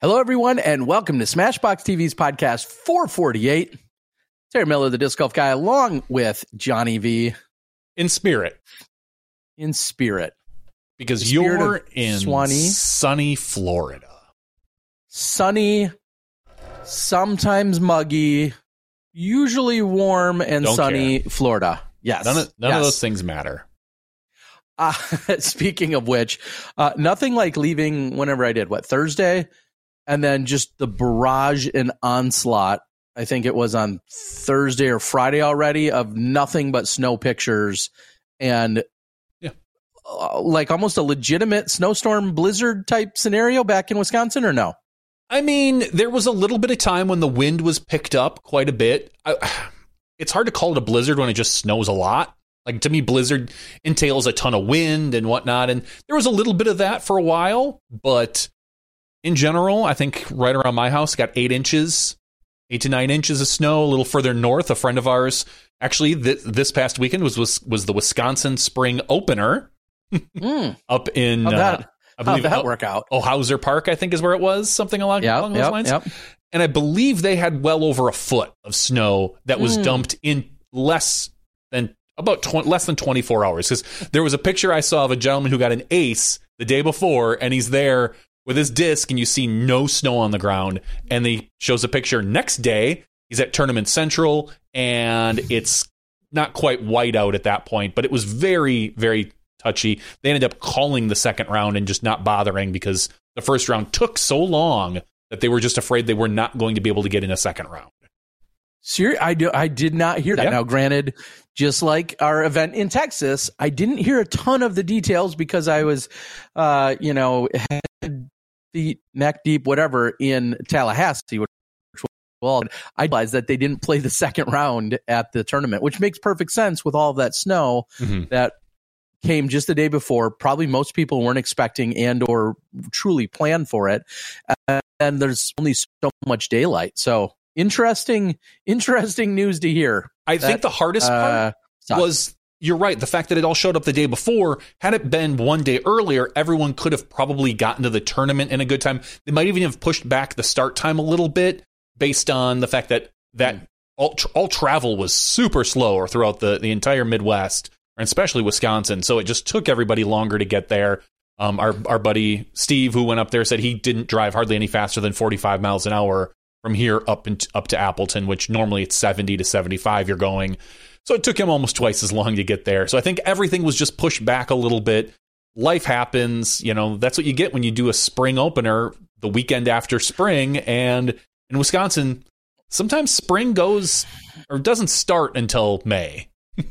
Hello, everyone, and welcome to Smashbox TV's podcast 448. Terry Miller, the disc golf guy, along with Johnny V in spirit. In spirit. Because spirit you're in Swanee. sunny Florida. Sunny, sometimes muggy, usually warm and Don't sunny Florida. Yes. None, of, none Yes. of those things matter. Uh, speaking of which, uh, nothing like leaving whenever I did, what, Thursday? And then just the barrage and onslaught. I think it was on Thursday or Friday already of nothing but snow pictures and Yeah. uh, like almost a legitimate snowstorm blizzard type scenario back in Wisconsin or no? I mean, there was a little bit of time when the wind was picked up quite a bit. I, it's hard to call it a blizzard when it just snows a lot. Like to me, blizzard entails a ton of wind and whatnot, and there was a little bit of that for a while. But in general, I think right around my house got eight inches, eight to nine inches of snow. A little further north, a friend of ours actually th- this past weekend was was was the Wisconsin Spring Opener Mm, up in uh, I how'd believe that O- work out? Ohauser Park, I think is where it was, something along, Yep, along those yep, lines. yep. And I believe they had well over a foot of snow that was Mm. dumped in less than about 20, less than 24 hours. Because there was a picture I saw of a gentleman who got an ace the day before, and he's there with his disc, and you see no snow on the ground. And he shows a picture next day. He's at Tournament Central, and it's not quite white out at that point, but it was very, very touchy. They ended up calling the second round and just not bothering because the first round took so long that they were just afraid they were not going to be able to get in a second round. I do. I did not hear that. Yeah. Now, granted, just like our event in Texas, I didn't hear a ton of the details because I was, uh, you know, head, feet, neck deep, whatever, in Tallahassee. Which, well, I realized that they didn't play the second round at the tournament, which makes perfect sense with all of that snow that came just the day before. Probably most people weren't expecting and or truly planned for it, and there's only so much daylight. So interesting, interesting news to hear. I think the hardest part Uh, sucks. was you're right. The fact that it all showed up the day before, had it been one day earlier, everyone could have probably gotten to the tournament in a good time. They might even have pushed back the start time a little bit based on the fact that that all, tr- all travel was super slow throughout the, the entire Midwest, and especially Wisconsin. So it just took everybody longer to get there. Um, our our buddy Steve, who went up there, said he didn't drive hardly any faster than 45 miles an hour from here up and up to Appleton, which normally it's 70 to 75 you're going. So it took him almost twice as long to get there. So I think everything was just pushed back a little bit. Life happens, you know, that's what you get when you do a spring opener the weekend after spring. And in Wisconsin, sometimes spring goes or doesn't start until May.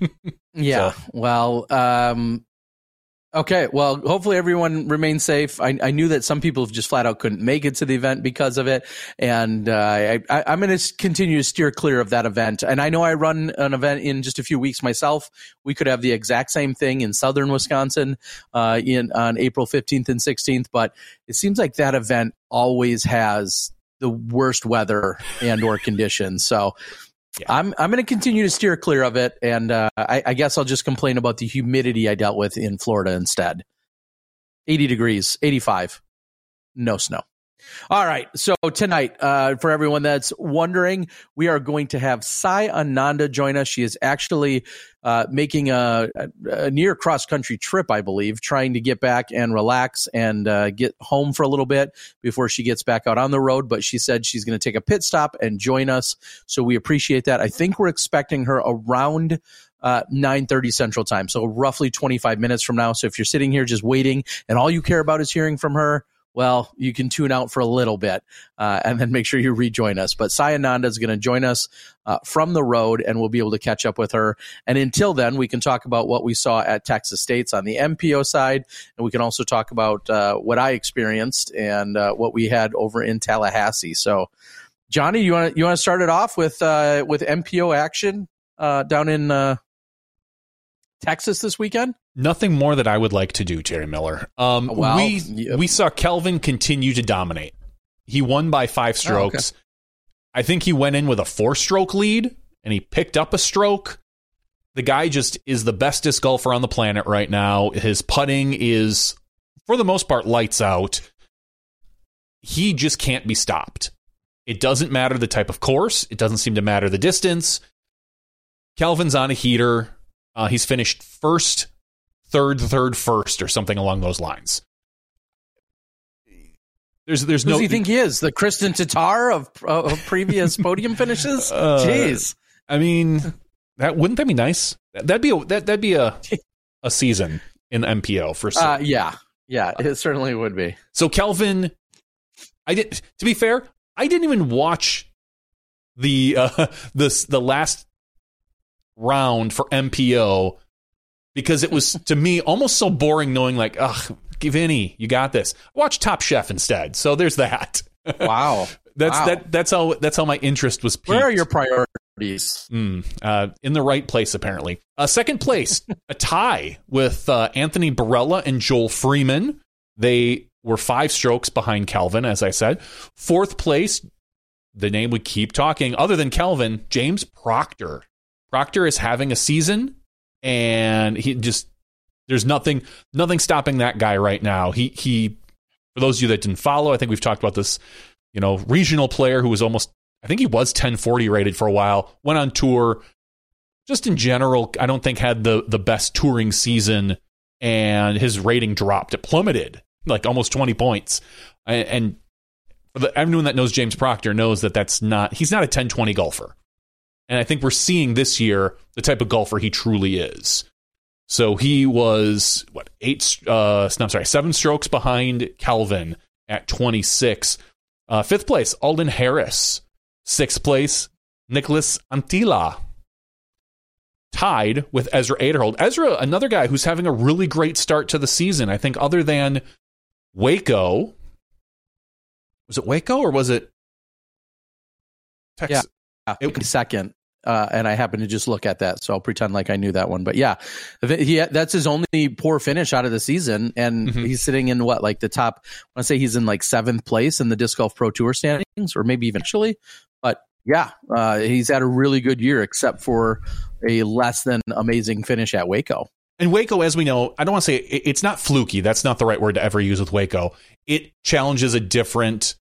Yeah. So- Well, um, okay. Well, hopefully everyone remains safe. I, I knew that some people just flat out couldn't make it to the event because of it, and uh, I, I'm going to continue to steer clear of that event. And I know I run an event in just a few weeks myself. We could have the exact same thing in southern Wisconsin uh, in on April 15th and 16th, but it seems like that event always has the worst weather and or conditions. So I'm I'm going to continue to steer clear of it, and uh, I, I guess I'll just complain about the humidity I dealt with in Florida instead. 80 degrees, 85, no snow. All right, so tonight, uh, for everyone that's wondering, we are going to have Sai Ananda join us. She is actually uh, making a, a, near cross country trip, I believe, trying to get back and relax and uh, get home for a little bit before she gets back out on the road. But she said she's going to take a pit stop and join us, so we appreciate that. I think we're expecting her around uh, 9.30 central time so roughly 25 minutes from now so if you're sitting here just waiting and all you care about is hearing from her well, you can tune out for a little bit uh, and then make sure you rejoin us. But Sai Ananda is going to join us uh, from the road and we'll be able to catch up with her. And until then, we can talk about what we saw at Texas State's on the MPO side. And we can also talk about uh, what I experienced and uh, what we had over in Tallahassee. So, Johnny, you want you want to start it off with uh, with MPO action uh, down in Texas this weekend? Nothing more that I would like to do, Terry Miller. Um, Well, we yep. we saw Calvin continue to dominate. He won by five strokes. I think he went in with a four stroke lead and he picked up a stroke. The guy just is the best disc golfer on the planet right now. His putting is, for the most part, lights out. He just can't be stopped. It doesn't matter the type of course, it doesn't seem to matter the distance. Calvin's on a heater. Uh, he's finished first, third, third, first, or something along those lines. There's, there's Who no. does he think he is? The Kristin Tattar of, of previous podium finishes? Uh, Jeez. I mean, that wouldn't that be nice? That'd be a that that'd be a a season in MPO for sure. Uh, yeah. Yeah, it certainly would be. So Calvin, I did. To be fair, I didn't even watch the uh, the the last round for MPO because it was to me almost so boring knowing like, ugh, Vinny, you got this. Watch Top Chef instead. So there's that. Wow. That's Wow. that. That's how that's how my interest was. Peaked. Where are your priorities? Mm, uh, in the right place, apparently. Uh, second place, a tie with uh, Anthony Barela and Joel Freeman. They were five strokes behind Calvin, as I said. Fourth place, the name we keep talking, other than Calvin, James Proctor. Proctor is having a season, and he just there's nothing nothing stopping that guy right now. He he. For those of you that didn't follow, I think we've talked about this. You know, regional player who was almost I think he was 1040 rated for a while, went on tour. Just in general, I don't think had the the best touring season and his rating dropped. It plummeted like almost 20 points. And, and everyone that knows James Proctor knows that that's not he's not a 1020 golfer. And I think we're seeing this year the type of golfer he truly is. So he was what eight? Uh, no, I'm sorry, seven strokes behind Calvin at 26. Uh, fifth place, Alden Harris. Sixth place, Niklas Anttila. Tied with Ezra Aderhold. Ezra, another guy who's having a really great start to the season. I think, other than Waco, was it Waco or was it Texas? Yeah, It- second. Uh, and I happened to just look at that, so I'll pretend like I knew that one. But yeah, he that's his only poor finish out of the season, and Mhm. he's sitting in what like the top. I want to say he's in like seventh place in the disc golf pro tour standings, or maybe eventually. But yeah, uh, he's had a really good year, except for a less than amazing finish at Waco. And Waco, as we know, I don't want to say it, it's not fluky. That's not the right word to ever use with Waco. It challenges a different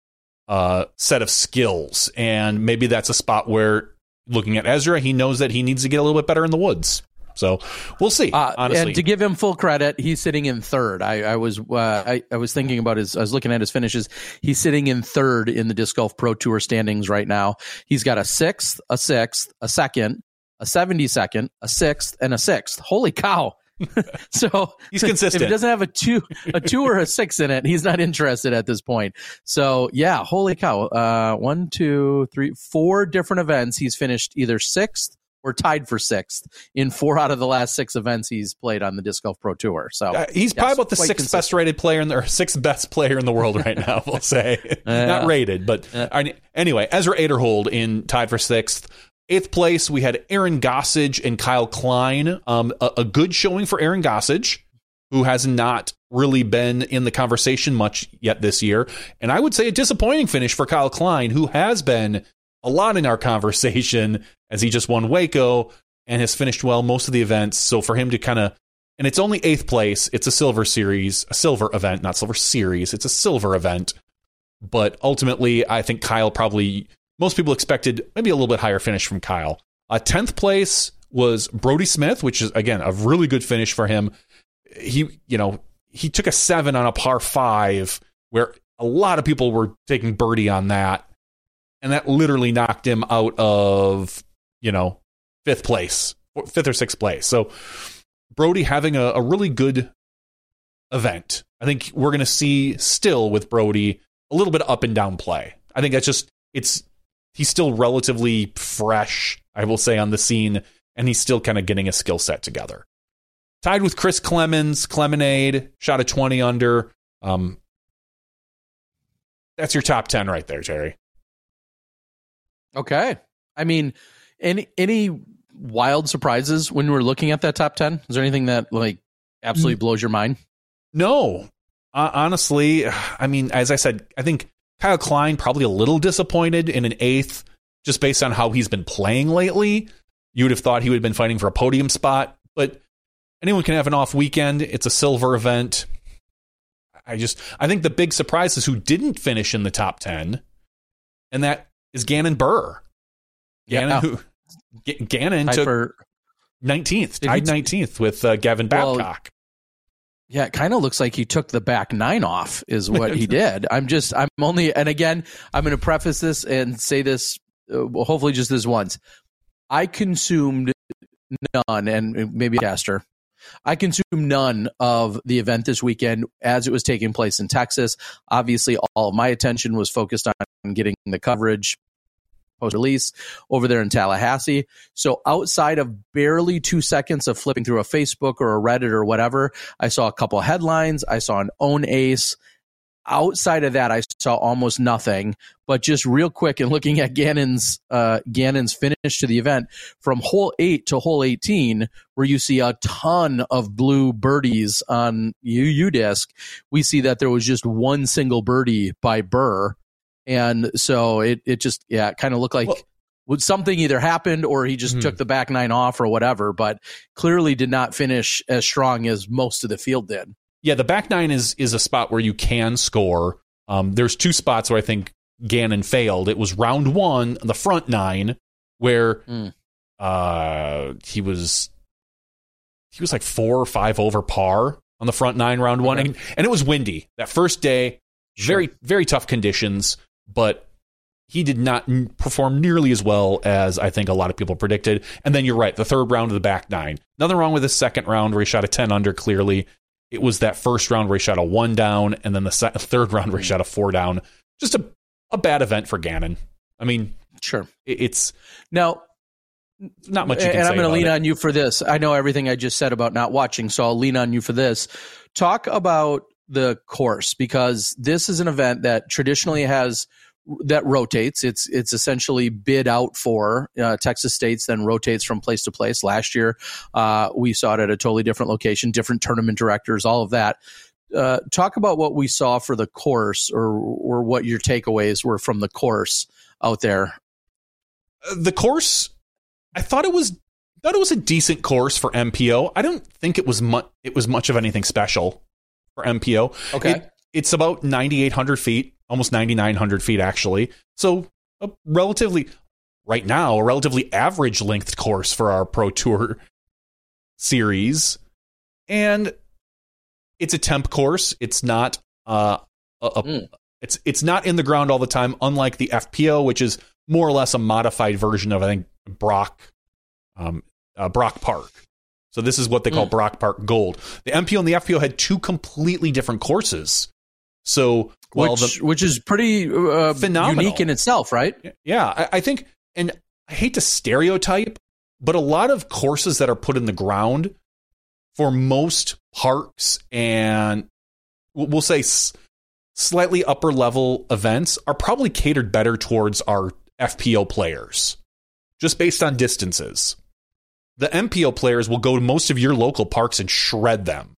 uh, set of skills, and maybe that's a spot where, looking at Ezra, he knows that he needs to get a little bit better in the woods. So we'll see. Uh, honestly, and to give him full credit, he's sitting in third. I, I was uh, I, I was thinking about his. I was looking at his finishes. He's sitting in third in the disc golf pro tour standings right now. He's got a sixth, a sixth, a second, a seventy second, a sixth, and a sixth. Holy cow! so He's consistent. If he doesn't have a two, a two or a six in it, he's not interested at this point. So yeah, holy cow! Uh, one, two, three, four different events. He's finished either sixth or tied for sixth in four out of the last six events he's played on the disc golf pro tour. So Uh, he's probably about the sixth consistent. best rated player in the or sixth best player in the world right now. We'll say not rated, but I- anyway, Ezra Aderhold in tied for sixth. Eighth place, we had Aaron Gossage and Kyle Klein. Um, a, a good showing for Aaron Gossage, who has not really been in the conversation much yet this year, and I would say a disappointing finish for Kyle Klein, who has been a lot in our conversation as he just won Waco and has finished well most of the events. So for him to kind of and it's only eighth place. It's a silver series, a silver event, not silver series. It's a silver event. But ultimately, I think Kyle probably, most people expected maybe a little bit higher finish from Kyle. Uh, 10th place was Brody Smith, which is, again, a really good finish for him. He, you know, he took a seven on a par five where a lot of people were taking birdie on that. And that literally knocked him out of, you know, fifth place, fifth or sixth place. So, Brody having a, a really good event. I think we're going to see still with Brody a little bit up and down play. I think that's just it's he's still relatively fresh, I will say, on the scene, and he's still kind of getting a skill set together. Tied with Chris Clemens, Clemonade, shot a 20 under. Um, that's your top 10 right there, Jerry. Okay. I mean, any any wild surprises when we're looking at that top 10? Is there anything that like absolutely mm. blows your mind? No. Uh, honestly, I mean, as I said, I think Kyle Klein probably a little disappointed in an eighth just based on how he's been playing lately. You would have thought he would have been fighting for a podium spot, but anyone can have an off weekend. It's a silver event. I just I think the big surprise is who didn't finish in the top 10 and that is Gannon Buhr. Gannon yeah. who G- Gannon took for, 19th, tied 19th with uh, Gavin Babcock. Well, yeah, it kind of looks like he took the back nine off, is what he did. I'm just, I'm only, and again, I'm going to preface this and say this, uh, hopefully just this once. I consumed none, and maybe Caster. I consumed none of the event this weekend as it was taking place in Texas. Obviously, all of my attention was focused on getting the coverage post release over there in Tallahassee. So outside of barely two seconds of flipping through a Facebook or a Reddit or whatever, I saw a couple headlines. I saw an Ohn ace. Outside of that, I saw almost nothing. But just real quick and looking at Gannon's uh, Gannon's finish to the event from hole eight to hole eighteen, where you see a ton of blue birdies on UDisc, we see that there was just one single birdie by Buhr and so it it just yeah, it kind of looked like well, something either happened or he just mm-hmm. took the back nine off or whatever, but clearly did not finish as strong as most of the field did. Yeah, the back nine is is a spot where you can score. Um, there's two spots where I think Gannon failed. It was round one, the front nine, where mm. uh, he was he was like four or five over par on the front nine round one, and, and it was windy that first day. Sure. Very very tough conditions but he did not perform nearly as well as I think a lot of people predicted. And then you're right, the third round of the back nine. Nothing wrong with the second round where he shot a 10 under clearly. It was that first round where he shot a one down, and then the third round where he shot a four down. Just a, a bad event for Gannon. I mean, sure. It, it's now not much and I'm going to lean it. on you for this. I know everything I just said about not watching, so I'll lean on you for this. Talk about the course because this is an event that traditionally has that rotates. It's it's essentially bid out for uh, Texas State's, then rotates from place to place. Last year, uh, we saw it at a totally different location, different tournament directors, all of that. Uh, talk about what we saw for the course, or or what your takeaways were from the course out there. Uh, the course, I thought it was thought it was a decent course for MPO. I don't think it was much. It was much of anything special for MPO. Okay. It, it's about 9,800 feet almost 9,900 feet actually. So a relatively, right now, a relatively average length course for our Pro Tour series. And it's a temp course. It's not uh, a, a mm. it's it's not in the ground all the time, unlike the FPO, which is more or less a modified version of I think Brock um, uh, Brock Park. So this is what they call mm. Brock Park Gold. The MPO and the FPO had two completely different courses. So well, which, the, which is pretty uh, phenomenal. unique in itself, right? Yeah, I, I think, and I hate to stereotype, but a lot of courses that are put in the ground for most parks and we'll say s- slightly upper level events are probably catered better towards our FPO players, just based on distances. The MPO players will go to most of your local parks and shred them.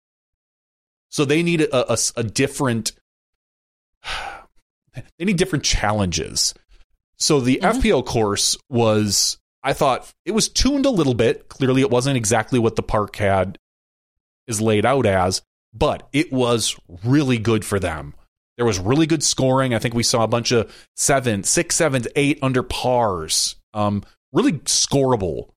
So they need a, a, a different they need different challenges. So the mm-hmm. FPO course was, I thought it was tuned a little bit. Clearly, it wasn't exactly what the park had is laid out as, but it was really good for them. There was really good scoring. I think we saw a bunch of seven, six, seven, eight under pars. Um, really scoreable.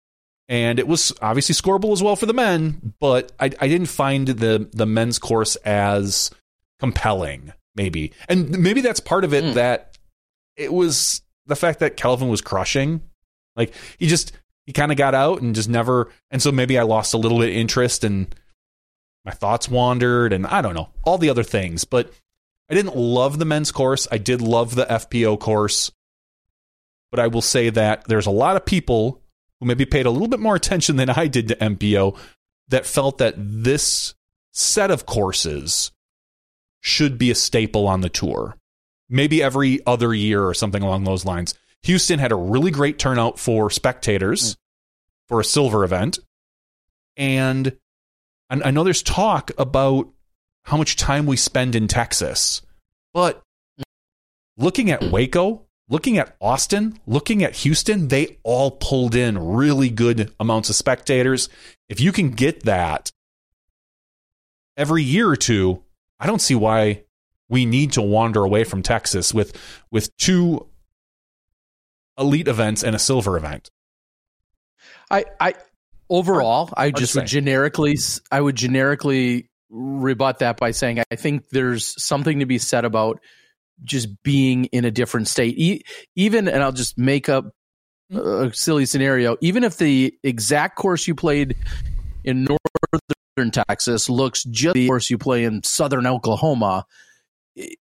And it was obviously scoreable as well for the men, but I, I didn't find the the men's course as compelling maybe. And maybe that's part of it mm. that it was the fact that Calvin was crushing. Like he just he kind of got out and just never and so maybe I lost a little bit of interest and my thoughts wandered, and I don't know all the other things. But I didn't love the men's course. I did love the FPO course, but I will say that there's a lot of people who maybe paid a little bit more attention than I did to MPO that felt that this set of courses should be a staple on the tour. Maybe every other year or something along those lines. Houston had a really great turnout for spectators mm. for a silver event. And I know there's talk about how much time we spend in Texas, but mm. looking at Waco, looking at Austin, looking at Houston, they all pulled in really good amounts of spectators. If you can get that every year or two, I don't see why we need to wander away from Texas with with two elite events and a silver event. I I overall, I just would generically I would generically rebut that by saying I think there's something to be said about just being in a different state. E- even and I'll just make up hmm. a silly scenario. Even if the exact course you played in northern Texas looks just the course you play in southern Oklahoma,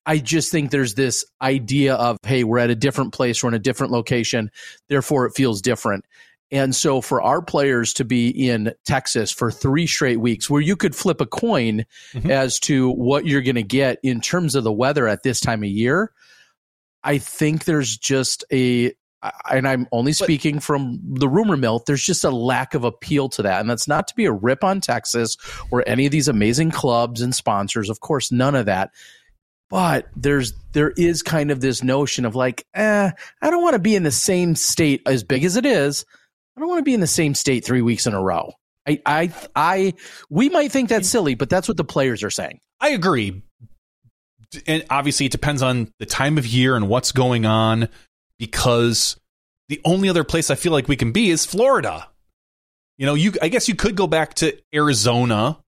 I just think there's this idea of, hey, we're at a different place, we're in a different location, therefore it feels different. And so for our players to be in Texas for three straight weeks, where you could flip a coin mm-hmm. as to what you're going to get in terms of the weather at this time of year, I think there's just a, and I'm only speaking but, from the rumor mill, there's just a lack of appeal to that. And that's not to be a rip on Texas or any of these amazing clubs and sponsors. Of course, none of that but there's there is kind of this notion of like, eh, I don't want to be in the same state as big as it is. I don't want to be in the same state three weeks in a row. I, I, I, we might think that's silly, but that's what the players are saying. I agree. And obviously, it depends on the time of year and what's going on because the only other place I feel like we can be is Florida. You know, you, I guess you could go back to Arizona,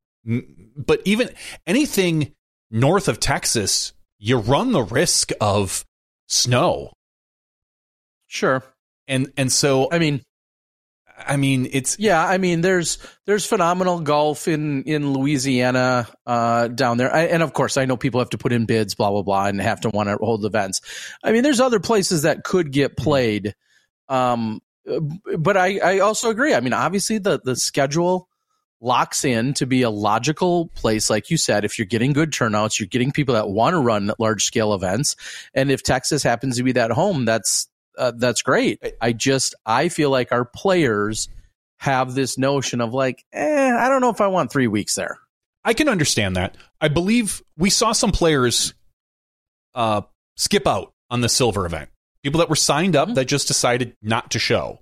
but even anything north of Texas, you run the risk of snow. Sure. And, and so, I mean, I mean, it's yeah. I mean, there's there's phenomenal golf in in Louisiana uh, down there, I, and of course, I know people have to put in bids, blah blah blah, and have to want to hold events. I mean, there's other places that could get mm-hmm. played, um, but I I also agree. I mean, obviously the the schedule locks in to be a logical place, like you said. If you're getting good turnouts, you're getting people that want to run large scale events, and if Texas happens to be that home, that's uh, that's great. I just I feel like our players have this notion of like, eh, I don't know if I want three weeks there. I can understand that. I believe we saw some players uh, skip out on the silver event. People that were signed up mm-hmm. that just decided not to show.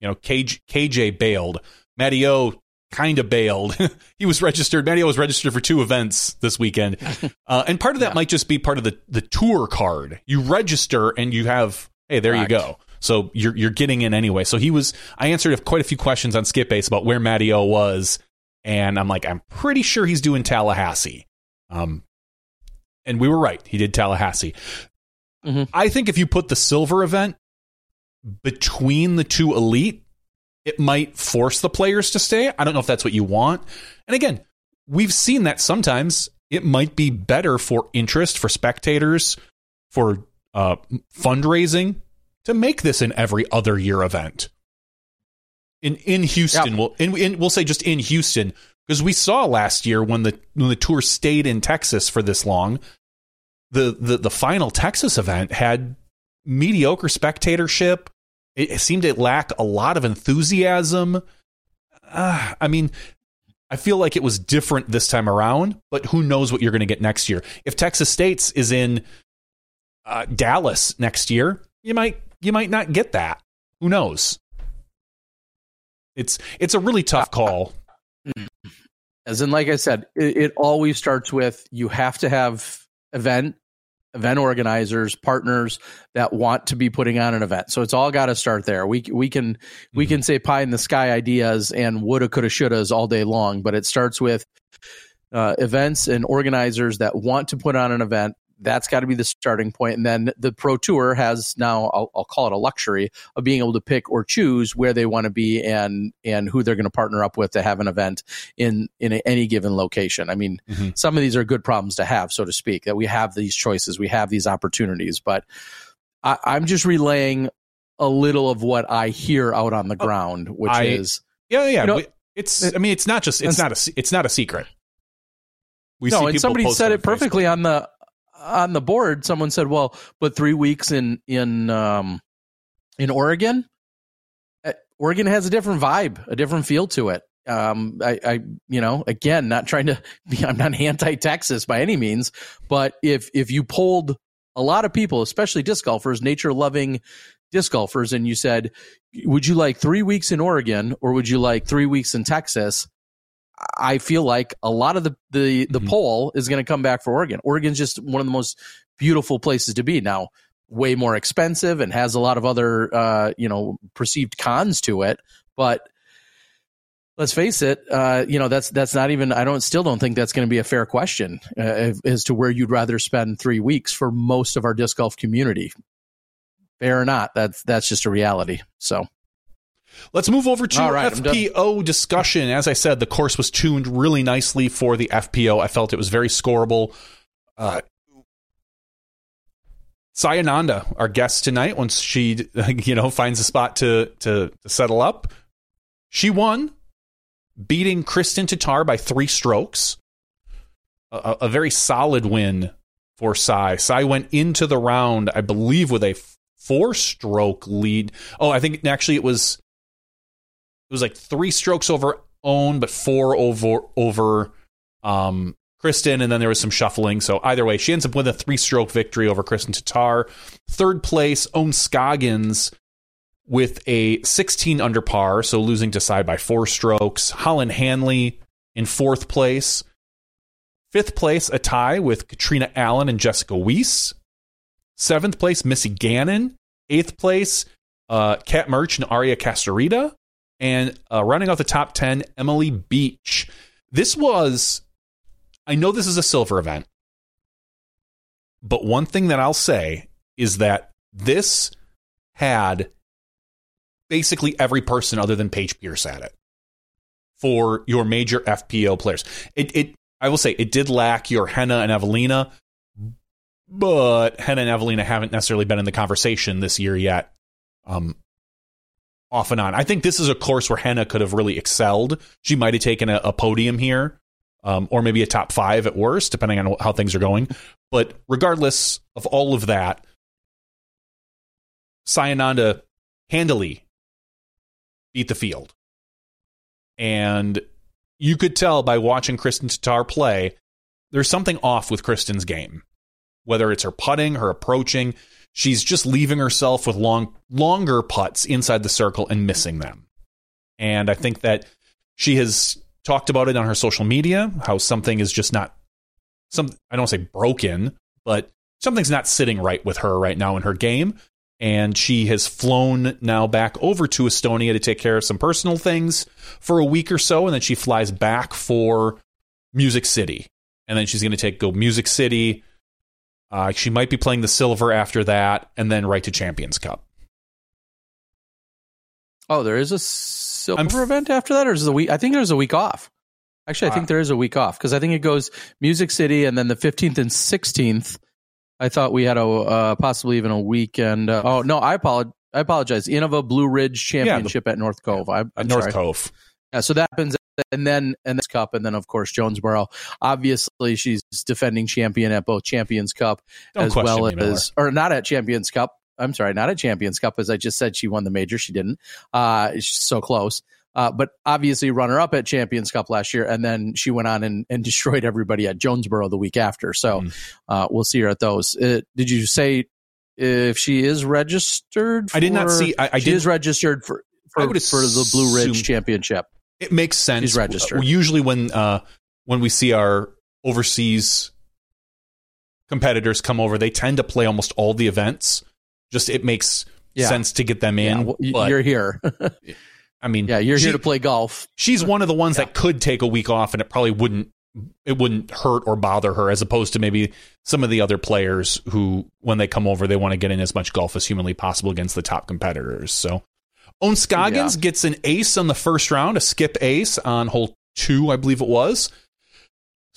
You know, KJ, KJ bailed. Matty O kind of bailed. he was registered. Matty O was registered for two events this weekend, uh, and part of that yeah. might just be part of the the tour card. You register and you have Hey, there Correct. you go. So you're you're getting in anyway. So he was. I answered quite a few questions on Skip Ace about where Matty O was, and I'm like, I'm pretty sure he's doing Tallahassee. Um, and we were right. He did Tallahassee. Mm-hmm. I think if you put the silver event between the two elite, it might force the players to stay. I don't know if that's what you want. And again, we've seen that sometimes it might be better for interest for spectators, for uh, fundraising to make this an every other year event. In in Houston, yep. we'll in, in, we'll say just in Houston because we saw last year when the when the tour stayed in Texas for this long, the the the final Texas event had mediocre spectatorship. It, it seemed to lack a lot of enthusiasm. Uh, I mean, I feel like it was different this time around, but who knows what you're going to get next year? If Texas State's is in uh, Dallas next year, you might you might not get that. Who knows? It's it's a really tough call. As in, like I said, it, it always starts with you have to have event event organizers, partners that want to be putting on an event. So it's all got to start there. We we can we mm-hmm. can say pie in the sky ideas and woulda, coulda, shouldas all day long, but it starts with uh, events and organizers that want to put on an event that's got to be the starting point. And then the Pro Tour has now, I'll, I'll, call it a luxury of being able to pick or choose where they want to be and and who they're going to partner up with to have an event in in any given location. I mean, mm-hmm. some of these are good problems to have, so to speak, that we have these choices, we have these opportunities. But I, I'm just relaying a little of what I hear out on the oh, ground, which I, is yeah, yeah. You know, it's I mean, it's not just it's not a it's not a secret. We no, and somebody said it perfectly on the on the board. Someone said, "Well, but three weeks in in um, in Oregon, eh, Oregon has a different vibe, a different feel to it." Um, I, I, you know, again, not trying to be, I'm not anti Texas by any means, but if if you polled a lot of people, especially disc golfers, nature loving disc golfers, and you said, "Would you like three weeks in Oregon or would you like three weeks in Texas?" I feel like a lot of the the, the mm-hmm. poll is going to come back for Oregon. Oregon's just one of the most beautiful places to be. Now, way more expensive and has a lot of other uh, you know perceived cons to it, but let's face it, uh, you know that's that's not even. I don't still don't think that's going to be a fair question uh, as to where you'd rather spend three weeks for most of our disc golf community. Fair or not, that's that's just a reality. So Let's move over to right, FPO discussion. As I said, the course was tuned really nicely for the FPO. I felt it was very scoreable. Uh, Sai Ananda, our guest tonight, once she you know finds a spot to to, to settle up, she won, beating Kristin Tattar by three strokes. A, a very solid win for Sai. Sai went into the round, I believe, with a four stroke lead. Oh, I think actually it was it was like three strokes over Ohn, but four over over um, Kristin, and then there was some shuffling. So either way, she ends up with a three stroke victory over Kristin Tattar. Third place, Ohn Scoggins with a 16 under par, so losing to side by four strokes. Holyn Handley in fourth place. Fifth place, a tie with Catrina Allen and Jessica Weese. Seventh place, Missy Gannon. Eighth place, uh, Kat Mertsch and Aria Castorita and uh, running off the top 10, Emily Beach. This was, I know this is a silver event, but one thing that I'll say is that this had basically every person other than Paige Pierce at it for your major FPO players. It, it I will say it did lack your Henna and Eveliina, but Henna and Eveliina haven't necessarily been in the conversation this year yet. Um, off and on. I think this is a course where Henna could have really excelled. She might have taken a, a podium here, um, or maybe a top five at worst, depending on how things are going. But regardless of all of that, Sai Ananda handily beat the field. And you could tell by watching Kristin Tattar play, there's something off with Kristin's game. Whether it's her putting, her approaching, she's just leaving herself with long longer putts inside the circle and missing them. And I think that she has talked about it on her social media how something is just not some I don't say broken, but something's not sitting right with her right now in her game. And she has flown now back over to Estonia to take care of some personal things for a week or so, and then she flies back for Music City. And then she's going to take go Music City, uh, she might be playing the silver after that, and then right to Champions Cup. Oh, there is a silver f- event after that, or is the week? I think there's a week off. Actually, I think uh, there is a week off because I think it goes Music City, and then the 15th and 16th. I thought we had a uh, possibly even a weekend. Uh, oh no, I apologize. I apologize. Innova Blue Ridge Championship yeah, the, at North Cove. I, am North sorry. Cove. Yeah, so that happens and then and this cup and then of course Jonesboro. Obviously she's defending champion at both Champions Cup Don't as well as or not at Champions Cup. I'm sorry, not at Champions Cup as I just said she won the major, she didn't. Uh she's so close. Uh, but obviously runner up at Champions Cup last year, and then she went on and, and destroyed everybody at Jonesboro the week after. So mm. uh, we'll see her at those. Uh, did you say if she is registered? For, I did not see. I, I she did, is registered for for, for the Blue Ridge Championship. It makes sense. Registered. Usually, when uh, when we see our overseas competitors come over, they tend to play almost all the events. Just it makes yeah. sense to get them in. Yeah, well, you're here. I mean, yeah, you're she, here to play golf. She's one of the ones yeah. that could take a week off, and it probably wouldn't it wouldn't hurt or bother her as opposed to maybe some of the other players who when they come over they want to get in as much golf as humanly possible against the top competitors so Ohn Scoggins yeah. gets an ace on the first round a skip ace on hole two i believe it was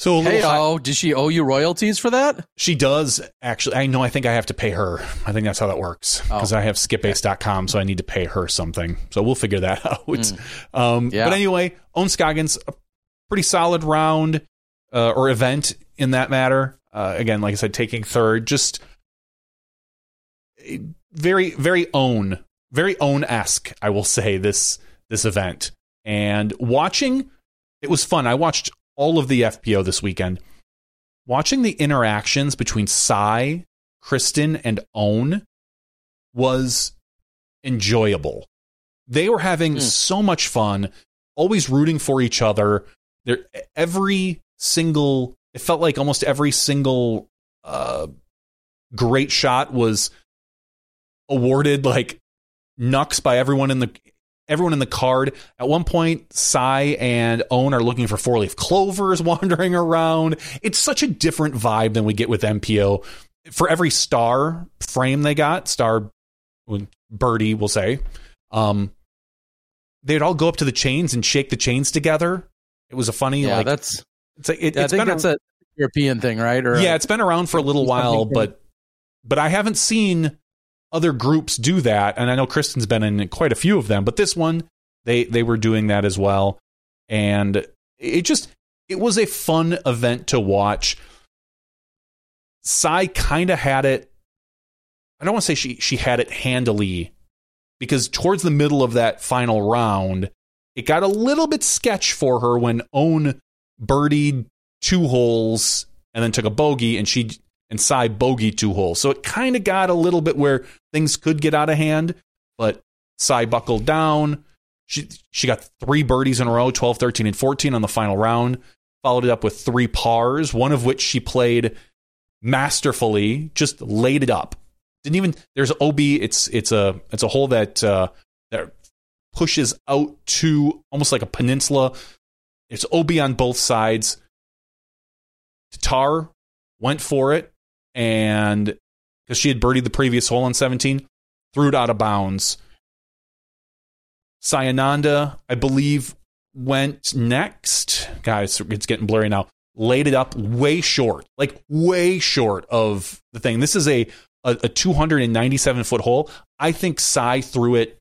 so hey, oh, does she owe you royalties for that? She does actually. I know. I think I have to pay her. I think that's how that works because oh, I have skipace.com, so I need to pay her something. So we'll figure that out. Mm. Um, yeah. But anyway, Ohn Scoggins, a pretty solid round uh, or event in that matter. Uh, again, like I said, taking third, just very, very Ohn, very Ohn esque. I will say this this event and watching. It was fun. I watched all of the FPO this weekend. Watching the interactions between Sai, Kristin, and Ohn was enjoyable. They were having mm. so much fun, always rooting for each other. There, every single, it felt like almost every single uh, great shot was awarded like knucks by everyone in the everyone in the card. At one point, Sai and Ohn are looking for four leaf clovers wandering around. It's such a different vibe than we get with MPO. For every star frame they got, star birdie, we'll say, um, they'd all go up to the chains and shake the chains together. It was a funny, yeah, like, that's, it's like, it, yeah, I think that's a, a European thing, right? Or yeah, it's been around for a little while, but, but I haven't seen other groups do that, and I know Kristin's been in quite a few of them, but this one they they were doing that as well, and it just it was a fun event to watch. Sai kind of had it. I don't want to say she she had it handily because towards the middle of that final round, it got a little bit sketch for her when Ohn birdied two holes and then took a bogey, and she and Sai bogey two holes. So it kind of got a little bit where things could get out of hand, but Sai buckled down. She she got three birdies in a row, 12, 13, and 14 on the final round. Followed it up with three pars, one of which she played masterfully, just laid it up. Didn't even there's OB, it's it's a it's a hole that uh that pushes out to almost like a peninsula. It's OB on both sides. Tattar went for it, and because she had birdied the previous hole on 17, threw it out of bounds. Sai Ananda, I believe, went next. Guys, it's getting blurry now. Laid it up way short, like way short of the thing. This is a a, a 297 foot hole. I think Sai threw it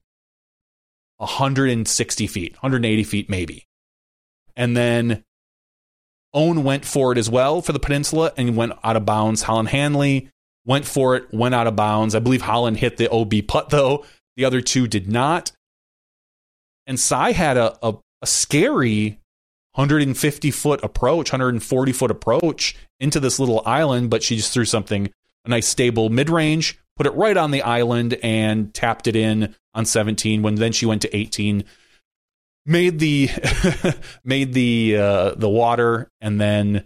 160 feet, 180 feet maybe. And then Ohn went for it as well for the peninsula and went out of bounds. Holyn Handley went for it, went out of bounds. I believe Holyn hit the OB putt though. The other two did not. And Sai had a, a, a scary 150 foot approach, 140 foot approach into this little island, but she just threw something a nice stable mid range, put it right on the island, and tapped it in on 17. When then she went to 18, made the made the uh, the water and then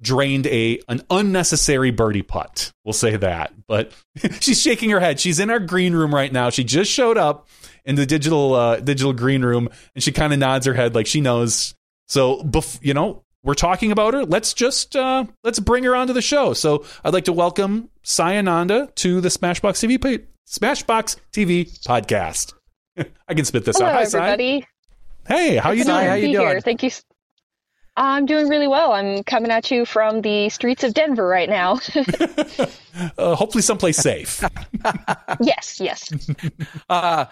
drained a an unnecessary birdie putt. We'll say that. But she's shaking her head. She's in our green room right now. She just showed up in the digital uh, digital green room and she kind of nods her head like she knows. So, bef- you know, we're talking about her. Let's just uh, let's bring her onto the show. So, I'd like to welcome Sai Ananda to the Smashbox TV Smashbox TV podcast. I can spit this Hello, out. Hi, everybody. Hey, how you doing? How you doing? Here. Thank you. I'm doing really well. I'm coming at you from the streets of Denver right now. uh, hopefully, someplace safe. yes, yes. Uh,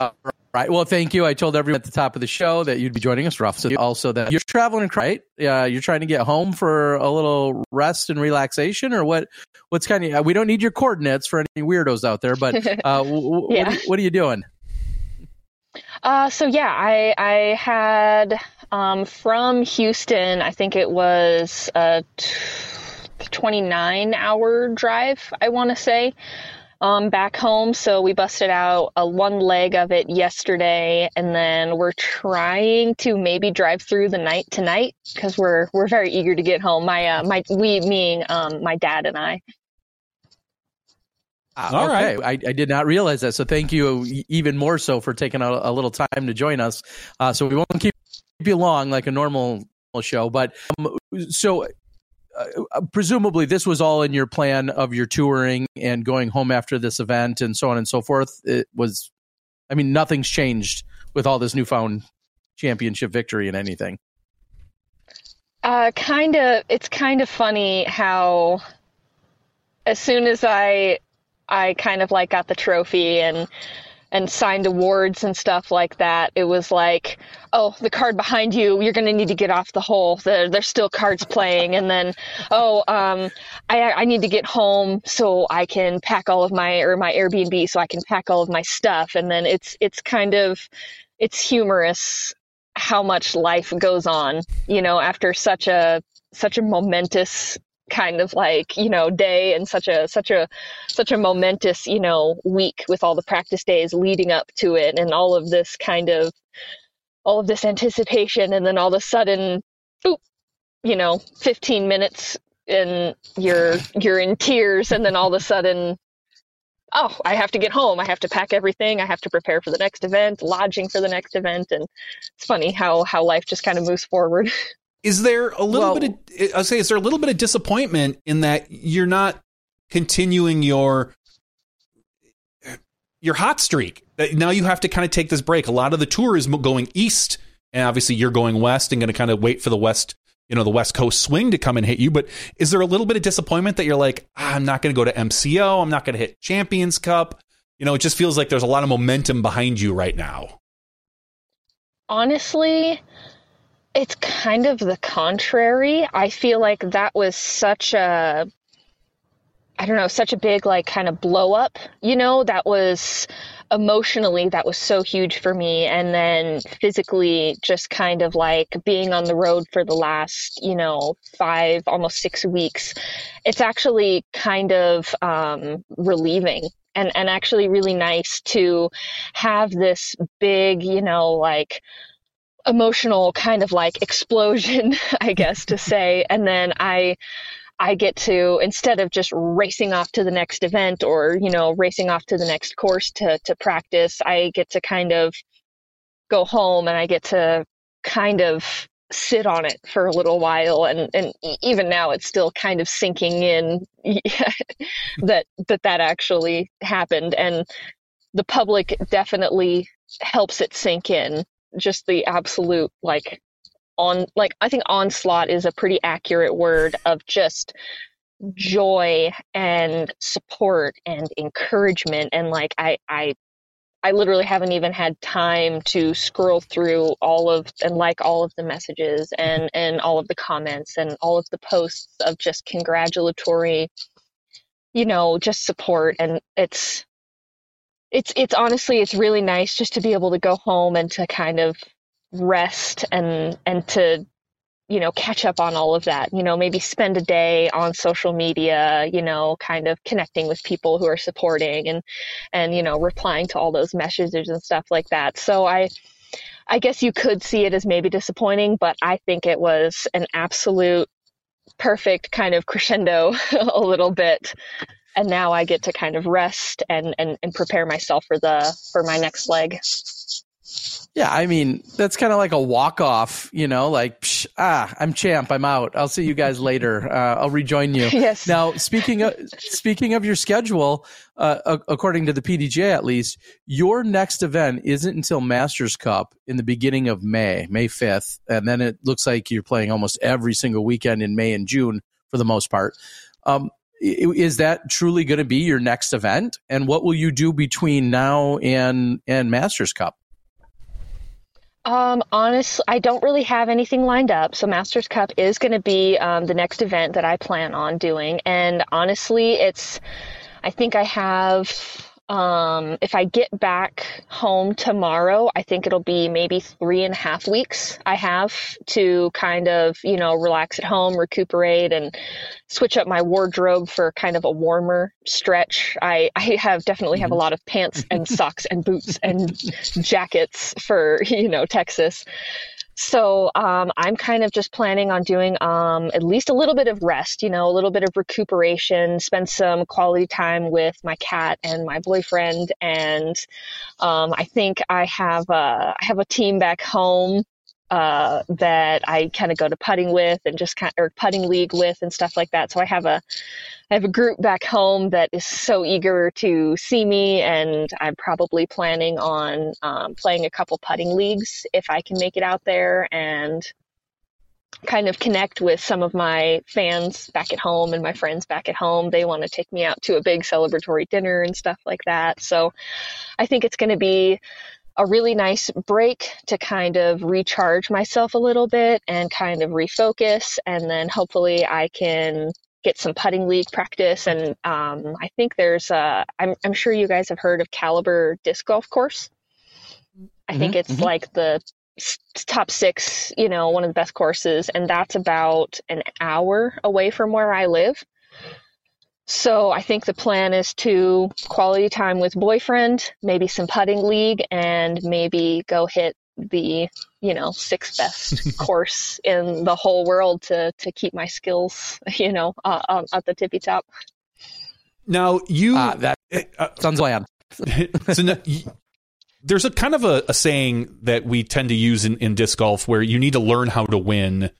uh, right. Well, thank you. I told everyone at the top of the show that you'd be joining us, Ruff. So also that you're traveling, right? Uh, you're trying to get home for a little rest and relaxation, or what? What's kind of? We don't need your coordinates for any weirdos out there, but uh, w- yeah. what, what are you doing? Uh, so yeah, I I had um, from Houston. I think it was a t- 29 hour drive. I want to say um, back home. So we busted out a one leg of it yesterday, and then we're trying to maybe drive through the night tonight because we're we're very eager to get home. My uh, my we meaning um, my dad and I. Uh, All okay. right. I, I, did not realize that. So thank you even more so for taking a, a little time to join us. Uh, so we won't keep you long like a normal show, but um, so uh, presumably this was all in your plan of your touring and going home after this event and so on and so forth. It was, I mean, nothing's changed with all this newfound championship victory and anything. Uh, kind of. It's kind of funny how, as soon as I, I kind of like got the trophy and and signed awards and stuff like that, it was like, oh, the card behind you, you're going to need to get off the hole. There, there's still cards playing. And then, oh, um, I, I need to get home so I can pack all of my, or my Airbnb so I can pack all of my stuff. And then it's, it's kind of, it's humorous how much life goes on, you know, after such a, such a momentous kind of like you know day and such a such a such a momentous you know week with all the practice days leading up to it and all of this kind of all of this anticipation and then all of a sudden boop, you know 15 minutes and you're you're in tears and then all of a sudden oh i have to get home. I have to pack everything. I have to prepare for the next event lodging for the next event. And it's funny how how life just kind of moves forward Is there a little well, bit of I'll say is there a little bit of disappointment in that you're not continuing your your hot streak? Now you have to kind of take this break. A lot of the tour is going east, and obviously you're going west and going to kind of wait for the west, you know, the west coast swing to come and hit you. But is there a little bit of disappointment that you're like, ah, I'm not going to go to MCO, I'm not going to hit Champions Cup? You know, it just feels like there's a lot of momentum behind you right now. Honestly, it's kind of the contrary. I feel like that was such a I don't know, such a big like kind of blow up, you know, that was emotionally that was so huge for me and then physically just kind of like being on the road for the last, you know, 5 almost 6 weeks. It's actually kind of um relieving and and actually really nice to have this big, you know, like emotional kind of like explosion, I guess to say. And then I, I get to instead of just racing off to the next event or you know racing off to the next course to to practice, I get to kind of go home and I get to kind of sit on it for a little while. And and even now it's still kind of sinking in that that that actually happened. And the public definitely helps it sink in just the absolute like on like I think onslaught is a pretty accurate word of just mm-hmm. joy and support and encouragement and like I I I literally haven't even had time to scroll through all of and like all of the messages and and all of the comments and all of the posts of just congratulatory you know just support and it's it's it's honestly it's really nice just to be able to go home and to kind of rest and and to you know catch up on all of that you know maybe spend a day on social media you know kind of connecting with people who are supporting and and you know replying to all those messages and stuff like that. So i i guess you could see it as maybe disappointing but i think it was an absolute perfect kind of crescendo a little bit and now I get to kind of rest and, and, and prepare myself for the for my next leg. Yeah, I mean that's kind of like a walk off, you know, like psh, ah, I'm champ, I'm out. I'll see you guys later. Uh, I'll rejoin you. yes. Now, speaking of speaking of your schedule, uh, according to the PDGA at least, your next event isn't until Masters Cup in the beginning of May, May 5th, and then it looks like you're playing almost every single weekend in May and June for the most part. Um, is that truly going to be your next event and what will you do between now and and masters cup um, honestly, I don't really have anything lined up. So Masters Cup is going to be um, the next event that I plan on doing. And honestly, it's, I think I have um, if I get back home tomorrow, I think it'll be maybe three and a half weeks I have to kind of, you know, relax at home, recuperate, and switch up my wardrobe for kind of a warmer stretch. I, I have definitely have a mm-hmm. lot of pants and socks and boots and jackets for, you know, Texas. So um, I'm kind of just planning on doing um, at least a little bit of rest, you know, a little bit of recuperation, spend some quality time with my cat and my boyfriend, and um, I think I have a, I have a team back home uh, that I kind of go to putting with and just kind or putting league with and stuff like that. So I have a I have a group back home that is so eager to see me, and I'm probably planning on um, playing a couple putting leagues if I can make it out there and kind of connect with some of my fans back at home and my friends back at home. They want to take me out to a big celebratory dinner and stuff like that. So I think it's going to be a really nice break to kind of recharge myself a little bit and kind of refocus. And then hopefully I can get some putting league practice. And um, I think there's, a, I'm, I'm sure you guys have heard of Caliber Disc Golf Course. I mm-hmm, think it's mm-hmm. like the top six, you know, one of the best courses. And that's about an hour away from where I live. So I think the plan is to quality time with boyfriend, maybe some putting league, and maybe go hit the you know sixth best course in the whole world to to keep my skills you know uh, at the tippy top. Now you uh, that uh, sounds land. so now, there's a kind of a, a saying that we tend to use in, in disc golf where you need to learn how to win,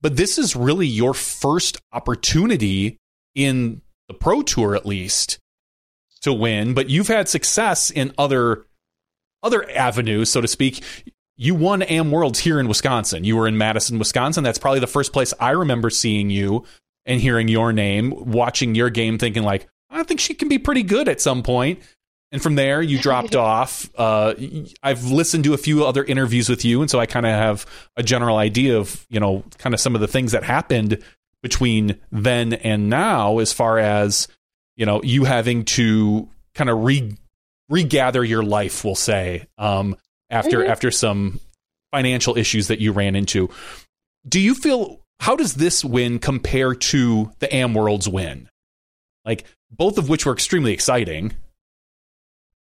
but this is really your first opportunity in the pro tour at least to win but you've had success in other other avenues so to speak. You won am worlds here in wisconsin. You were in madison wisconsin. That's probably the first place i remember seeing you and hearing your name watching your game thinking like i think she can be pretty good at some point. And from there you dropped off. Uh, i've listened to a few other interviews with you and so i kind of have a general idea of you know kind of some of the things that happened between then and now as far as you know you having to kind of re regather your life we'll say um, after mm-hmm. after some financial issues that you ran into do you feel how does this win compare to the am worlds win like both of which were extremely exciting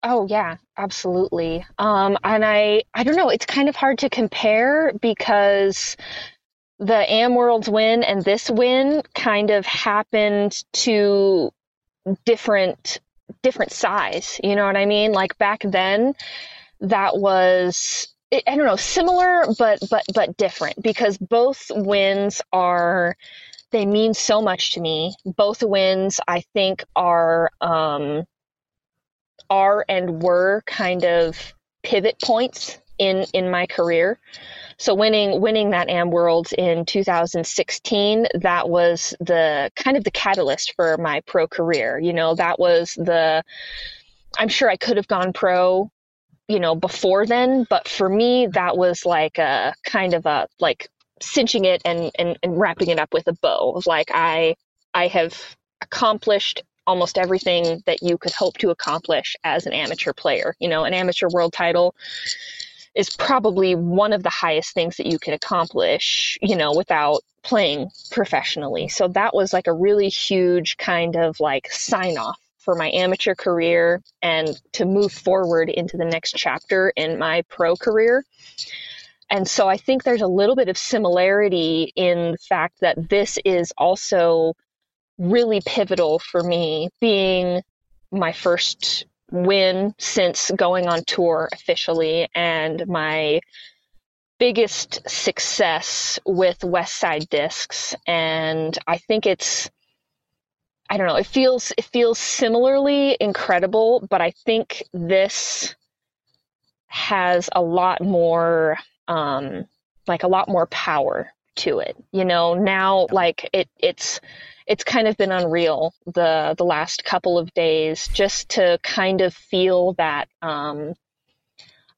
Oh yeah, absolutely. Um, and I, I don't know. It's kind of hard to compare because the Am Worlds win and this win kind of happened to different different size. You know what I mean? Like back then, that was I don't know, similar but but but different because both wins are they mean so much to me. Both wins I think are um are and were kind of pivot points in in my career. So winning winning that Am World in 2016, that was the kind of the catalyst for my pro career. You know, that was the I'm sure I could have gone pro, you know, before then, but for me that was like a kind of a like cinching it and and, and wrapping it up with a bow. Like I I have accomplished almost everything that you could hope to accomplish as an amateur player. You know, an amateur world title is probably one of the highest things that you can accomplish, you know, without playing professionally. So that was like a really huge kind of like sign off for my amateur career and to move forward into the next chapter in my pro career. And so I think there's a little bit of similarity in the fact that this is also really pivotal for me being my first win since going on tour officially and my biggest success with West Side Discs. And I think it's I don't know it feels it feels similarly incredible but I think this has a lot more um like a lot more power to it you know? Now like it it's it's kind of been unreal the the last couple of days just to kind of feel that um,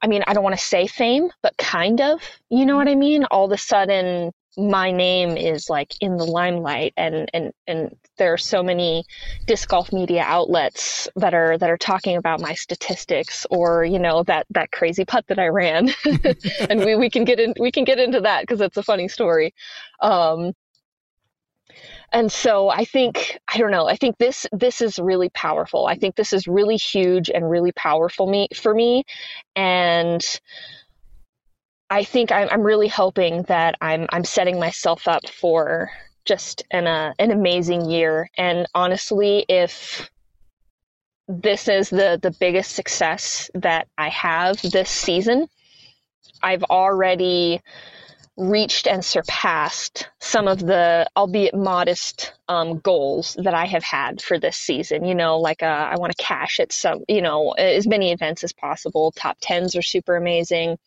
I mean, I don't want to say fame, but kind of, you know what I mean? All of a sudden my name is like in the limelight and and and there are so many disc golf media outlets that are that are talking about my statistics or you know that that crazy putt that I ran. And we, we can get in we can get into that because it's a funny story. Um, and so i think i don't know i think this this is really powerful. I think this is really huge and really powerful me for me. And i think i'm, I'm really hoping that i'm i'm setting myself up for just an uh, an amazing year. And honestly if this is the the biggest success that i have this season I've already reached and surpassed some of the, albeit modest, um, goals that I have had for this season. You know, like uh, I want to cash at some, you know, as many events as possible. Top tens are super amazing.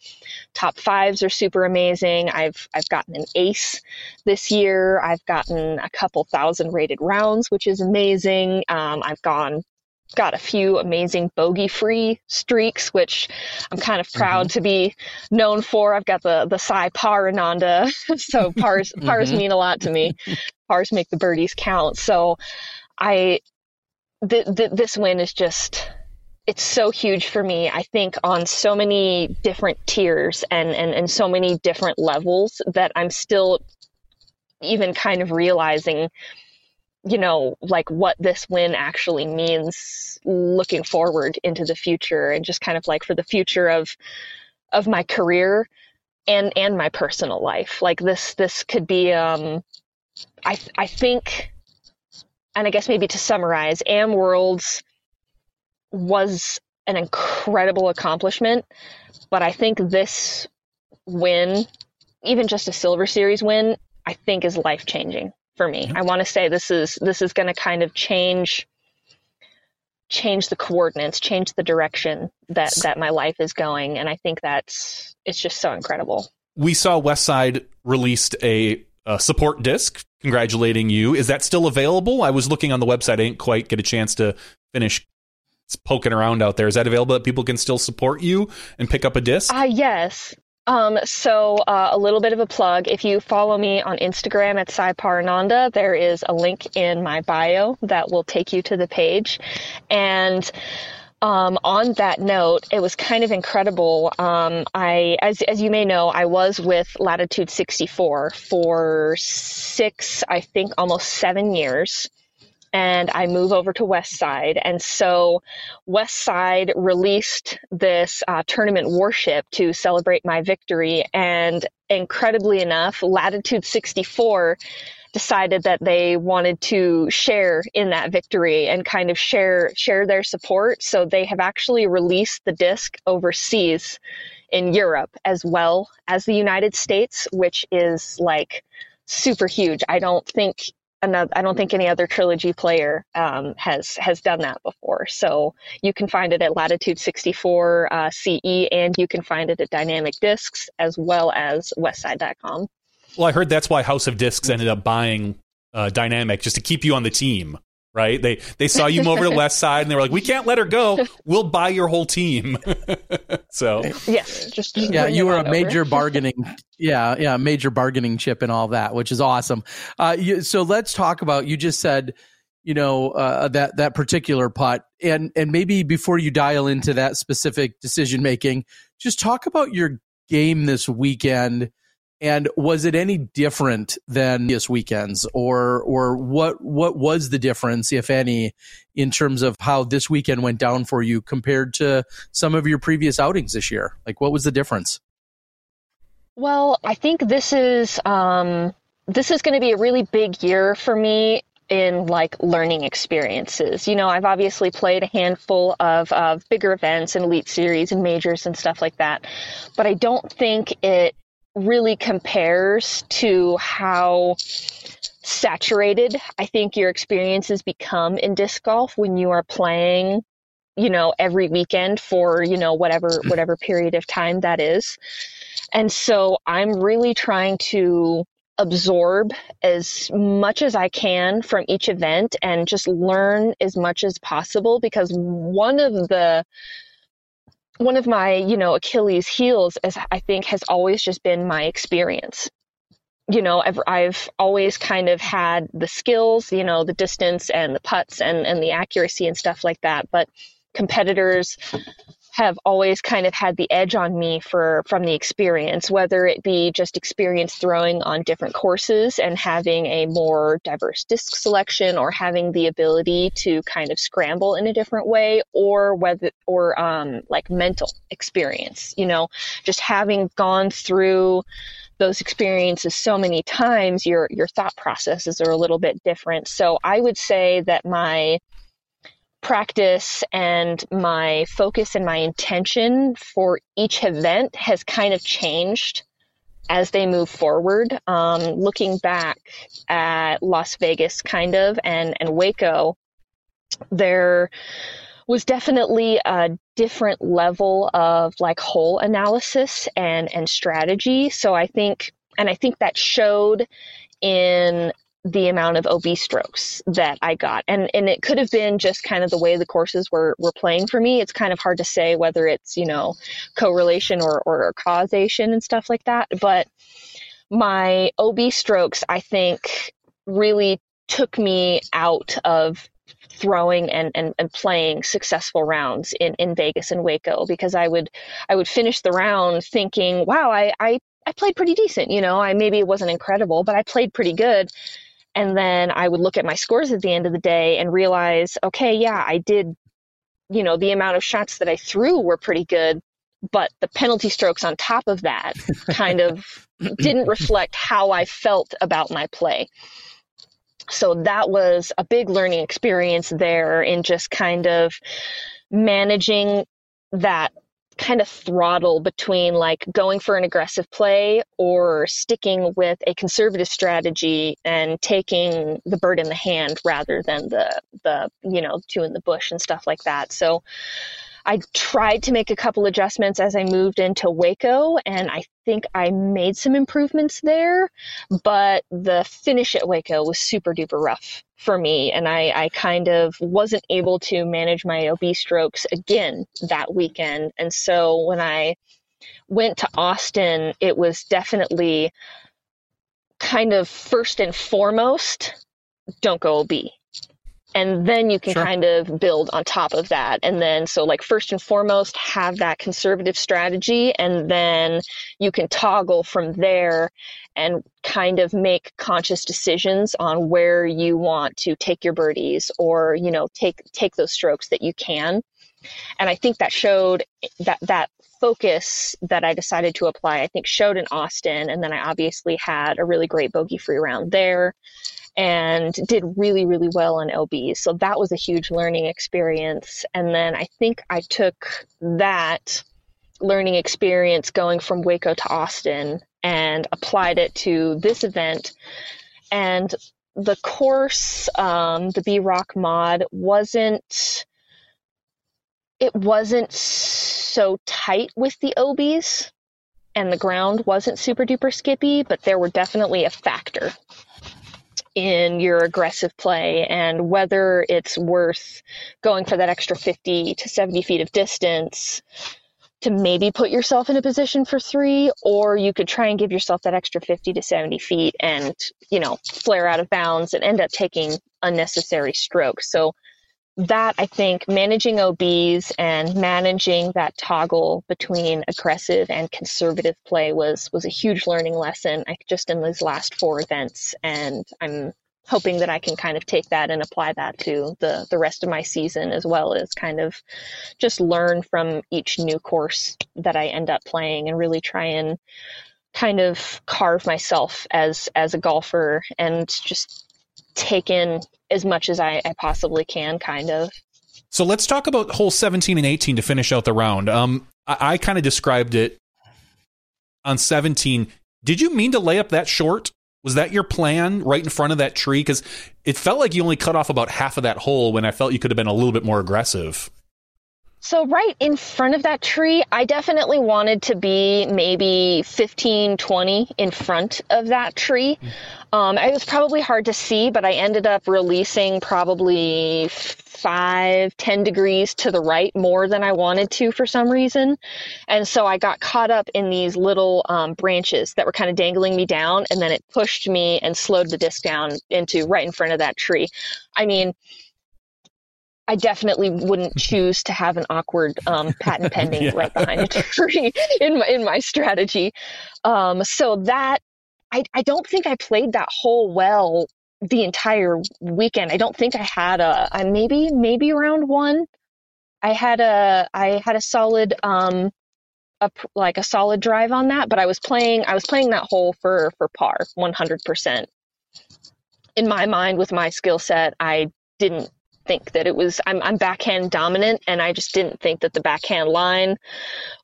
Top fives are super amazing. I've I've gotten an ace this year. I've gotten a couple thousand rated rounds, which is amazing. Um, I've gone got a few amazing bogey free streaks, which I'm kind of proud mm-hmm. to be known for. I've got the the Sai par Ananda, so pars mm-hmm. pars mean a lot to me. pars make the birdies count. So I th- th- this win is just it's so huge for me. I think on so many different tiers and, and, and so many different levels that I'm still even kind of realizing you know, like what this win actually means looking forward into the future and just kind of like for the future of of my career and and my personal life. Like this this could be um I I think and I guess maybe to summarize, Am Worlds was an incredible accomplishment, but I think this win, even just a Silver Series win, I think is life changing for me. I want to say this is this is going to kind of change change the coordinates, change the direction that that my life is going, and I think that's it's just so incredible. We saw Westside released a, a support disc congratulating you. Is that still available? I was looking on the website. I didn't quite get a chance to finish poking around out there. Is that available that people can still support you and pick up a disc? Uh, yes. Um, so uh, a little bit of a plug. If you follow me on Instagram at Saiparananda, there is a link in my bio that will take you to the page. And um, on that note, it was kind of incredible. Um, I, as as you may know, I was with Latitude 64 for six, I think, almost seven years and I move over to West Side. And so West Side released this uh, tournament warship to celebrate my victory. And incredibly enough, Latitude 64 decided that they wanted to share in that victory and kind of share share their support. So they have actually released the disc overseas in Europe as well as the United States, which is like super huge. I don't think another i don't think any other trilogy player um, has has done that before. So you can find it at latitude 64 uh, ce and you can find it at dynamic discs as well as westside.com well i heard that's why house of discs ended up buying uh, dynamic just to keep you on the team right? They they saw you move over to the West Side and they were like, "We can't let her go. We'll buy your whole team." so yes, just yeah, you were a major bargaining, yeah, yeah, major bargaining chip and all that, which is awesome. Uh, you, so let's talk about. You just said, you know, uh, that that particular putt, and and maybe before you dial into that specific decision making, just talk about your game this weekend and was it any different than this weekends, or or what what was the difference, if any, in terms of how this weekend went down for you compared to some of your previous outings this year? Like, what was the difference? Well, I think this is um, this is going to be a really big year for me in like learning experiences. You know, I've obviously played a handful of, of bigger events and elite series and majors and stuff like that, but I don't think it really compares to how saturated I think your experiences become in disc golf when you are playing, you know, every weekend for, you know, whatever mm-hmm. whatever period of time that is. And so I'm really trying to absorb as much as I can from each event and just learn as much as possible because one of the one of my, you know, Achilles heels as I think has always just been my experience. You know, I've, I've always kind of had the skills, you know, the distance and the putts and, and the accuracy and stuff like that. But competitors have always kind of had the edge on me for from the experience whether it be just experience throwing on different courses and having a more diverse disc selection or having the ability to kind of scramble in a different way or whether or um, like mental experience you know just having gone through those experiences so many times your your thought processes are a little bit different. So i would say that my practice and my focus and my intention for each event has kind of changed as they move forward. Um, looking back at Las Vegas, kind of, and and Waco, there was definitely a different level of like hole analysis and and strategy. So I think, and I think that showed in the amount of OB strokes that I got. And and it could have been just kind of the way the courses were were playing for me. It's kind of hard to say whether it's, you know, correlation or, or causation and stuff like that. But my OB strokes, I think, really took me out of throwing and, and, and playing successful rounds in, in Vegas and Waco because I would I would finish the round thinking, wow, I, I I played pretty decent, you know. I maybe it wasn't incredible, but I played pretty good. And then I would look at my scores at the end of the day and realize, okay, yeah, I did, you know, the amount of shots that I threw were pretty good, but the penalty strokes on top of that kind of didn't reflect how I felt about my play. So that was a big learning experience there in just kind of managing that kind of throttle between like going for an aggressive play or sticking with a conservative strategy and taking the bird in the hand rather than the the you know two in the bush and stuff like that. So I tried to make a couple adjustments as I moved into Waco, and I think I made some improvements there. But the finish at Waco was super duper rough for me, and I, I kind of wasn't able to manage my OB strokes again that weekend. And so when I went to Austin, it was definitely kind of first and foremost don't go OB and then you can sure. kind of build on top of that. And then so like first and foremost have that conservative strategy and then you can toggle from there and kind of make conscious decisions on where you want to take your birdies or you know take take those strokes that you can. And i think that showed that that focus that i decided to apply i think showed in austin. And then i obviously had a really great bogey free round there and did really, really well on LBs. So that was a huge learning experience. And then I think I took that learning experience going from Waco to Austin and applied it to this event. And the course, um, the B Rock mod, wasn't it wasn't so tight with the OBs and the ground wasn't super duper skippy, but there were definitely a factor in your aggressive play and whether it's worth going for that extra 50 to 70 feet of distance to maybe put yourself in a position for three, or you could try and give yourself that extra 50 to 70 feet and, you know, flare out of bounds and end up taking unnecessary strokes. So that I think managing OBs and managing that toggle between aggressive and conservative play was was a huge learning lesson I, just in these last four events, and I'm hoping that I can kind of take that and apply that to the the rest of my season as well as kind of just learn from each new course that I end up playing and really try and kind of carve myself as as a golfer and just take in as much as I, I possibly can, kind of. So let's talk about hole 17 and 18 to finish out the round. Um, I, I kind of described it on 17. Did you mean to lay up that short? Was that your plan right in front of that tree? Because it felt like you only cut off about half of that hole when I felt you could have been a little bit more aggressive. So, right in front of that tree, I definitely wanted to be maybe 15, 20 in front of that tree. Um, it was probably hard to see, but I ended up releasing probably five, 10 degrees to the right more than I wanted to for some reason. And so I got caught up in these little um, branches that were kind of dangling me down, and then it pushed me and slowed the disc down into right in front of that tree. I mean, I definitely wouldn't choose to have an awkward um, patent pending yeah. right behind a tree in my, in my strategy. Um, so that I, I don't think I played that hole well the entire weekend. I don't think I had a, a maybe maybe round one. I had a I had a solid um a like a solid drive on that, but I was playing I was playing that hole for for par 100%. In my mind with my skill set, I didn't think that it was I'm, I'm backhand dominant and I just didn't think that the backhand line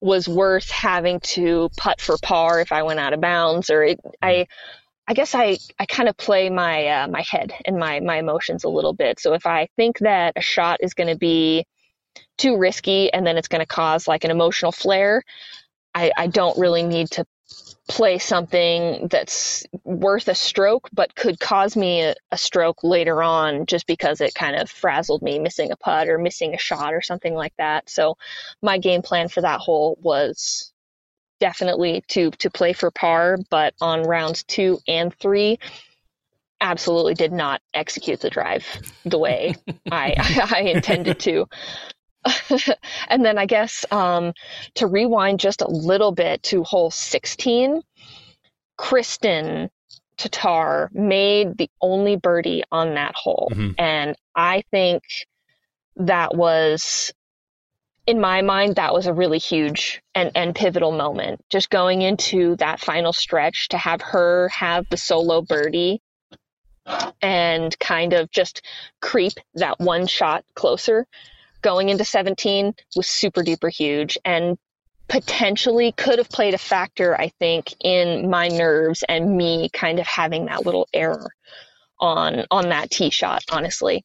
was worth having to putt for par if I went out of bounds or it, I I guess I, I kind of play my uh, my head and my my emotions a little bit. So if I think that a shot is going to be too risky and then it's going to cause like an emotional flare, I, I don't really need to play something that's worth a stroke but could cause me a, a, stroke later on just because it kind of frazzled me missing a putt or missing a shot or something like that. So my game plan for that hole was definitely to to play for par but on rounds two and three absolutely did not execute the drive the way I, I intended to and then I guess um, to rewind just a little bit to hole 16, Kristin Tattar made the only birdie on that hole. Mm-hmm. And I think that was, in my mind, that was a really huge and, and pivotal moment. Just going into that final stretch to have her have the solo birdie and kind of just creep that one shot closer going into 17 was super duper huge and potentially could have played a factor, I think, in my nerves and me kind of having that little error on on that tee shot, honestly.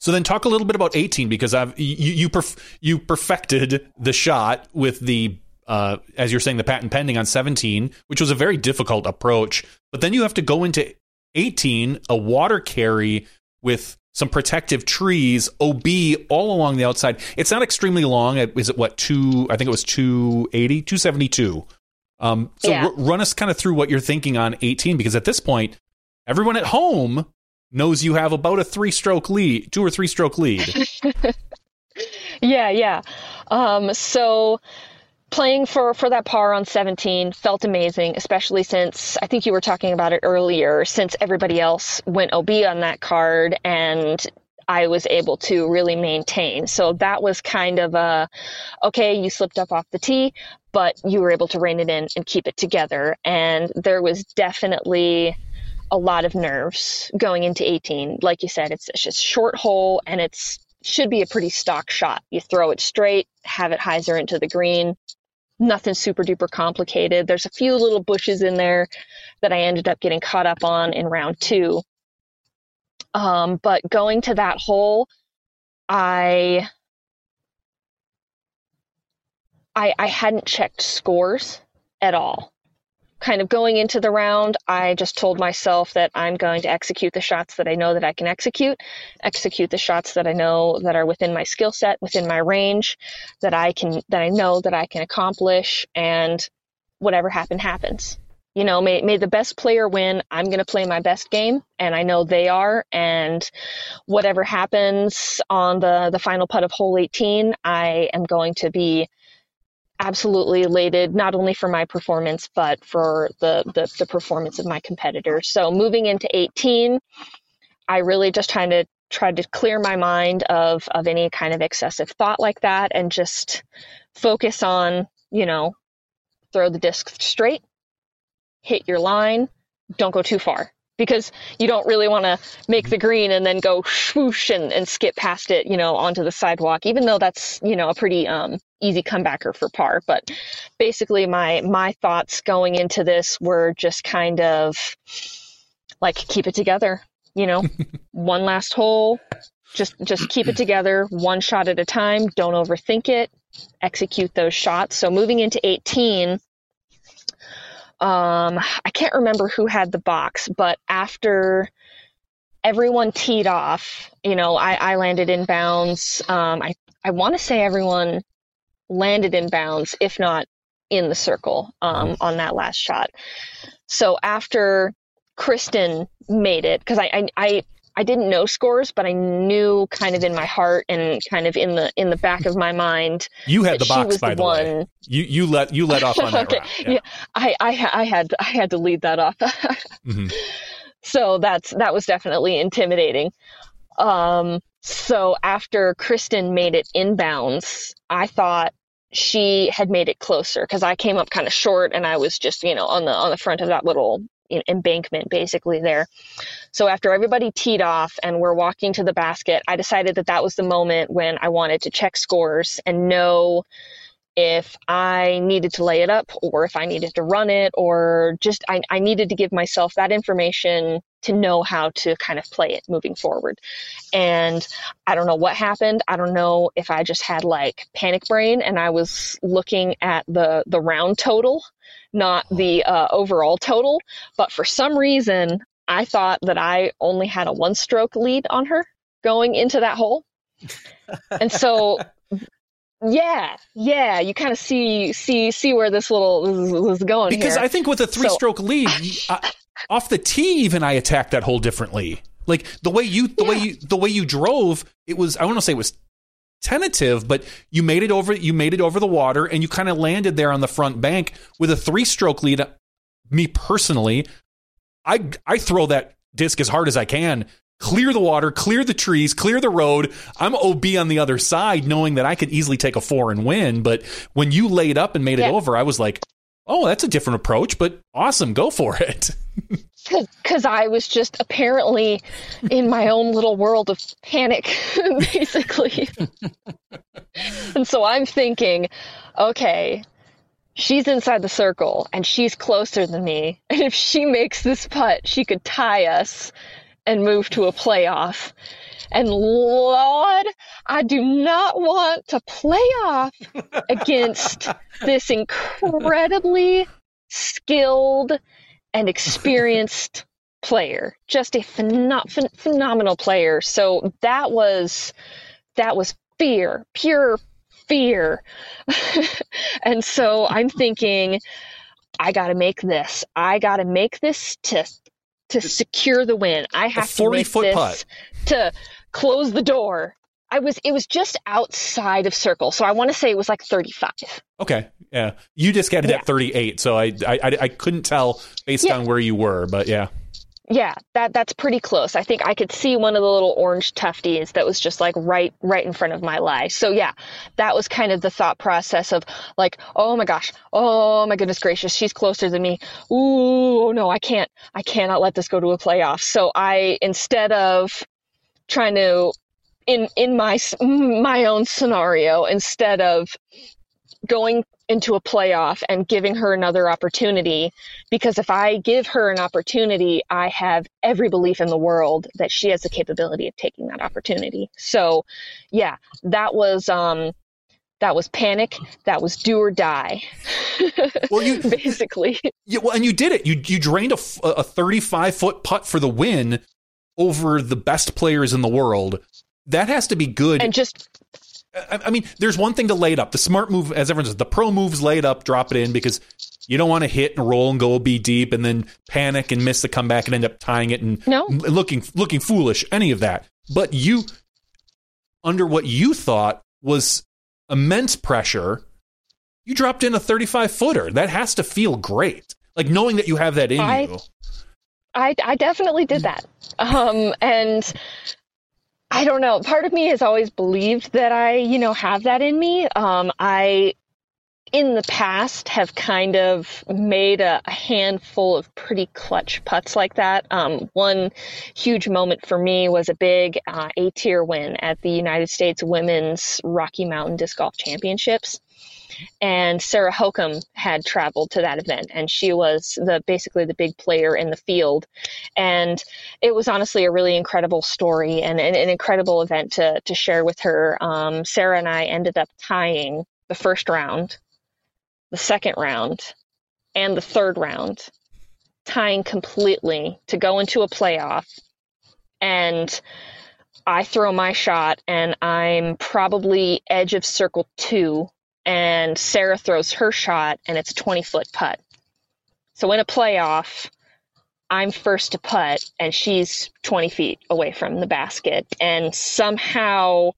So then talk a little bit about 18 because I've you you, perf- you perfected the shot with the uh, as you're saying the patent pending on 17, which was a very difficult approach. But then you have to go into 18, a water carry with some protective trees, OB all along the outside. It's not extremely long. Is it what two? I think it was 280, 272. Um, so yeah. r- run us kind of through what you're thinking on 18 because at this point, everyone at home knows you have about a three stroke lead, two or three stroke lead. yeah, yeah. Um, so playing for for that par on 17 felt amazing especially since i think you were talking about it earlier since everybody else went ob on that card and i was able to really maintain. So that was kind of a okay you slipped up off the tee but you were able to rein it in and keep it together. And there was definitely a lot of nerves going into 18 like you said it's, it's just short hole and it's should be a pretty stock shot. You throw it straight, have it hyzer into the green, nothing super duper complicated. There's a few little bushes in there that I ended up getting caught up on in round two. Um, but going to that hole, I, I I hadn't checked scores at all kind of going into the round, I just told myself that I'm going to execute the shots that I know that I can execute, execute the shots that I know that are within my skill set, within my range, that I can, that I know that I can accomplish, and whatever happened happens. You know, may, may the best player win. I'm going to play my best game, and I know they are. And whatever happens on the the final putt of hole 18, I am going to be absolutely elated not only for my performance but for the, the, the performance of my competitors. So moving into 18, I really just trying to try to clear my mind of of any kind of excessive thought like that and just focus on you know throw the disc straight, hit your line, don't go too far because you don't really want to make the green and then go swoosh and, and skip past it, you know, onto the sidewalk, even though that's, you know, a pretty um, easy comebacker for par. But basically my my thoughts going into this were just kind of like keep it together, you know, one last hole, just just keep it together, one shot at a time, don't overthink it, execute those shots. So moving into 18, um, I can't remember who had the box, but after everyone teed off, you know, I, I landed in bounds. Um, I, I want to say everyone landed in bounds, if not in the circle um, on that last shot. So after Kristin made it, because I, I, I I didn't know scores, but I knew kind of in my heart and kind of in the in the back of my mind. You had the box, by the, the way. You you let you let off on that okay. Yeah. yeah, I, I I had I had to lead that off. mm-hmm. So that's that was definitely intimidating. Um, so after Kristin made it inbounds, I thought she had made it closer because I came up kind of short and I was just you know on the on the front of that little embankment basically there. So after everybody teed off and we're walking to the basket, I decided that that was the moment when I wanted to check scores and know if I needed to lay it up or if I needed to run it or just I, I needed to give myself that information to know how to kind of play it moving forward. And I don't know what happened. I don't know if I just had like panic brain and I was looking at the the round total, not the uh, overall total. But for some reason, I thought that I only had a one stroke lead on her going into that hole. and so yeah, yeah, you kind of see see see where this little is going because here. I think with a three stroke so, lead, off the tee, even I attacked that hole differently. Like the way you the yeah. way you the way you drove, it was I want to say it was tentative, but you made it over you made it over the water and you kind of landed there on the front bank with a three stroke lead. Uh, me personally, I I throw that disc as hard as I can clear the water, clear the trees, clear the road. I'm OB on the other side, knowing that I could easily take a four and win. But when you laid up and made yeah. it over, I was like, oh, that's a different approach, but awesome, go for it. Because I was just apparently in my own little world of panic, basically. and so I'm thinking, okay, she's inside the circle and she's closer than me. And if she makes this putt, she could tie us and move to a playoff. And Lord, I do not want to play off against this incredibly skilled and experienced player. Just a phen- phen- phenomenal player. So that was that was fear, pure fear. and so I'm thinking I got to make this. I got to make this to to secure the win. I have to make this putt. to close the door. I was it was just outside of circle, so I want to say it was like 35. Okay, yeah, you just got it yeah. at 38, so I, I I couldn't tell based yeah. on where you were, but yeah. Yeah, that that's pretty close. I think I could see one of the little orange tufties that was just like right right in front of my lie. So yeah, that was kind of the thought process of like, oh my gosh, oh my goodness gracious, she's closer than me. Ooh, oh no, I can't, I cannot let this go to a playoff. So I instead of trying to in in my my own scenario, instead of going into a playoff and giving her another opportunity because if I give her an opportunity, I have every belief in the world that she has the capability of taking that opportunity. So, yeah, that was um that was panic, that was do or die. Well, you basically. Yeah, well, and you did it. You you drained a, a 35 foot putt for the win over the best players in the world. That has to be good. And just I mean, there's one thing to lay it up. The smart move, as everyone says, the pro moves lay it up, drop it in because you don't want to hit and roll and go be deep and then panic and miss the comeback and end up tying it and no. looking looking foolish. Any of that. But you, under what you thought was immense pressure, you dropped in a 35 footer. That has to feel great. Like knowing that you have that in I, you. I, I definitely did that. Um, and I don't know. Part of me has always believed that I, you know, have that in me. Um, I, in the past, have kind of made a, a handful of pretty clutch putts like that. Um, one huge moment for me was a big uh, A tier win at the United States Women's Rocky Mountain Disc Golf Championships and Sarah Hokom had traveled to that event, and she was the basically the big player in the field, and it was honestly a really incredible story and, and an incredible event to to share with her. Um, Sarah and I ended up tying the first round, the second round, and the third round, tying completely to go into a playoff, and. I throw my shot and I'm probably edge of circle two and Sarah throws her shot and it's a 20 foot putt. So in a playoff, I'm first to putt and she's 20 feet away from the basket. And somehow,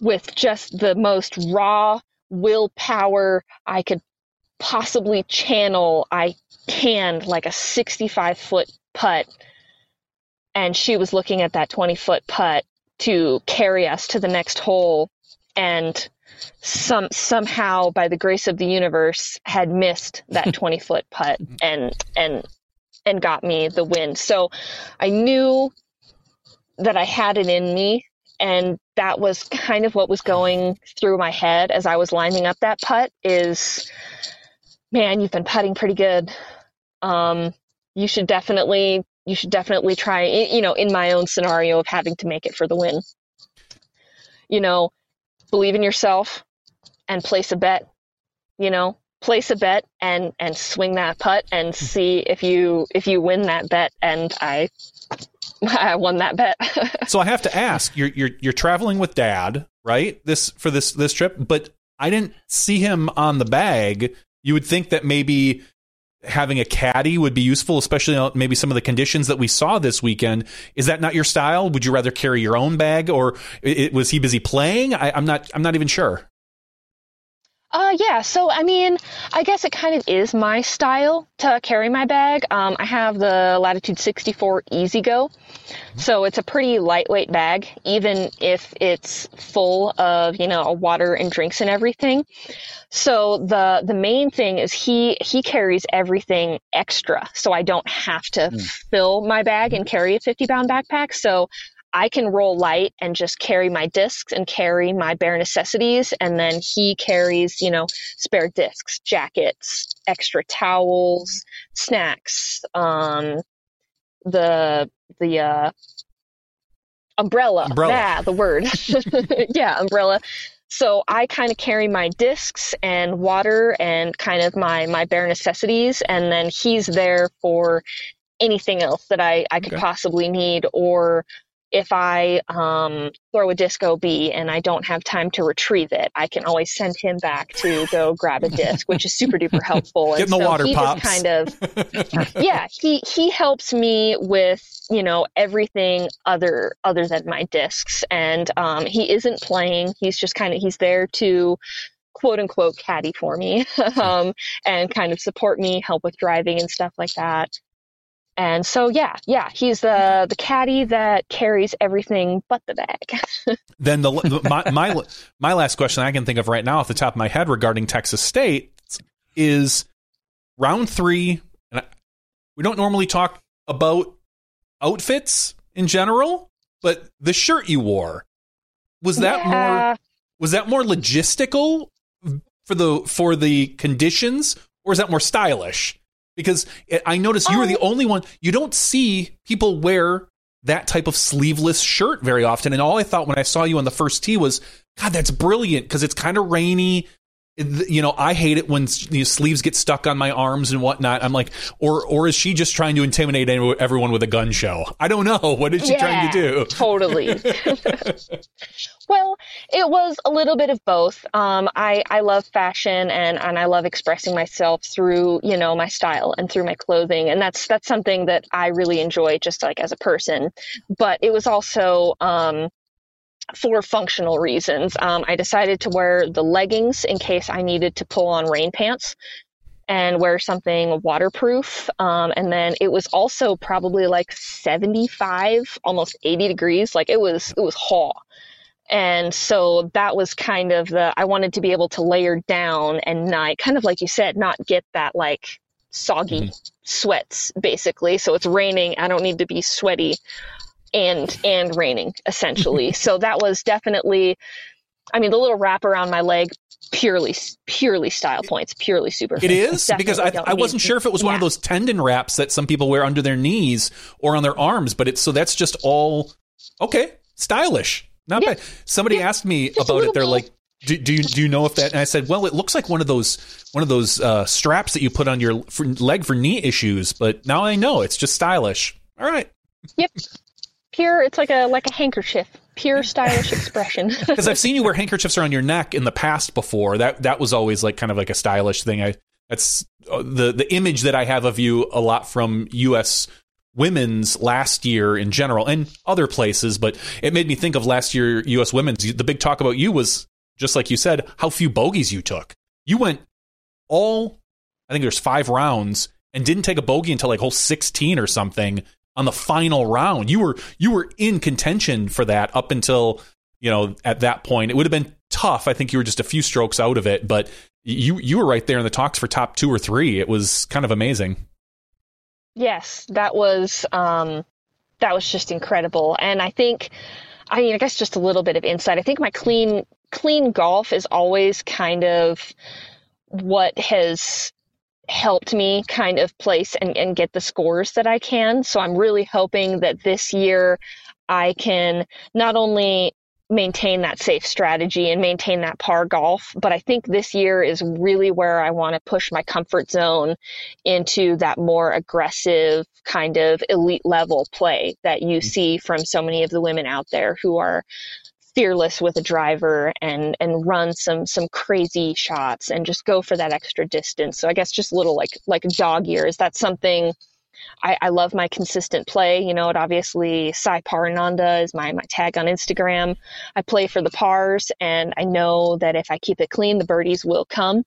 with just the most raw willpower I could possibly channel, I canned like a 65 foot putt. And she was looking at that 20 foot putt to carry us to the next hole. And some somehow by the grace of the universe had missed that 20 foot putt and and and got me the win. So I knew that I had it in me. And that was kind of what was going through my head as I was lining up that putt is, man, you've been putting pretty good. Um, you should definitely, you should definitely try, you know, in my own scenario of having to make it for the win. You know, believe in yourself and place a bet, you know, place a bet and and swing that putt and hmm. see if you if you win that bet. And i i won that bet. So i have to ask you're you're you're traveling with dad right? This for this this trip but i didn't see him on the bag. You would think that maybe having a caddy would be useful especially maybe some of the conditions that we saw this weekend. Is that not your style? Would you rather carry your own bag or it, was he busy playing? I, i'm not i'm not even sure uh, yeah. So, I mean, I guess it kind of is my style to carry my bag. Um, I have the Latitude 64 Easy Go, So it's a pretty lightweight bag, even if it's full of, you know, water and drinks and everything. So the, the main thing is he, he carries everything extra. So I don't have to mm. fill my bag and carry a 50 pound backpack. So I can roll light and just carry my discs and carry my bare necessities. And then he carries, you know, spare discs, jackets, extra towels, snacks, um, the, the, uh, umbrella. Umbrella. Yeah, the word. yeah, umbrella. So I kind of carry my discs and water and kind of my, my bare necessities. And then he's there for anything else that I, I could okay. possibly need or if I um, throw a disco OB and I don't have time to retrieve it, I can always send him back to go grab a disc, which is super duper helpful. Get the so water he pops. Just kind of, yeah, he he helps me with you know everything other other than my discs, and um, he isn't playing. He's just kind of he's there to quote unquote caddy for me um, and kind of support me, help with driving and stuff like that. And so, yeah, yeah, he's the the caddy that carries everything but the bag. then the my, my my last question I can think of right now off the top of my head regarding Texas State is round three. And I, we don't normally talk about outfits in general, but the shirt you wore was that yeah. more was that more logistical for the for the conditions, or is that more stylish? Because I noticed you were the oh. only one. You don't see people wear that type of sleeveless shirt very often. And all I thought when I saw you on the first tee was, God, that's brilliant because it's kind of rainy you know, I hate it when these sleeves get stuck on my arms and whatnot. I'm like, or or is she just trying to intimidate everyone with a gun show? I don't know. What is she yeah, trying to do? Totally. well, it was a little bit of both. Um, I I love fashion and and I love expressing myself through you know my style and through my clothing, and that's that's something that I really enjoy just like as a person. But it was also um, for functional reasons. Um, I decided to wear the leggings in case I needed to pull on rain pants and wear something waterproof. Um, and then it was also probably like 75, almost 80 degrees. Like it was, it was haw. And so that was kind of the, I wanted to be able to layer down and not, kind of like you said, not get that like soggy mm-hmm. sweats basically. So it's raining. I don't need to be sweaty and and raining essentially. so that was definitely I mean the little wrap around my leg purely purely style points, purely super. It is because I, I wasn't sure if it was yeah. one of those tendon wraps that some people wear under their knees or on their arms, but it's so that's just all okay, stylish. Not yeah. bad. Somebody yeah. asked me just about it. They're like, do, do you do you know if that? And I said, well, it looks like one of those one of those uh, straps that you put on your for, leg for knee issues. But now I know it's just stylish. All right. Yep pure it's like a like a handkerchief. Pure stylish expression. Because i've seen you wear handkerchiefs around your neck in the past before. That that was always like kind of like a stylish thing. I that's uh, the the image that i have of you a lot from us women's last year in general and other places but it made me think of last year us women's. The big talk about you was just like you said how few bogeys you took. You went all i think there's five rounds and didn't take a bogey until like hole 16 or something on the final round. You were you were in contention for that up until you know at that point. It would have been tough. I think you were just a few strokes out of it, but you you were right there in the talks for top two or three. It was kind of amazing. Yes, that was um, that was just incredible, and I think, I mean, I guess just a little bit of insight. I think my clean clean golf is always kind of what has helped me kind of place and, and get the scores that I can. So I'm really hoping that this year I can not only maintain that safe strategy and maintain that par golf. But I think this year is really where I want to push my comfort zone into that more aggressive kind of elite level play that you mm-hmm. see from so many of the women out there who are fearless with a driver and and run some some crazy shots and just go for that extra distance. So I guess just a little like like dog ears. That's something I, I love my consistent play. You know, it obviously Sai Parananda is my, my tag on Instagram. I play for the pars and I know that if I keep it clean, the birdies will come.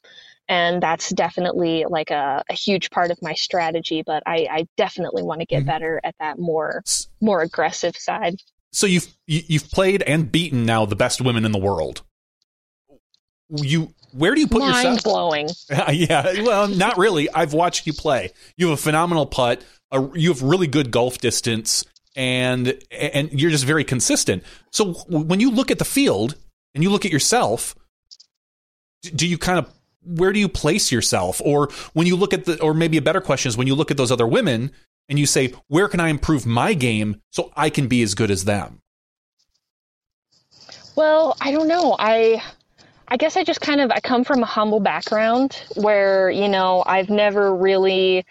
And that's definitely like a, a huge part of my strategy, but I, I definitely want to get mm-hmm. better at that more more aggressive side. So you've you've played and beaten now the best women in the world. You where do you put yourself? Mind yourself? blowing. yeah, well, not really. I've watched you play. You have a phenomenal putt. A, you have really good golf distance, and and you're just very consistent. So when you look at the field and you look at yourself, do you kind of where do you place yourself? Or when you look at the, or maybe a better question is when you look at those other women and you say, where can I improve my game so I can be as good as them? Well, I don't know. I I guess I just kind of I come from a humble background where, you know, I've never really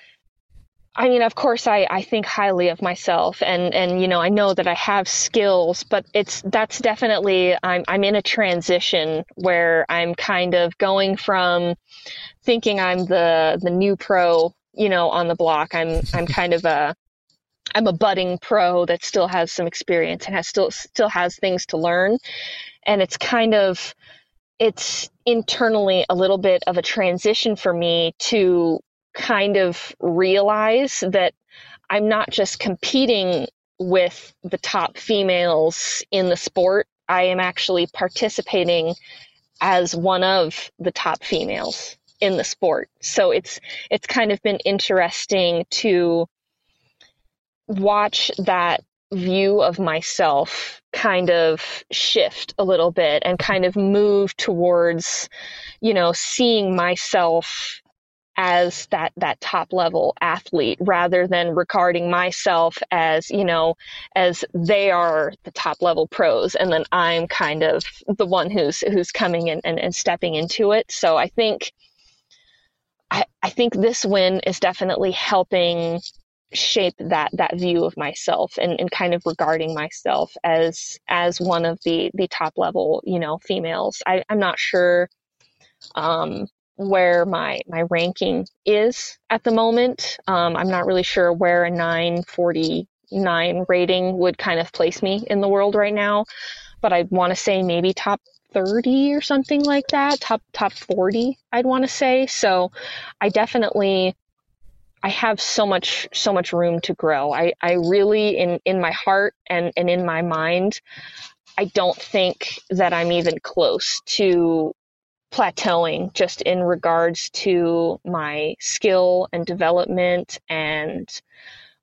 I mean, of course I, I think highly of myself and, and, you know, I know that I have skills, but it's, that's definitely, I'm, I'm in a transition where I'm kind of going from thinking I'm the, the new pro, you know, on the block. I'm, I'm kind of a, I'm a budding pro that still has some experience and has still, still has things to learn. And it's kind of, it's internally a little bit of a transition for me to kind of realize that I'm not just competing with the top females in the sport, I am actually participating as one of the top females in the sport. So it's it's kind of been interesting to watch that view of myself kind of shift a little bit and kind of move towards you know seeing myself as that that top level athlete rather than regarding myself as you know as they are the top level pros and then i'm kind of the one who's who's coming in and, and stepping into it so i think I, I think this win is definitely helping shape that that view of myself and, and kind of regarding myself as as one of the the top level you know females. I, i'm not sure um, where my my ranking is at the moment. Um, i'm not really sure where a 949 rating would kind of place me in the world right now but i want to say maybe top 30 or something like that top top 40 i'd want to say so i definitely I have so much so much room to grow. I, I really in in my heart and, and in my mind, I don't think that I'm even close to plateauing just in regards to my skill and development and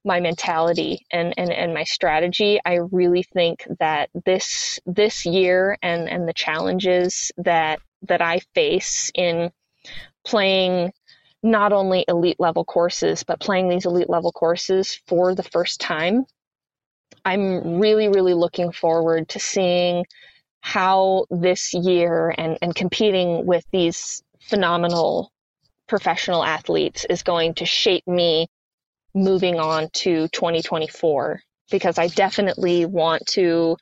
my mentality and, and, and my strategy. I really think that this this year and, and the challenges that that I face in playing not only elite level courses, but playing these elite level courses for the first time. I'm really, really looking forward to seeing how this year and, and competing with these phenomenal professional athletes is going to shape me moving on to 2024 because I definitely want to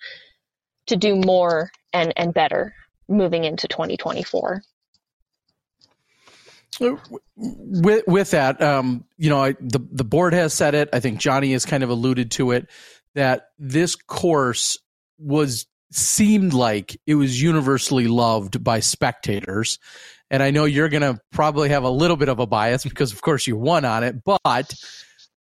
to do more and and better moving into 2024 with with that, um, you know, I, the the board has said it. I think Johnny has kind of alluded to it that this course was seemed like it was universally loved by spectators. And I know you're going to probably have a little bit of a bias because, of course, you won on it. But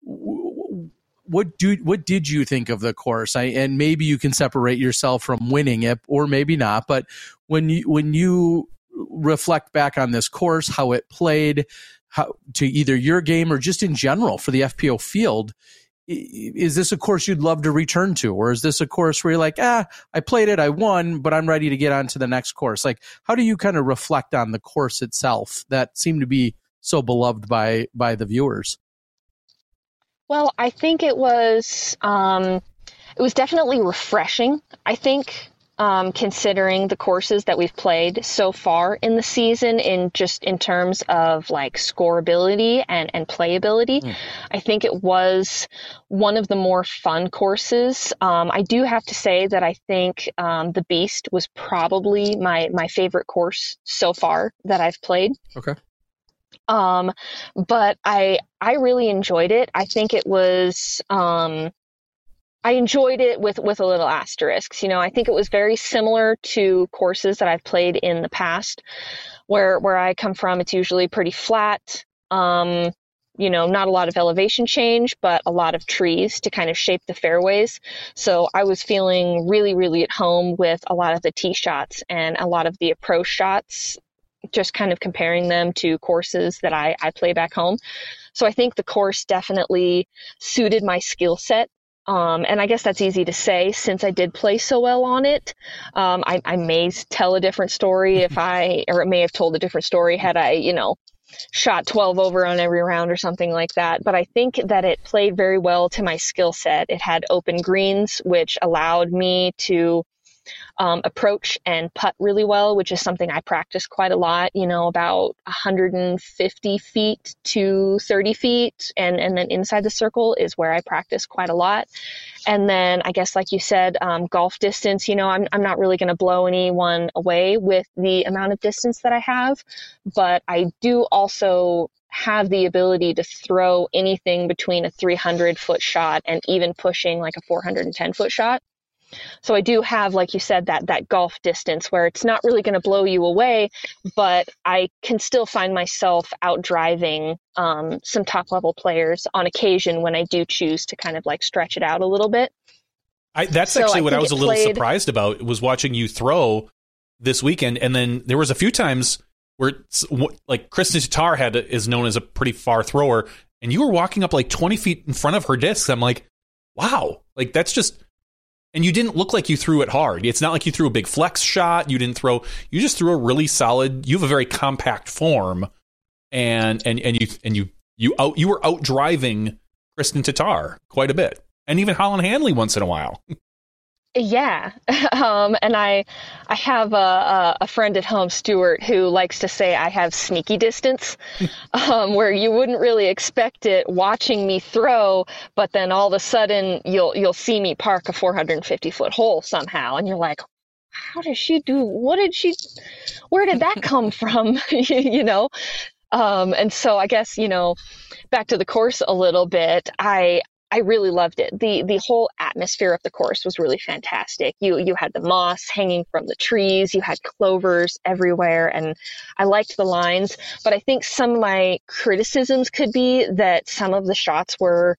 what do what did you think of the course? I, and maybe you can separate yourself from winning it, or maybe not. But when you when you reflect back on this course, how it played, how, to either your game or just in general for the FPO field, is this a course you'd love to return to or is this a course where you're like ah i played it i won but i'm ready to get on to the next course like how do you kind of reflect on the course itself that seemed to be so beloved by by the viewers well i think it was um it was definitely refreshing i think um, considering the courses that we've played so far in the season in just in terms of like scoreability and, and playability. Mm. I think it was one of the more fun courses. Um, I do have to say that I think um, the Beast was probably my my favorite course so far that I've played. Okay. Um, but I I really enjoyed it. I think it was um I enjoyed it with with a little asterisk. You know, I think it was very similar to courses that I've played in the past, where where I come from. It's usually pretty flat. Um, you know, not a lot of elevation change, but a lot of trees to kind of shape the fairways. So I was feeling really, really at home with a lot of the tee shots and a lot of the approach shots, just kind of comparing them to courses that I, I play back home. So I think the course definitely suited my skill set um, and I guess that's easy to say since I did play so well on it. Um, I, I, may tell a different story if I, or it may have told a different story had I, you know, shot 12 over on every round or something like that. But I think that it played very well to my skill set. It had open greens, which allowed me to um, approach and putt really well, which is something I practice quite a lot, you know, about 150 feet to 30 feet. And, and then inside the circle is where I practice quite a lot. And then I guess, like you said, um, golf distance, you know, I'm, I'm not really going to blow anyone away with the amount of distance that I have, but I do also have the ability to throw anything between a 300 foot shot and even pushing like a 410 foot shot. So I do have, like you said, that that golf distance where it's not really going to blow you away, but I can still find myself out driving um, some top level players on occasion when I do choose to kind of like stretch it out a little bit. I, that's so actually I what I was a little played... surprised about was watching you throw this weekend, and then there was a few times where like Kristin Tattar had is known as a pretty far thrower, and you were walking up like twenty feet in front of her discs. I'm like, wow, like that's just and you didn't look like you threw it hard. It's not like you threw a big flex shot. You didn't throw. You just threw a really solid. You have a very compact form, and and and you and you you out you were out driving Kristin Tattar quite a bit, and even Holyn Handley once in a while. Yeah, um, and I I have a, a, friend at home, Stuart, who likes to say I have sneaky distance, um, where you wouldn't really expect it watching me throw, but then all of a sudden you'll you'll see me park a 450 foot hole somehow, and you're like, how does she do? What did she? Where did that come from? you know, um, and so I guess you know, back to the course a little bit. I I really loved it. The the whole atmosphere of the course was really fantastic. You you had the moss hanging from the trees, you had clovers everywhere, and I liked the lines. But I think some of my criticisms could be that some of the shots were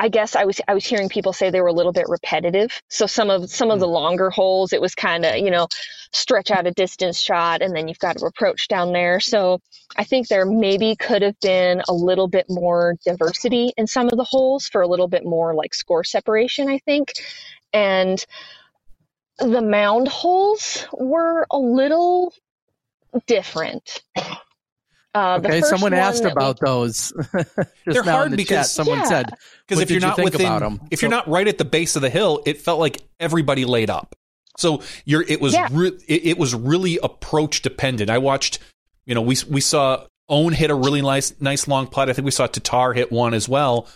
I guess I was I was hearing people say they were a little bit repetitive. So some of some of the hmm. longer holes, it was kind of you know stretch out a distance shot, and then you've got to approach down there. So I think there maybe could have been a little bit more diversity in some of the holes for a little bit more like score separation. I think, and the mound holes were a little different. Uh, okay, someone asked about those. They're hard the because chat, someone yeah. said because if you're not you within, if so, you're not right at the base of the hill, it felt like everybody laid up. So you're it was yeah. re- it, it, was really approach dependent. I watched, you know, we we saw Ohn hit a really nice nice long putt. I think we saw Tattar hit one as well.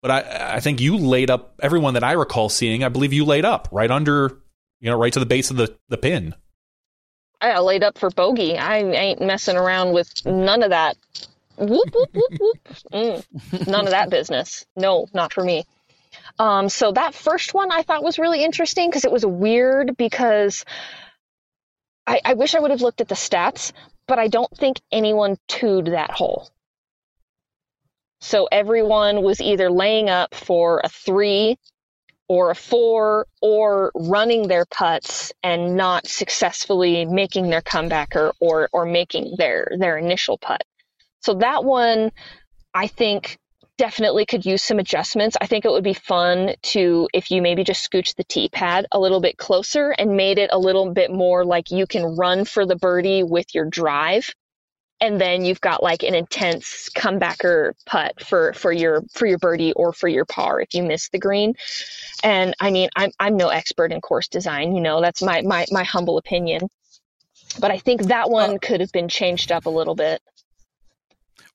But I I think you laid up everyone that I recall seeing. I believe you laid up right under, you know, right to the base of the the pin. I laid up for bogey. I ain't messing around with none of that. Whoop, whoop, whoop, whoop. Mm, none of that business. No, not for me. Um, so that first one I thought was really interesting because it was weird because I, I wish I would have looked at the stats, but I don't think anyone twoed that hole. So everyone was either laying up for a three or a four or running their putts and not successfully making their comeback or, or, or making their, their initial putt. So that one, I think definitely could use some adjustments. I think it would be fun to, if you maybe just scooch the tee pad a little bit closer and made it a little bit more like you can run for the birdie with your drive. And then you've got like an intense comebacker putt for, for your for your birdie or for your par if you miss the green. And I mean, I'm I'm no expert in course design, you know, that's my my, my humble opinion. But I think that one could have been changed up a little bit.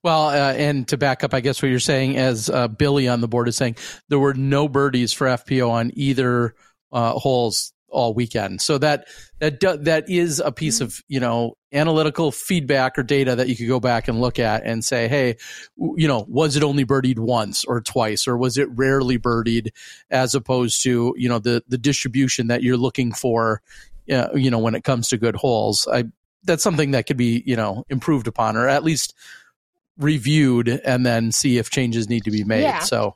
Well, uh, and to back up, I guess what you're saying, as uh, Billy on the board is saying, there were no birdies for FPO on either uh, holes all weekend. So that that do, that is a piece of you know analytical feedback or data that you could go back and look at and say, hey, you know, was it only birdied once or twice, or was it rarely birdied, as opposed to you know the the distribution that you're looking for, uh, you know, when it comes to good holes. I that's something that could be you know improved upon, or at least reviewed and then see if changes need to be made. Yeah. So,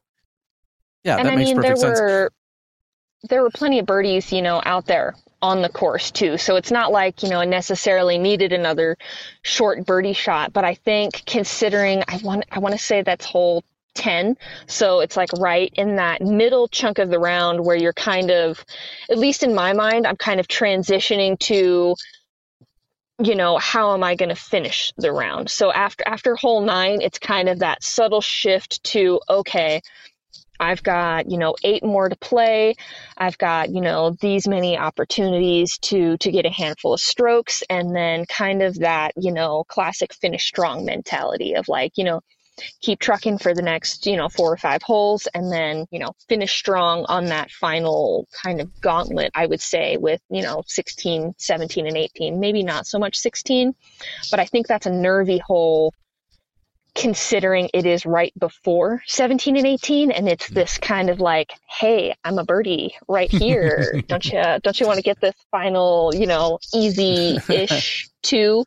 yeah, and that I makes mean, perfect sense. Were, there were plenty of birdies, you know, out there on the course too. So it's not like, you know, I necessarily needed another short birdie shot, but I think considering I want I want to say that's hole 10. So it's like right in that middle chunk of the round where you're kind of at least in my mind, I'm kind of transitioning to you know how am i going to finish the round so after after hole 9 it's kind of that subtle shift to okay I've got, you know, eight more to play. I've got, you know, these many opportunities to to get a handful of strokes and then kind of that, you know, classic finish strong mentality of like, you know, keep trucking for the next, you know, four or five holes and then, you know, finish strong on that final kind of gauntlet, I would say, with, you know, 16, 17, and 18. Maybe not so much 16, but I think that's a nervy hole considering it is right before 17 and 18 and it's hmm. this kind of like hey i'm a birdie right here. Don't you don't you want to get this final you know easy-ish two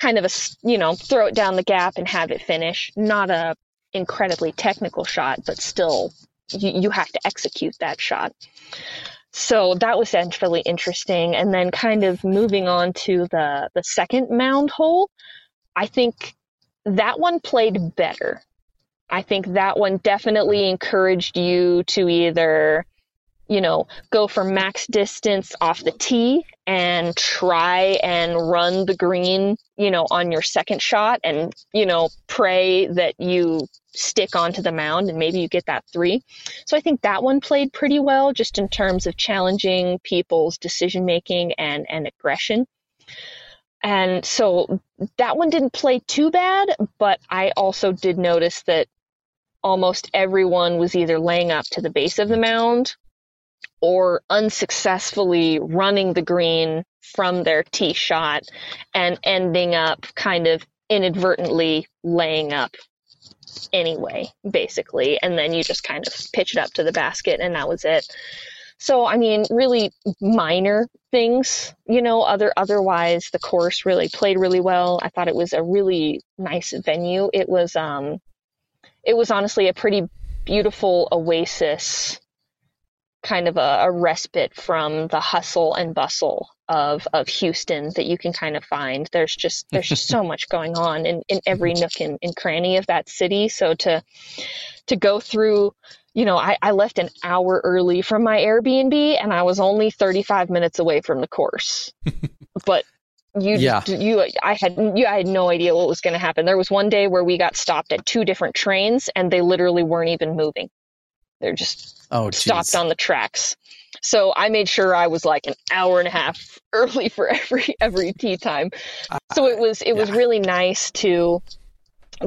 kind of a you know throw it down the gap and have it finish? Not a incredibly technical shot but still you, you have to execute that shot. So that was definitely interesting. And then kind of moving on to the the second mound hole i think that one played better i think that one definitely encouraged you to either you know, go for max distance off the tee and try and run the green, you know, on your second shot and, you know, pray that you stick onto the mound and maybe you get that three. So I think that one played pretty well just in terms of challenging people's decision making and, and aggression. And so that one didn't play too bad, but I also did notice that almost everyone was either laying up to the base of the mound or unsuccessfully running the green from their tee shot and ending up kind of inadvertently laying up anyway, basically. And then you just kind of pitch it up to the basket and that was it. So I mean, really minor things, you know. Other otherwise, the course really played really well. I thought it was a really nice venue. It was um, it was honestly a pretty beautiful oasis kind of a, a, respite from the hustle and bustle of of Houston that you can kind of find. There's just there's just so much going on in, in every nook and, and cranny of that city. So to to go through, you know, I, I left an hour early from my Airbnb and I was only 35 minutes away from the course. but you yeah. you I had you I had no idea what was going to happen. There was one day where we got stopped at two different trains and they literally weren't even moving. They're just oh, stopped on the tracks. So I made sure I was like an hour and a half early for every every tee time. So it was it was really nice to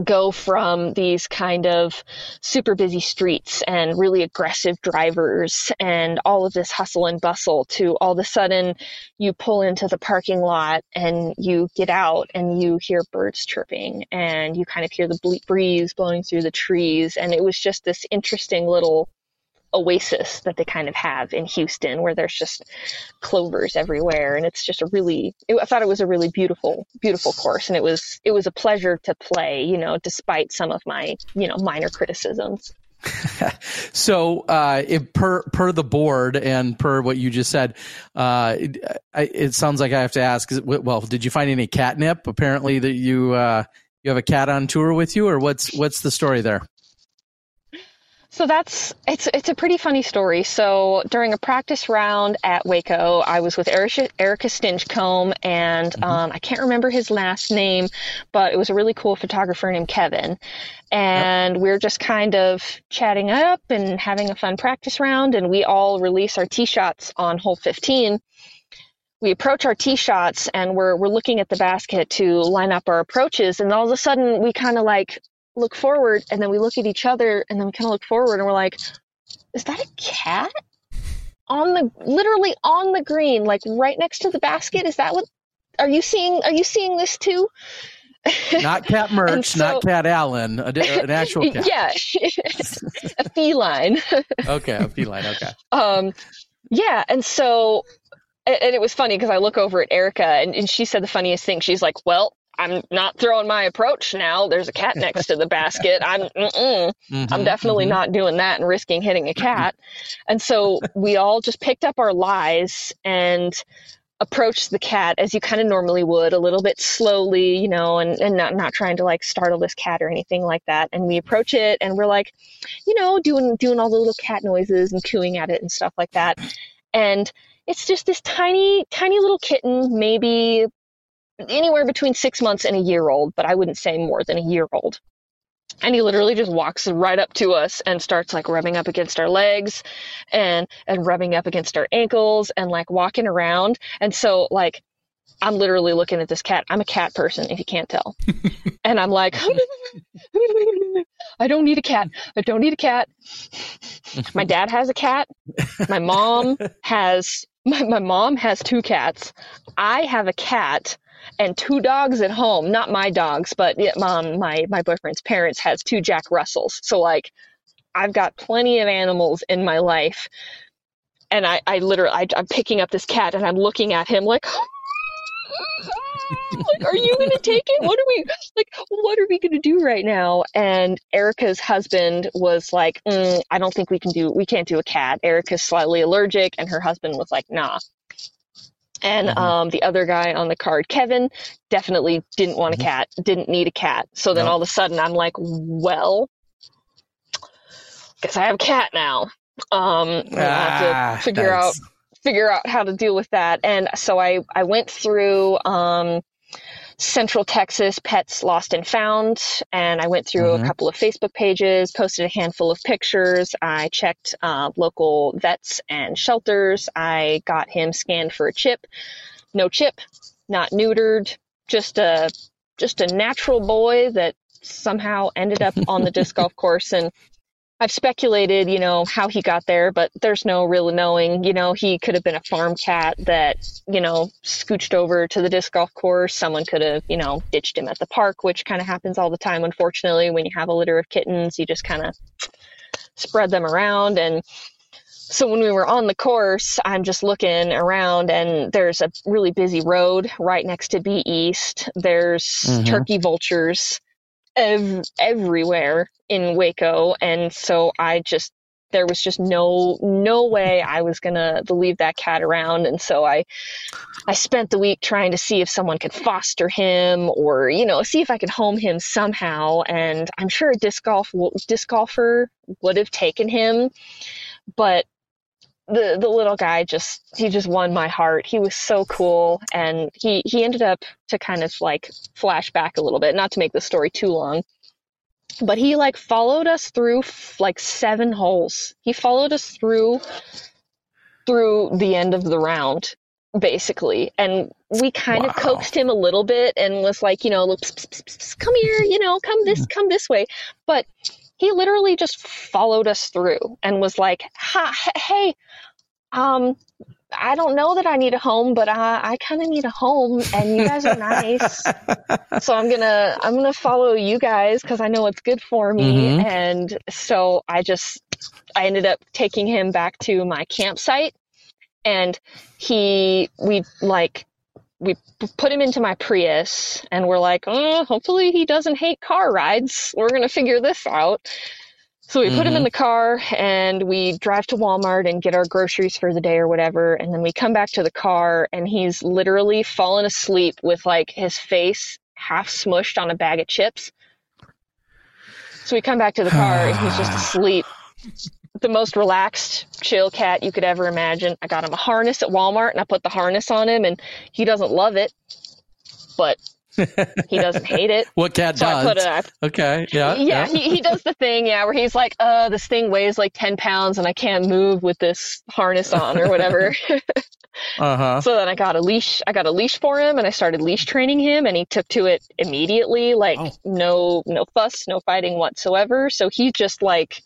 go from these kind of super busy streets and really aggressive drivers and all of this hustle and bustle to all of a sudden you pull into the parking lot and you get out and you hear birds chirping and you kind of hear the breeze blowing through the trees. And it was just this interesting little oasis that they kind of have in Houston where there's just clovers everywhere and it's just a really it, I thought it was a really beautiful beautiful course and it was it was a pleasure to play you know despite some of my you know minor criticisms so uh, it, per per the board and per what you just said, uh, it, it, sounds like I have to ask. Well, did you find any catnip? Apparently, that you uh, you have a cat on tour with you, or what's what's the story there? So that's it's it's a pretty funny story. So during a practice round at Waco, I was with Erica, Erica Stinchcomb, and mm-hmm. um, I can't remember his last name, but it was a really cool photographer named Kevin, and yep. we are just kind of chatting up and having a fun practice round, and we all release our tee shots on hole 15. We approach our tee shots and we're we're looking at the basket to line up our approaches, and all of a sudden we kind of like look forward and then we look at each other and then we kind of look forward and we're like, is that a cat? On the literally on the green, like right next to the basket. Is that what are you seeing are you seeing this too? Not cat merch, so, not cat Allen, a, an actual cat. Yeah, a feline. okay, a feline. Okay. Um, yeah, and so, and it was funny because I look over at Erica and, and she said the funniest thing. She's like, "Well, I'm not throwing my approach now. There's a cat next to the basket. I'm mm-hmm, I'm definitely mm-hmm. not doing that and risking hitting a cat. And so we all just picked up our lies and approached the cat as you kind of normally would, a little bit slowly, you know, and, and not not trying to like startle this cat or anything like that. And we approach it and we're like, you know, doing doing all the little cat noises and cooing at it and stuff like that. And it's just this tiny, tiny little kitten, maybe anywhere between six months and a year old, but I wouldn't say more than a year old. And he literally just walks right up to us and starts like rubbing up against our legs and and rubbing up against our ankles and like walking around. And so like I'm literally looking at this cat. I'm a cat person, if you can't tell. and I'm like, I don't need a cat. I don't need a cat. My dad has a cat. My mom has my, my mom has two cats. I have a cat and two dogs at home. Not my dogs, but mom, my my boyfriend's parents has two Jack Russells. So like, I've got plenty of animals in my life, and I I literally I, I'm picking up this cat and I'm looking at him like. like, are you gonna take it? What are we like? What are we gonna do right now? And Erica's husband was like, mm, I don't think we can do. We can't do a cat. Erica's slightly allergic, and her husband was like, Nah, and mm-hmm. um, the other guy on the card, Kevin, definitely didn't want a mm-hmm. cat, didn't need a cat. So then nope. all of a sudden I'm like, well, guess I have a cat now. Um, I have to ah, figure out figure out how to deal with that. And so I I went through um, Central Texas Pets Lost and Found, and I went through mm-hmm. a couple of Facebook pages, posted a handful of pictures. I checked uh, local vets and shelters. I got him scanned for a chip. No chip, not neutered, just a just a natural boy that somehow ended up on the disc golf course and I've speculated, you know, how he got there, but there's no real knowing. You know, he could have been a farm cat that, you know, scooched over to the disc golf course. Someone could have, you know, ditched him at the park, which kind of happens all the time, unfortunately. When you have a litter of kittens, you just kind of spread them around. And so when we were on the course, I'm just looking around, and there's a really busy road right next to B East. There's mm-hmm. turkey vultures ev- everywhere in Waco, and so I just there was just no no way I was gonna leave that cat around, and so I I spent the week trying to see if someone could foster him or you know see if I could home him somehow, and I'm sure a disc golf disc golfer would have taken him, but the the little guy just he just won my heart. He was so cool, and he he ended up to kind of like flash back a little bit, not to make the story too long, but he like followed us through like seven holes. He followed us through through the end of the round basically and we kind wow. of coaxed him a little bit and was like you know pss, pss, pss, come here you know come this come this way but he literally just followed us through and was like, "Hey, um, I don't know that I need a home, but I, I kind of need a home, and you guys are nice, so I'm gonna I'm gonna follow you guys because I know it's good for me." Mm-hmm. And so I just I ended up taking him back to my campsite, and he we like we put him into my Prius and we're like, oh, hopefully he doesn't hate car rides. We're going to figure this out. So we mm-hmm. put him in mm-hmm. the car and we drive to Walmart and get our groceries for the day or whatever. And then we come back to the car and he's literally fallen asleep with like his face half smushed on a bag of chips. So we come back to the car and he's just asleep. The most relaxed, chill cat you could ever imagine. I got him a harness at Walmart and I put the harness on him and he doesn't love it, but he doesn't hate it. what cat So I does? a, okay, yeah, yeah, He, he does the thing, yeah, where he's like, uh, this thing weighs like 10 pounds and I can't move with this harness on or whatever. uh huh. so then I got a leash, I got a leash for him and I started leash training him and he took to it immediately, like Oh. no, no fuss, no fighting whatsoever. So he's just like,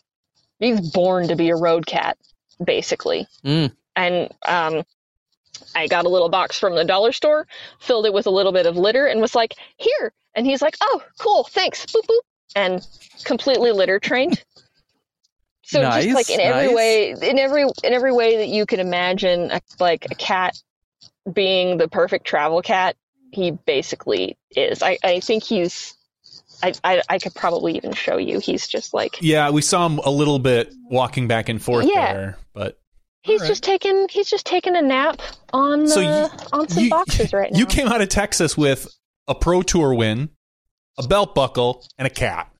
he's born to be a road cat, basically. Mm. And, um, I got a little box from the dollar store, filled it with a little bit of litter, and was like, "Here." And he's like, "Oh, cool, thanks." Boop boop, and completely litter trained. So Nice, just like in every nice. way, in every in every way that you can imagine, a, like a cat being the perfect travel cat, he basically is. I, I think he's. I, I I could probably even show you. He's just like Yeah, we saw him a little bit walking back and forth Yeah. there, but he's Alright. just taking he's just taking a nap on So uh, you- on some you, boxes right now. you came out of Texas with a pro tour win, a belt buckle, and a cat,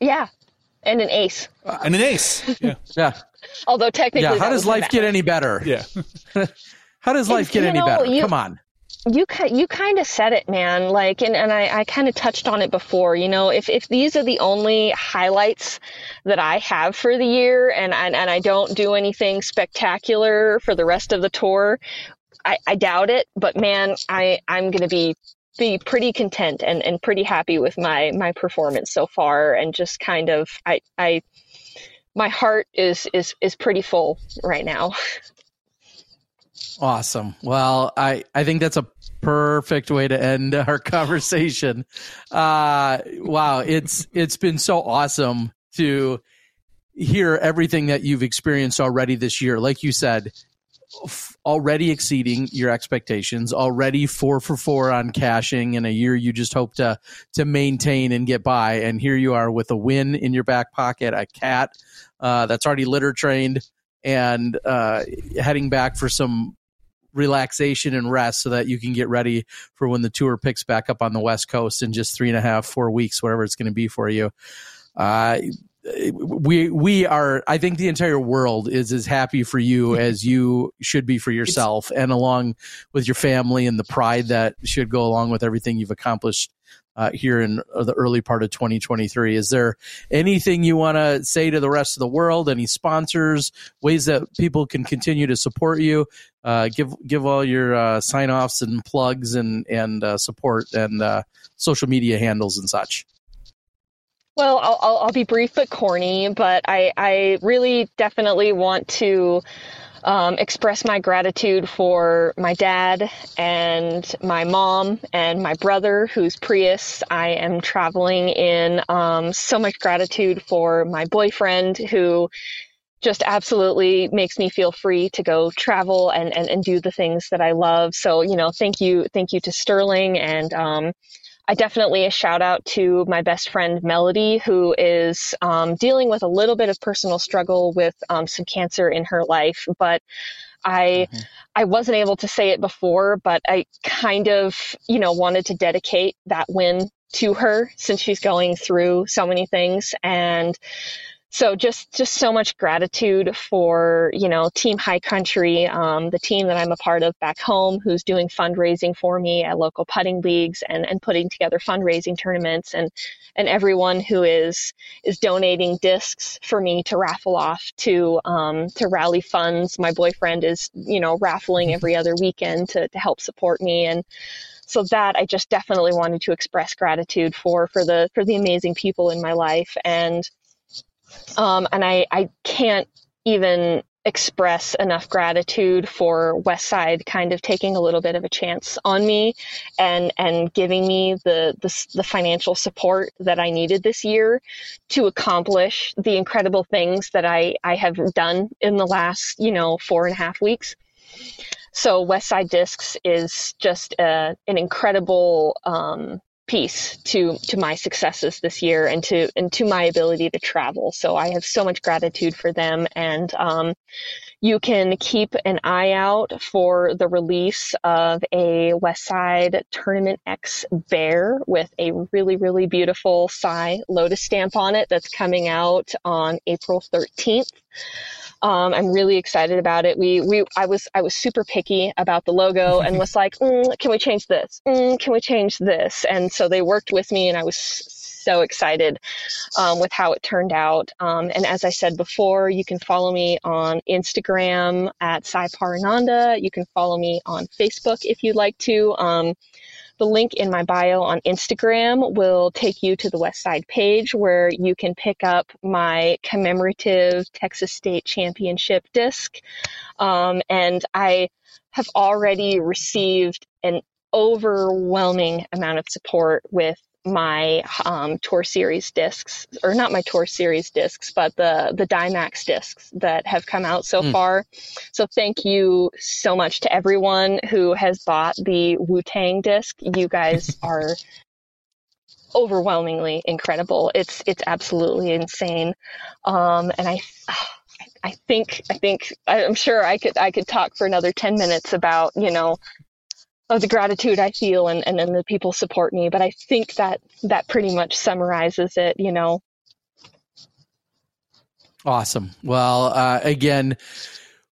yeah, and an ace. and an ace. Yeah, Yeah, Although technically, yeah. How does life bad. get any better? yeah. How does life get you any know, better? you- Come on. You you kind of said it man like and, and i, I kind of touched on it before you know if, if these are the only highlights that i have for the year and, and, and i don't do anything spectacular for the rest of the tour i, I doubt it but man i i'm gonna be be pretty content and, and pretty happy with my my performance so far and just kind of i i my heart is is is pretty full right now Awesome. Well, I I think that's a perfect way to end our conversation. Uh wow, it's it's been so awesome to hear everything that you've experienced already this year. Like you said, already exceeding your expectations, already 4 for 4 on cashing in a year you just hope to to maintain and get by and here you are with a win in your back pocket, a cat uh, that's already litter trained and uh, heading back for some relaxation and rest so that you can get ready for when the tour picks back up on the west coast in just three and a half four weeks whatever it's going to be for you. Uh, we we are i think the entire world is as happy for you as you should be for yourself and along with your family and the pride that should go along with everything you've accomplished uh, here in the early part of 2023 is there anything you want to say to the rest of the world? Any sponsors ways that people can continue to support you? Uh, give give all your uh, sign offs and plugs and and uh, support and uh, social media handles and such. Well, I'll, I'll, I'll be brief but corny, but I, I really definitely want to um, express my gratitude for my dad and my mom and my brother, who's Prius. I am traveling in. Um, so much gratitude for my boyfriend, who just absolutely makes me feel free to go travel and, and, and do the things that I love. So, you know, thank you, thank you to Sterling and, um, I definitely a shout out to my best friend Melody, who is um, dealing with a little bit of personal struggle with um, some cancer in her life. But I I wasn't able to say it before, but I kind of you know wanted to dedicate that win to her since she's going through so many things and so just just so much gratitude for you know team high country um, the team that i'm a part of back home who's doing fundraising for me at local putting leagues and, and putting together fundraising tournaments. And and everyone who is is donating discs for me to raffle off to um, to rally funds. My boyfriend is you know raffling every other weekend to, to help support me. And so that I just definitely wanted to express gratitude for for the for the amazing people in my life. And um, and I, I can't even express enough gratitude for Westside kind of taking a little bit of a chance on me and and giving me the, the the financial support that I needed this year to accomplish the incredible things that I I have done in the last you know four and a half weeks. So Westside Discs is just a, an incredible um, piece to to my successes this year and to and to my ability to travel. So I have so much gratitude for them and um, you can keep an eye out for the release of a Westside Tournament X bear with a really, really beautiful Sai Lotus stamp on it that's coming out on April 13th. Um, I'm really excited about it. We, we, I was, I was super picky about the logo and was like, mm, can we change this? Mm, can we change this? And so they worked with me and I was so excited um, with how it turned out. Um, and as I said before, you can follow me on Instagram at Sai Parananda. You can follow me on Facebook if you'd like to. Um, the link in my bio on Instagram will take you to the West Side page where you can pick up my commemorative Texas State Championship disc. Um, and I have already received an overwhelming amount of support with my um, tour series discs or not my tour series discs but the the DyeMax discs that have come out so mm. far. So thank you so much to everyone who has bought the wu-tang disc. You guys are overwhelmingly incredible. It's it's absolutely insane. Um, and i I think I think I'm sure I could I could talk for another 10 minutes about, you know, of the gratitude I feel and, and then the people support me. But I think that that pretty much summarizes it, you know. Awesome. Well, uh, again,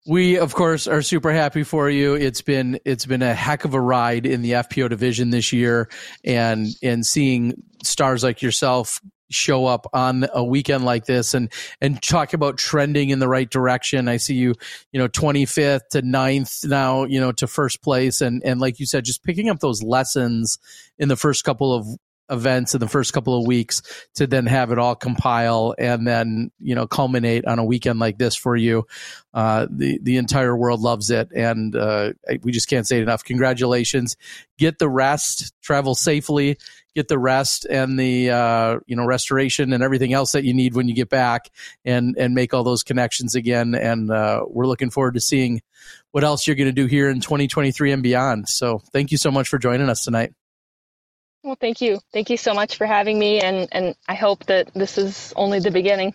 we of course are super happy for you. It's been it's been a heck of a ride in the FPO division this year, and and seeing stars like yourself show up on a weekend like this and and talk about trending in the right direction. I see you, you know, 25th to 9th now, you know, to first place. And and like you said just picking up those lessons in the first couple of events in the first couple of weeks to then have it all compile and then you know culminate on a weekend like this for you. Uh, the the entire world loves it. And uh, we just can't say it enough. Congratulations. Get the rest. Travel safely get the rest and the uh, you know restoration and everything else that you need when you get back and and make all those connections again and uh, we're looking forward to seeing what else you're going to do here in 2023 and beyond so thank you so much for joining us tonight well, thank you. Thank you so much for having me, and, and I hope that this is only the beginning.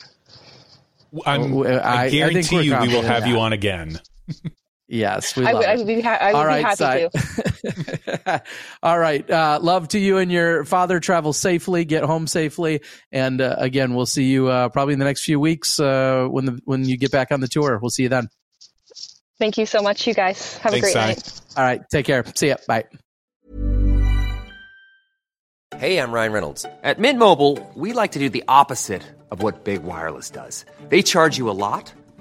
I'm, I, I guarantee I you we will have you on again. yes, we I, would, I would be, ha- I would All right, be happy to. All right. Uh, love to you and your father. Travel safely, get home safely, and uh, again, we'll see you uh, probably in the next few weeks uh, when the, when you get back on the tour. We'll see you then. Thank you so much, you guys. Have Thanks, a great Sai. night. All right. Take care. See ya. Bye. Hey, I'm Ryan Reynolds. At Mint Mobile, we like to do the opposite of what Big Wireless does. They charge you a lot,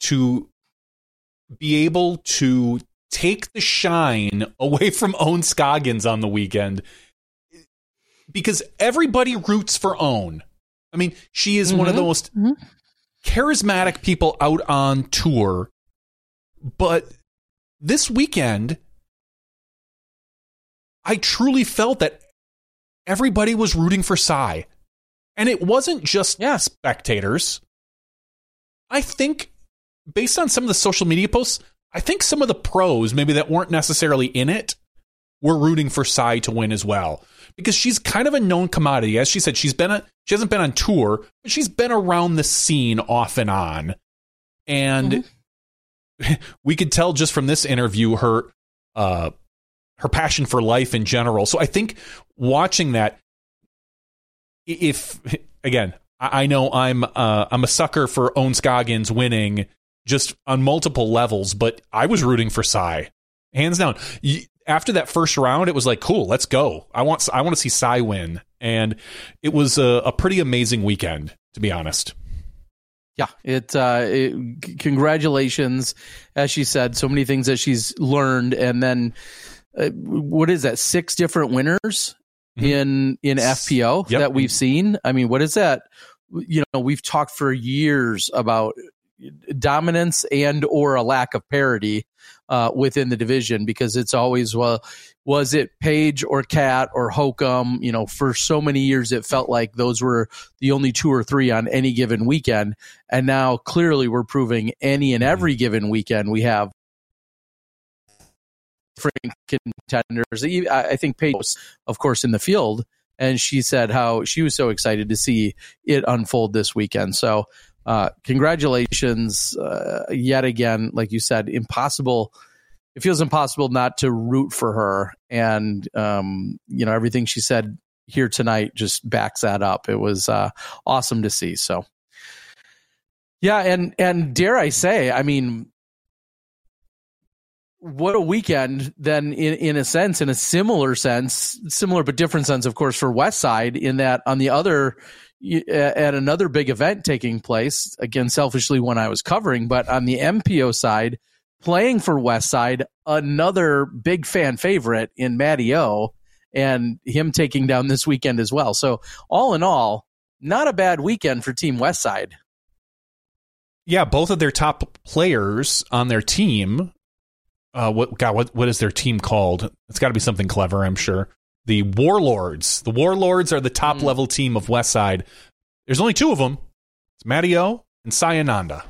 to be able to take the shine away from Ohn Scoggins on the weekend because everybody roots for Ohn. I mean, she is mm-hmm. one of the mm-hmm. most mm-hmm. charismatic people out on tour. But this weekend, I truly felt that everybody was rooting for Sai. And it wasn't just yeah. spectators. I think, based on some of the social media posts, I think some of the pros, maybe that weren't necessarily in it, were rooting for Sai to win as well. Because she's kind of a known commodity. As she said, she's been a, she hasn't been on tour, but she's been around the scene off and on. And mm-hmm. we could tell just from this interview her uh her passion for life in general. So I think watching that if again, I know I'm uh, I'm a sucker for Ohn Scoggins winning just on multiple levels, but I was rooting for Sai, hands down. After that first round, it was like, cool, let's go. I want I want to see Sai win, and it was a, a pretty amazing weekend, to be honest. Yeah, it, uh, it, Congratulations, as she said, so many things that she's learned, and then uh, what is that? Six different winners mm-hmm. in in FPO yep. that we've seen. I mean, what is that? You know, we've talked for years about dominance and or a lack of parity uh, within the division because it's always well was it Paige or Cat or Hokom? You know, for so many years it felt like those were the only two or three on any given weekend, and now clearly we're proving any and every given weekend we have different contenders. I think Paige, of course, in the field, and she said how she was so excited to see it unfold this weekend. So, uh, congratulations uh, yet again. Like you said, impossible. It feels impossible not to root for her, and um, you know everything she said here tonight just backs that up. It was uh, awesome to see. So, yeah, and and dare I say, I mean, what a weekend then in, in a sense in a similar sense similar but different sense of course for west side in that on the other at another big event taking place again selfishly when i was covering but on the mpo side playing for west side another big fan favorite in matty o and him taking down this weekend as well so all in all not a bad weekend for team west side yeah, both of their top players on their team uh, what God, what what is their team called? It's got to be something clever, I'm sure. The Warlords. The Warlords are the top mm. level team of West Side. There's only two of them. It's Matty O and Sai Ananda.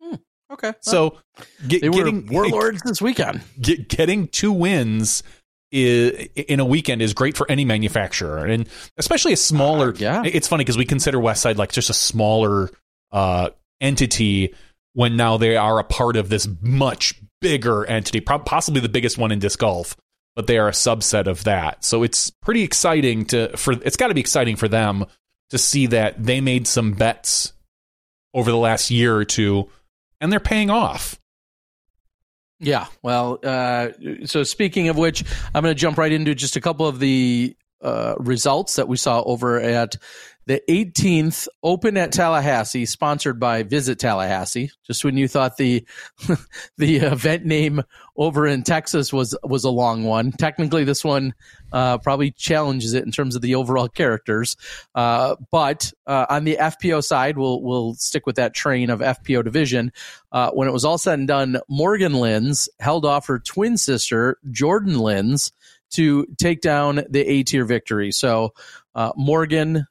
Hmm. Okay. So get, getting Warlords this weekend. Get, getting two wins is, in a weekend is great for any manufacturer, and especially a smaller. Uh, yeah. It's funny because we consider West Side like just a smaller uh, entity when now they are a part of this much bigger entity, possibly the biggest one in disc golf, but they are a subset of that. So it's pretty exciting to for it's got to be exciting for them to see that they made some bets over the last year or two and they're paying off. Yeah, well, uh, so speaking of which, I'm going to jump right into just a couple of the uh, results that we saw over at the 18th Open at Tallahassee, sponsored by Visit Tallahassee. Just when you thought the the event name over in Texas was was a long one, technically this one uh, probably challenges it in terms of the overall characters. Uh, but uh, on the FPO side, we'll we'll stick with that train of FPO division. Uh, when it was all said and done, Morgan Linz held off her twin sister Jordan Linz to take down the A tier victory. So uh, Morgan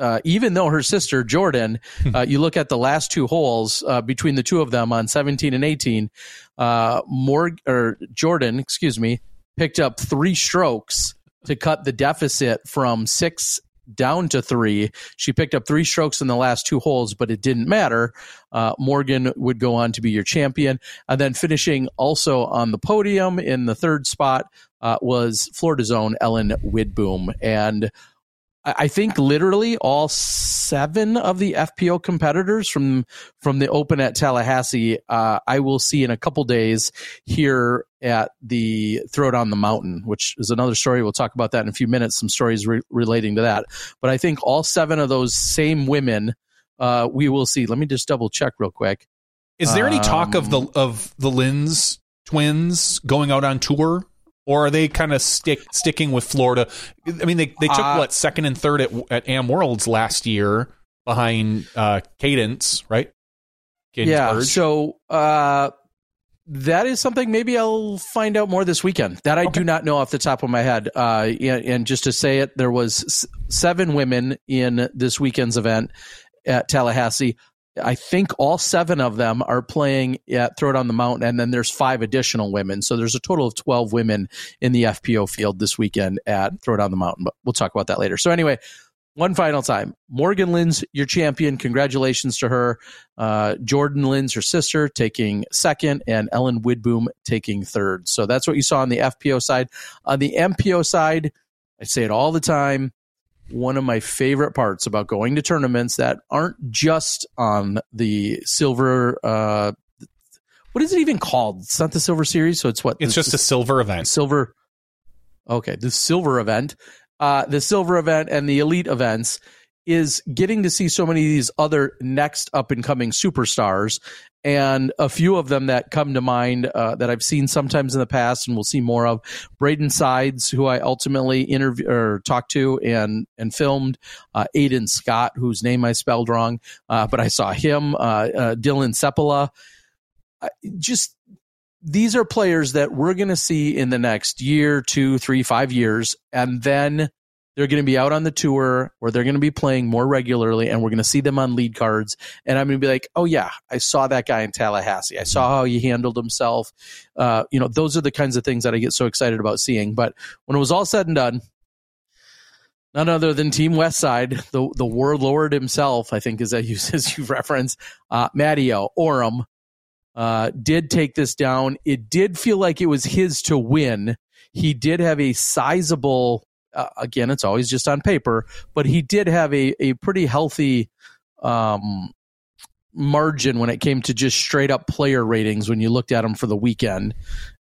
uh, even though her sister Jordan, uh, you look at the last two holes uh, between the two of them on 17 and 18, uh, Morg or Jordan, excuse me, picked up three strokes to cut the deficit from six down to three. She picked up three strokes in the last two holes, but it didn't matter. Uh, Morgan would go on to be your champion. And then finishing also on the podium in the third spot uh, was Florida's own Ellen Widboom. And I think literally all seven of the FPO competitors from from the Open at Tallahassee, uh, I will see in a couple days here at the Throwdown the Mountain, which is another story. We'll talk about that in a few minutes. Some stories re- relating to that. But I think all seven of those same women, uh, we will see. Let me just double check real quick. Is there any talk of the um, of the Linz twins going out on tour? Or are they kind of stick sticking with Florida? I mean, they they took uh, what second and third at at Am Worlds last year behind uh, Cadence, right? Cadence yeah. So uh, that is something maybe I'll find out more this weekend. That I okay. do not know off the top of my head. Uh, and, and just to say it, there was seven women in this weekend's event at Tallahassee. I think all seven of them are playing at On the Mountain, and then there's five additional women. So there's a total of 12 women in the FPO field this weekend at Throw It on the Mountain. But we'll talk about that later. So anyway, one final time. Morgan Linz, your champion. Congratulations to her. Uh, Jordan Linz, her sister, taking second, and Ellen Widboom taking third. So that's what you saw on the FPO side. On the MPO side, I say it all the time one of my favorite parts about going to tournaments that aren't just on the silver uh what is it even called? It's not the silver series so it's what? It's just a silver event. silver okay the silver event uh the silver event and the elite events is getting to see so many of these other next up and coming superstars and a few of them that come to mind uh, that I've seen sometimes in the past and we'll see more of. Braden Sides, who I ultimately interviewed or talked to and and filmed. Uh, Aiden Scott, whose name I spelled wrong, uh, but I saw him. Uh, uh, Dylan Seppala. just these are players that we're going to see in the next year, two, three, five years, and then they're going to be out on the tour where they're going to be playing more regularly and we're going to see them on lead cards. And i'm going to be like oh yeah i saw that guy in tallahassee. I saw how he handled himself. Uh, you know those are the kinds of things that i get so excited about seeing. But when it was all said and done none other than team west side the, the warlord himself i think is that you, as you reference uh, matteo orum uh, did take this down. It did feel like it was his to win. He did have a sizable uh, again, it's always just on paper, but he did have a, a pretty healthy um, margin when it came to just straight up player ratings when you looked at him for the weekend.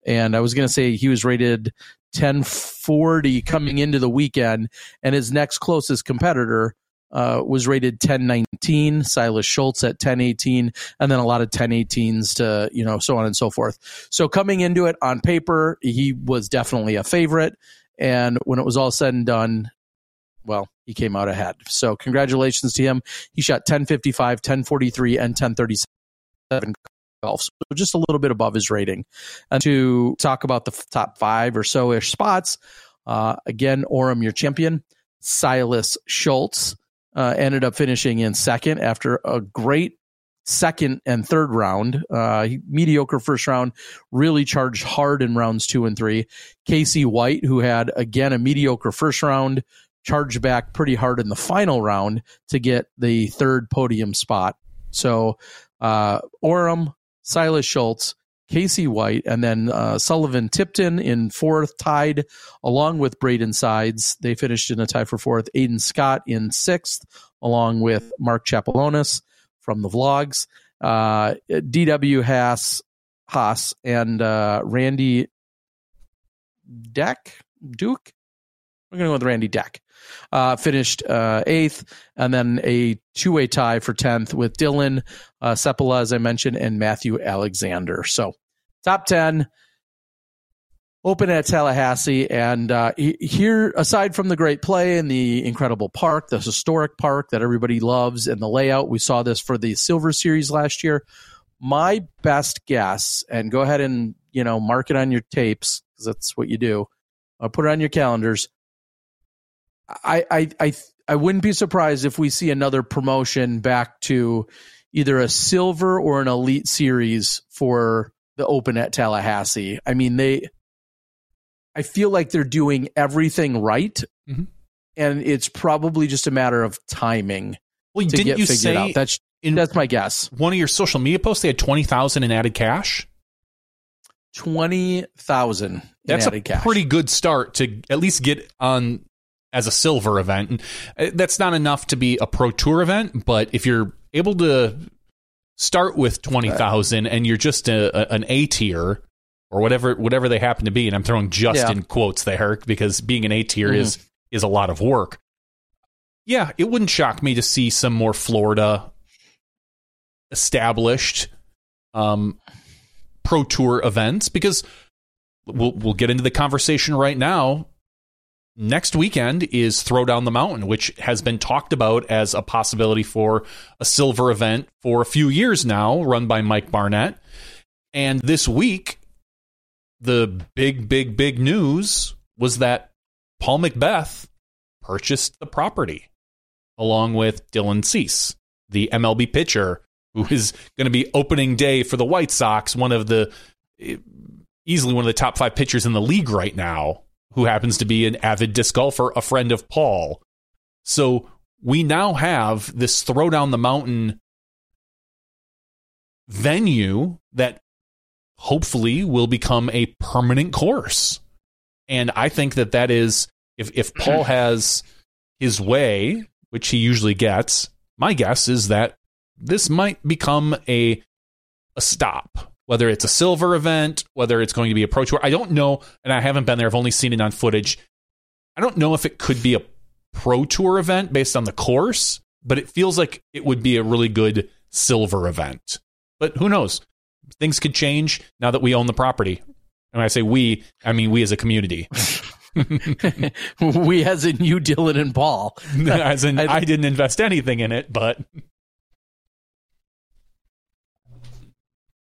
And I was going to say he was rated 1040 coming into the weekend, and his next closest competitor uh, was rated 1019, Silas Schultz at 1018, and then a lot of 1018s to, you know, so on and so forth. So coming into it on paper, he was definitely a favorite. And when it was all said and done, well, he came out ahead. So congratulations to him. He shot 1055, 1043, and 1037 golf. So just a little bit above his rating. And to talk about the top five or so ish spots, uh, again, Orum, your champion. Silas Schultz uh, ended up finishing in second after a great second and third round. Uh, mediocre first round, really charged hard in rounds two and three. Casey White, who had again a mediocre first round, charged back pretty hard in the final round to get the third podium spot. So uh, Orum, Silas Schultz, Casey White, and then uh, Sullivan Tipton in fourth, tied along with Braden Sides. They finished in a tie for fourth. Aiden Scott in sixth, along with Mark Chapelonis from the vlogs. Uh, DW Haas, Haas and uh, Randy Deck, Duke. We're going to go with Randy Deck. Uh, finished uh, eighth, and then a two way tie for 10th with Dylan uh, Seppala, as I mentioned, and Matthew Alexander. So, top 10 open at Tallahassee. And uh, here, aside from the great play and the incredible park, the historic park that everybody loves, and the layout, we saw this for the Silver Series last year. My best guess, and go ahead and you know mark it on your tapes because that's what you do. Uh, put it on your calendars. I, I I I wouldn't be surprised if we see another promotion back to either a silver or an elite series for the Open at Tallahassee. I mean they I feel like they're doing everything right, mm-hmm. and it's probably just a matter of timing. Well, to didn't get you figured say out. That's in that's my guess. One of your social media posts, they had twenty thousand in added cash. Twenty thousand. That's a cash. pretty good start to at least get on as a silver event. And uh, that's not enough to be a pro tour event, but if you're able to start with twenty thousand and you're just a, a, an A tier, or whatever whatever they happen to be, and I'm throwing just yeah. in quotes there because being an A tier mm-hmm. is is a lot of work. Yeah, it wouldn't shock me to see some more Florida established um, pro tour events because we'll we'll get into the conversation right now. Next weekend is Throw Down the Mountain, which has been talked about as a possibility for a silver event for a few years now, run by Mike Barnett. And this week, the big, big, big news was that Paul McBeth purchased the property along with Dylan Cease, the MLB pitcher who is going to be opening day for the White Sox, one of the eh, easily one of the top five pitchers in the league right now, who happens to be an avid disc golfer, a friend of Paul. So we now have this throw down the mountain venue that hopefully will become a permanent course. And I think that that is if if Paul has his way, which he usually gets, my guess is that this might become a a stop. Whether it's a silver event, whether it's going to be a pro tour, I don't know, and I haven't been there. I've only seen it on footage. I don't know if it could be a pro tour event based on the course, but it feels like it would be a really good silver event. But who knows? Things could change now that we own the property. And I say we, I mean we as a community. we as in you, Dylan and Paul. as in I, I didn't invest anything in it, but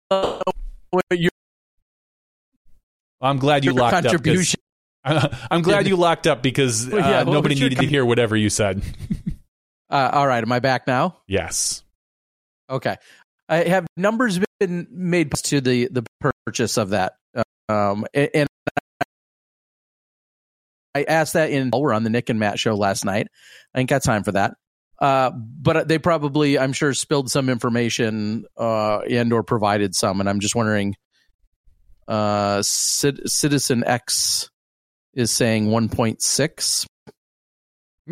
uh, I'm glad you locked contribution. up. I'm glad you locked up because uh, well, yeah, nobody needed to hear whatever you said. uh, all right, am I back now? Yes. Okay. I have numbers been made to the the purchase of that, um, and, and I asked that in we're on the Nick and Matt show last night. I ain't got time for that. Uh, but they probably, I'm sure, spilled some information uh, and or provided some, and I'm just wondering. Uh, Citizen X is saying 1.6.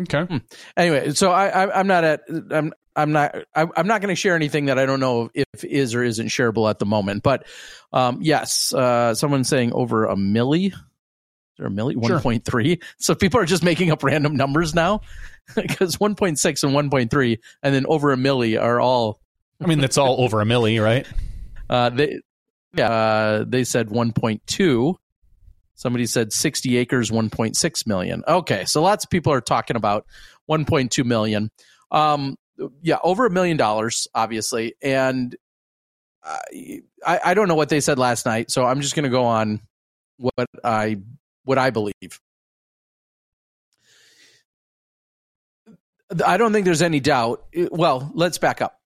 Okay. Hmm. Anyway, so I, I am not at I'm I'm not I, am not going to share anything that I don't know if is or isn't shareable at the moment. But um, yes, uh, someone's saying over a milli. Is there a milli? Sure. 1.3. So people are just making up random numbers now because 1.6 and 1.3 and then over a milli are all. I mean, that's all over a milli, right? Uh, they yeah, uh, they said 1.2. Somebody said 60 acres, 1.6 million. Okay, so lots of people are talking about 1.2 million. Um, yeah, over a million dollars, obviously. And I, I don't know what they said last night, so I'm just going to go on what I what I believe. I don't think there's any doubt. Well, let's back up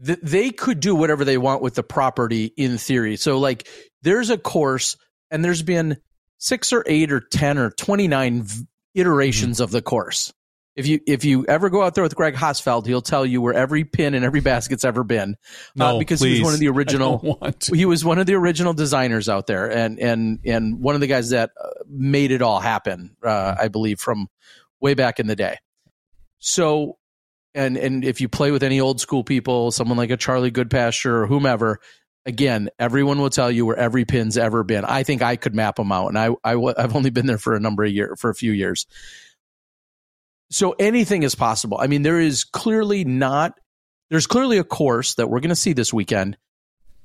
they could do whatever they want with the property in theory. So like there's a course and there's been six or eight or 10 or 29 iterations mm-hmm. of the course. If you if you ever go out there with Greg Hosfeld, he'll tell you where every pin and every basket's ever been. Uh, no, uh, because please. he was one of the original. He was one of the original designers out there, and and and one of the guys that uh, made it all happen. Uh. I believe from way back in the day. So and and if you play with any old school people, someone like a Charlie Goodpasture or whomever, again, everyone will tell you where every pin's ever been. I think I could map them out, and I, I I've only been there for a number of years, for a few years. So anything is possible. I mean, there is clearly not. There's clearly a course that we're going to see this weekend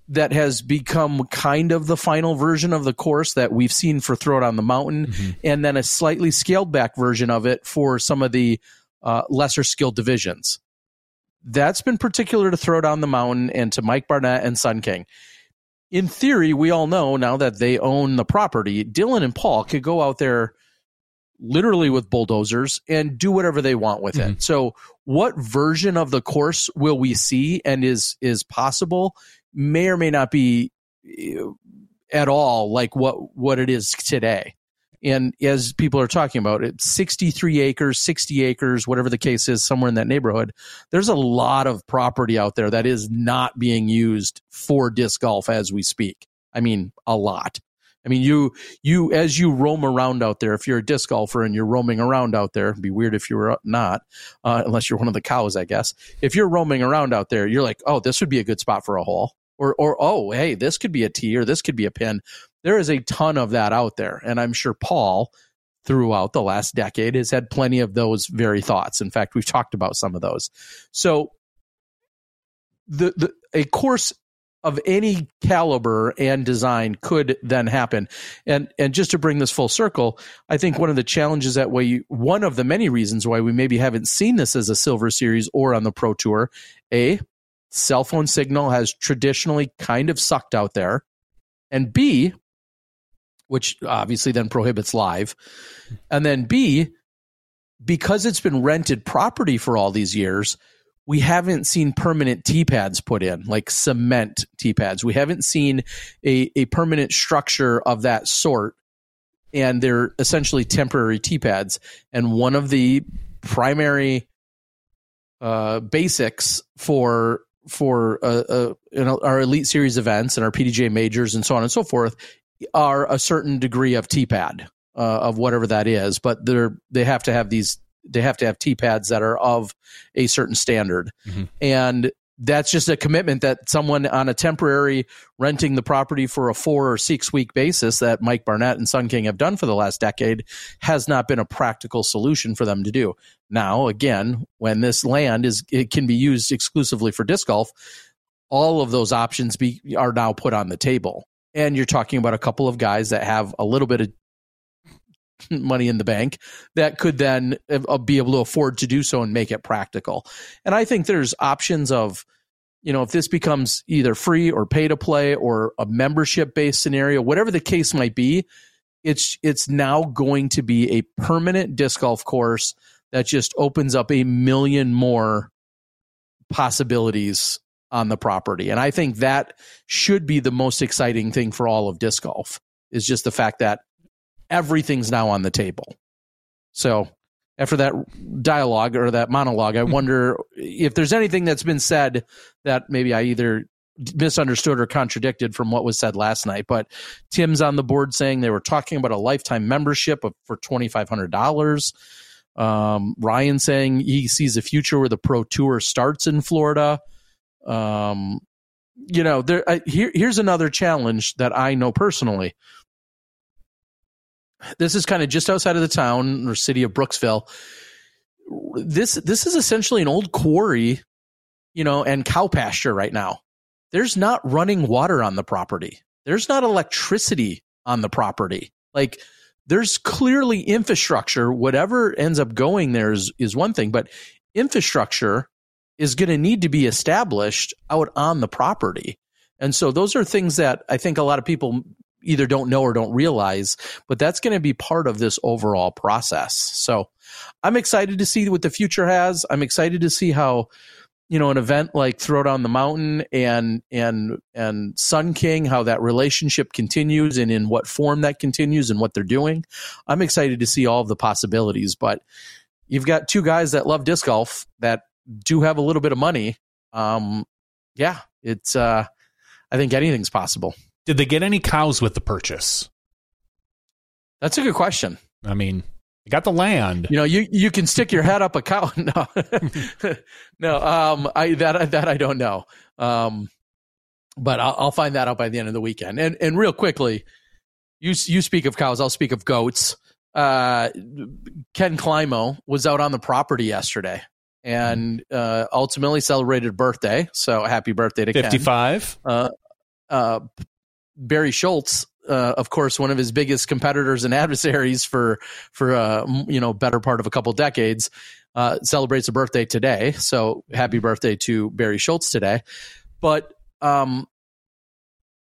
that has become kind of the final version of the course that we've seen for Throwdown the Mountain, mm-hmm. and then a slightly scaled back version of it for some of the uh, lesser skilled divisions. That's been particular to Throwdown the Mountain and to Mike Barnett and Sun King. In theory, we all know now that they own the property, Dylan and Paul could go out there literally with bulldozers and do whatever they want with mm-hmm. it. So, what version of the course will we see and is is possible may or may not be uh, at all like what what it is today. And as people are talking about it, 63 acres, 60 acres, whatever the case is, somewhere in that neighborhood, there's a lot of property out there that is not being used for disc golf as we speak. I mean, a lot. I mean, you you as you roam around out there, if you're a disc golfer and you're roaming around out there, it'd be weird if you were not, uh, unless you're one of the cows, I guess. If you're roaming around out there, you're like, oh, this would be a good spot for a hole, or or oh, hey, this could be a tee, or this could be a pin there is a ton of that out there. And I'm sure Paul, throughout the last decade, has had plenty of those very thoughts. In fact, we've talked about some of those. So, the, the a course of any caliber and design could then happen. And and just to bring this full circle, I think one of the challenges that way one of the many reasons why we maybe haven't seen this as a silver series or on the pro tour, a cell phone signal has traditionally kind of sucked out there. And B, which obviously then prohibits live. And then B, because it's been rented property for all these years, we haven't seen permanent T pads put in, like cement T pads. We haven't seen a, a permanent structure of that sort. And they're essentially temporary T pads. And one of the primary uh, basics for for uh, uh, our elite series events and our PDGA majors and so on and so forth are a certain degree of T-pad uh, of whatever that is, but they're they have to have these they have to have T-pads that are of a certain standard, mm-hmm. and that's just a commitment that someone on a temporary renting the property for a four or six week basis that Mike Barnett and Sun King have done for the last decade has not been a practical solution for them to do. Now, again, when this land is it can be used exclusively for disc golf, all of those options be are now put on the table. And you're talking about a couple of guys that have a little bit of money in the bank that could then uh, be able to afford to do so and make it practical. And I think there's options of, you know, if this becomes either free or pay to play or a membership based scenario, whatever the case might be, it's it's now going to be a permanent disc golf course that just opens up a million more possibilities on the property. And I think that should be the most exciting thing for all of disc golf is just the fact that everything's now on the table. So after that dialogue or that monologue, I hmm. wonder if there's anything that's been said that maybe I either misunderstood or contradicted from what was said last night. But Tim's on the board saying they were talking about a lifetime membership of, for twenty five hundred dollars. Um, Ryan saying he sees a future where the pro tour starts in Florida. Um, you know, there. I, here, here's another challenge that I know personally this is kind of just outside of the town or city of Brooksville. This this is essentially an old quarry, you know, and cow pasture right now. There's not running water on the property. There's not electricity on the property. Like there's clearly infrastructure. Whatever ends up going there is, is one thing, but infrastructure is going to need to be established out on the property. And so those are things that I think a lot of people either don't know or don't realize, but that's going to be part of this overall process. So I'm excited to see what the future has. I'm excited to see how, you know, an event like throw down the Mountain and and and Sun King, how that relationship continues and in what form that continues and what they're doing. I'm excited to see all of the possibilities. But you've got two guys that love disc golf that do have a little bit of money. Um, yeah, it's uh, I think anything's possible. Did they get any cows with the purchase? That's a good question. I mean, they got the land. You know, you you can stick your head up a cow. No, no. Um, I that that I don't know. Um, but I'll, I'll find that out by the end of the weekend. And and real quickly, you you speak of cows. I'll speak of goats. Uh, Ken Climo was out on the property yesterday and uh, ultimately celebrated birthday. So happy birthday to 55. Ken. Uh, uh, Barry Schultz, uh, of course, one of his biggest competitors and adversaries for for uh, you know better part of a couple decades, uh, celebrates a birthday today. So happy birthday to Barry Schultz today. But um,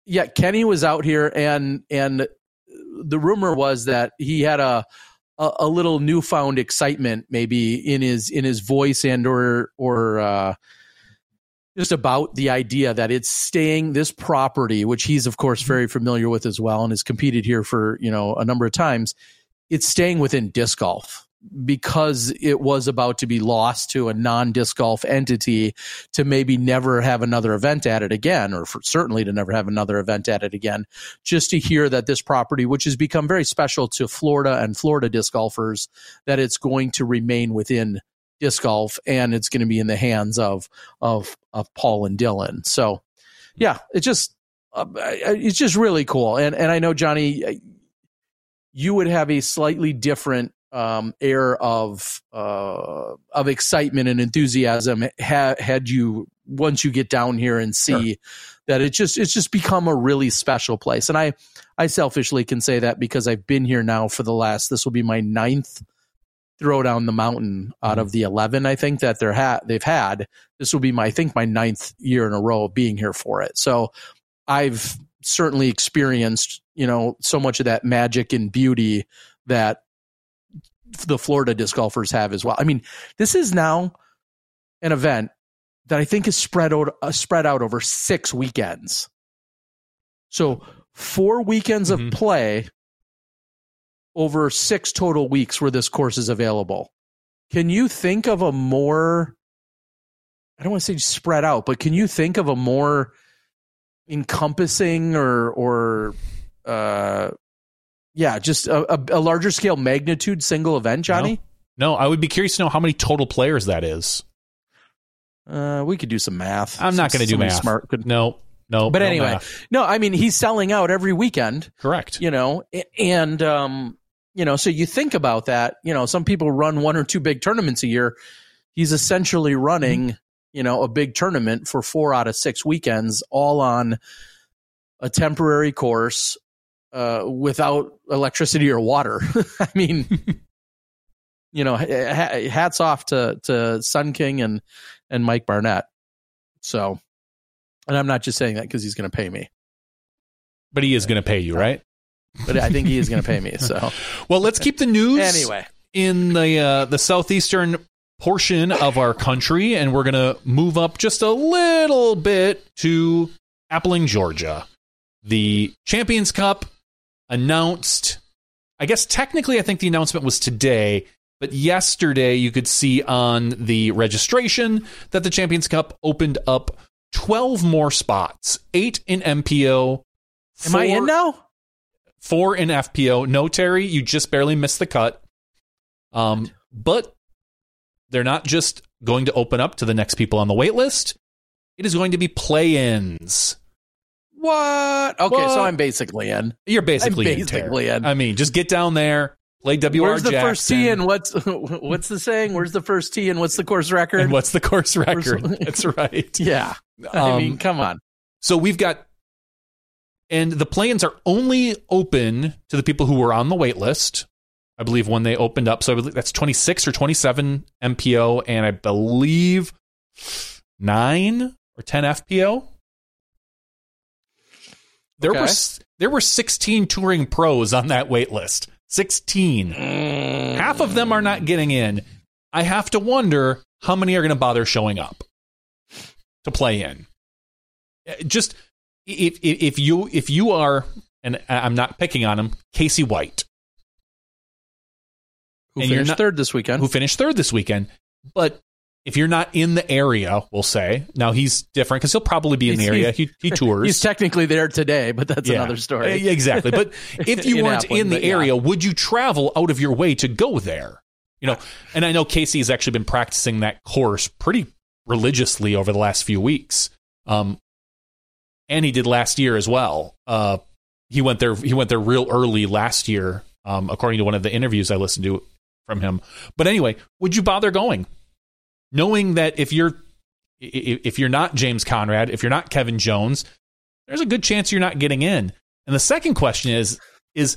yeah, Kenny was out here, and and the rumor was that he had a a, a little newfound excitement, maybe in his in his voice and or or uh, just about the idea that it's staying this property, which he's of course very mm-hmm. familiar with as well, and has competed here for you know a number of times. It's staying within disc golf because it was about to be lost to a non disc golf entity to maybe never have another event at it again, or for certainly to never have another event at it again. Just to hear that this property, which has become very special to Florida and Florida disc golfers, that it's going to remain within disc golf, and it's going to be in the hands of of of Paul and Dylan. So, yeah, it's just uh, it's just really cool. And and I know Johnny, you would have a slightly different um, air of uh, of excitement and enthusiasm ha- had you once you get down here and see sure. that it just it's just become a really special place. And I I selfishly can say that because I've been here now for the last this will be my ninth Throwdown the Mountain out of mm-hmm. the 11 I think that they're ha- they've had. This will be my I think my ninth year in a row of being here for it. So I've certainly experienced, you know, so much of that magic and beauty that the Florida disc golfers have as well. I mean, this is now an event that I think is spread out uh, spread out over 6 weekends. So, four weekends mm-hmm. of play over six total weeks where this course is available. Can you think of a more, I don't want to say spread out, but can you think of a more encompassing or, or, uh, yeah, just a, a, a larger scale magnitude single event, Johnny? No. no, I would be curious to know how many total players that is. Uh, we could do some math. I'm not going to do math. Smart could. No, no. But no anyway, math. no, I mean he's selling out every weekend. correct. You know, and um, you know, so you think about that. You know, some people run one or two big tournaments a year. He's essentially running, you know, a big tournament for four out of six weekends, all on a temporary course uh, without electricity or water. I mean, you know, ha- ha- hats off to to Sun King and and Mike Barnett. So, and I'm not just saying that because he's going to pay me, But he is going to pay you, right? But I think he is going to pay me. So, Well, let's keep the news anyway, in the uh, the southeastern portion of our country, and we're gonna move up just a little bit to Appling, Georgia. The Champions Cup announced. I guess technically, I think the announcement was today, but yesterday you could see on the registration that the Champions Cup opened up twelve more spots, eight in MPO. am I in now? Four in FPO. No, Terry, you just barely missed the cut. Um, but they're not just going to open up to the next people on the wait list. It is going to be play-ins. What? Okay, What? so I'm basically in. You're basically, I'm in, basically in. I mean, just get down there, play WR Where's the Jackson, first tee and what's what's the saying? Where's the first tee and what's the course record? and what's the course record? That's right. yeah, I Um, mean, come on. So we've got, and the plans are only open to the people who were on the wait list. I believe when they opened up, so I believe that's 26 or 27 MPO, and I believe nine or 10 FPO. There Okay. were there were 16 touring pros on that wait list. 16. Mm. Half of them are not getting in. I have to wonder how many are going to bother showing up to play in. Uh, Just if if, if you if you are, and I'm not picking on him, Casey White, Who and finished not- third this weekend? who finished third this weekend, but if you're not in the area, we'll say now he's different because he'll probably be in the area. He he tours. He's technically there today, but that's Yeah. another story. Exactly. But if you In weren't in the but yeah. area, would you travel out of your way to go there? You know, and I know Casey has actually been practicing that course pretty religiously over the last few weeks. Um, and he did last year as well. Uh, he went there. He went there real early last year, um, according to one of the interviews I listened to from him. But anyway, would you bother going, knowing that if you're if you're not James Conrad, if you're not Kevin Jones, there's a good chance you're not getting in. And the second question is is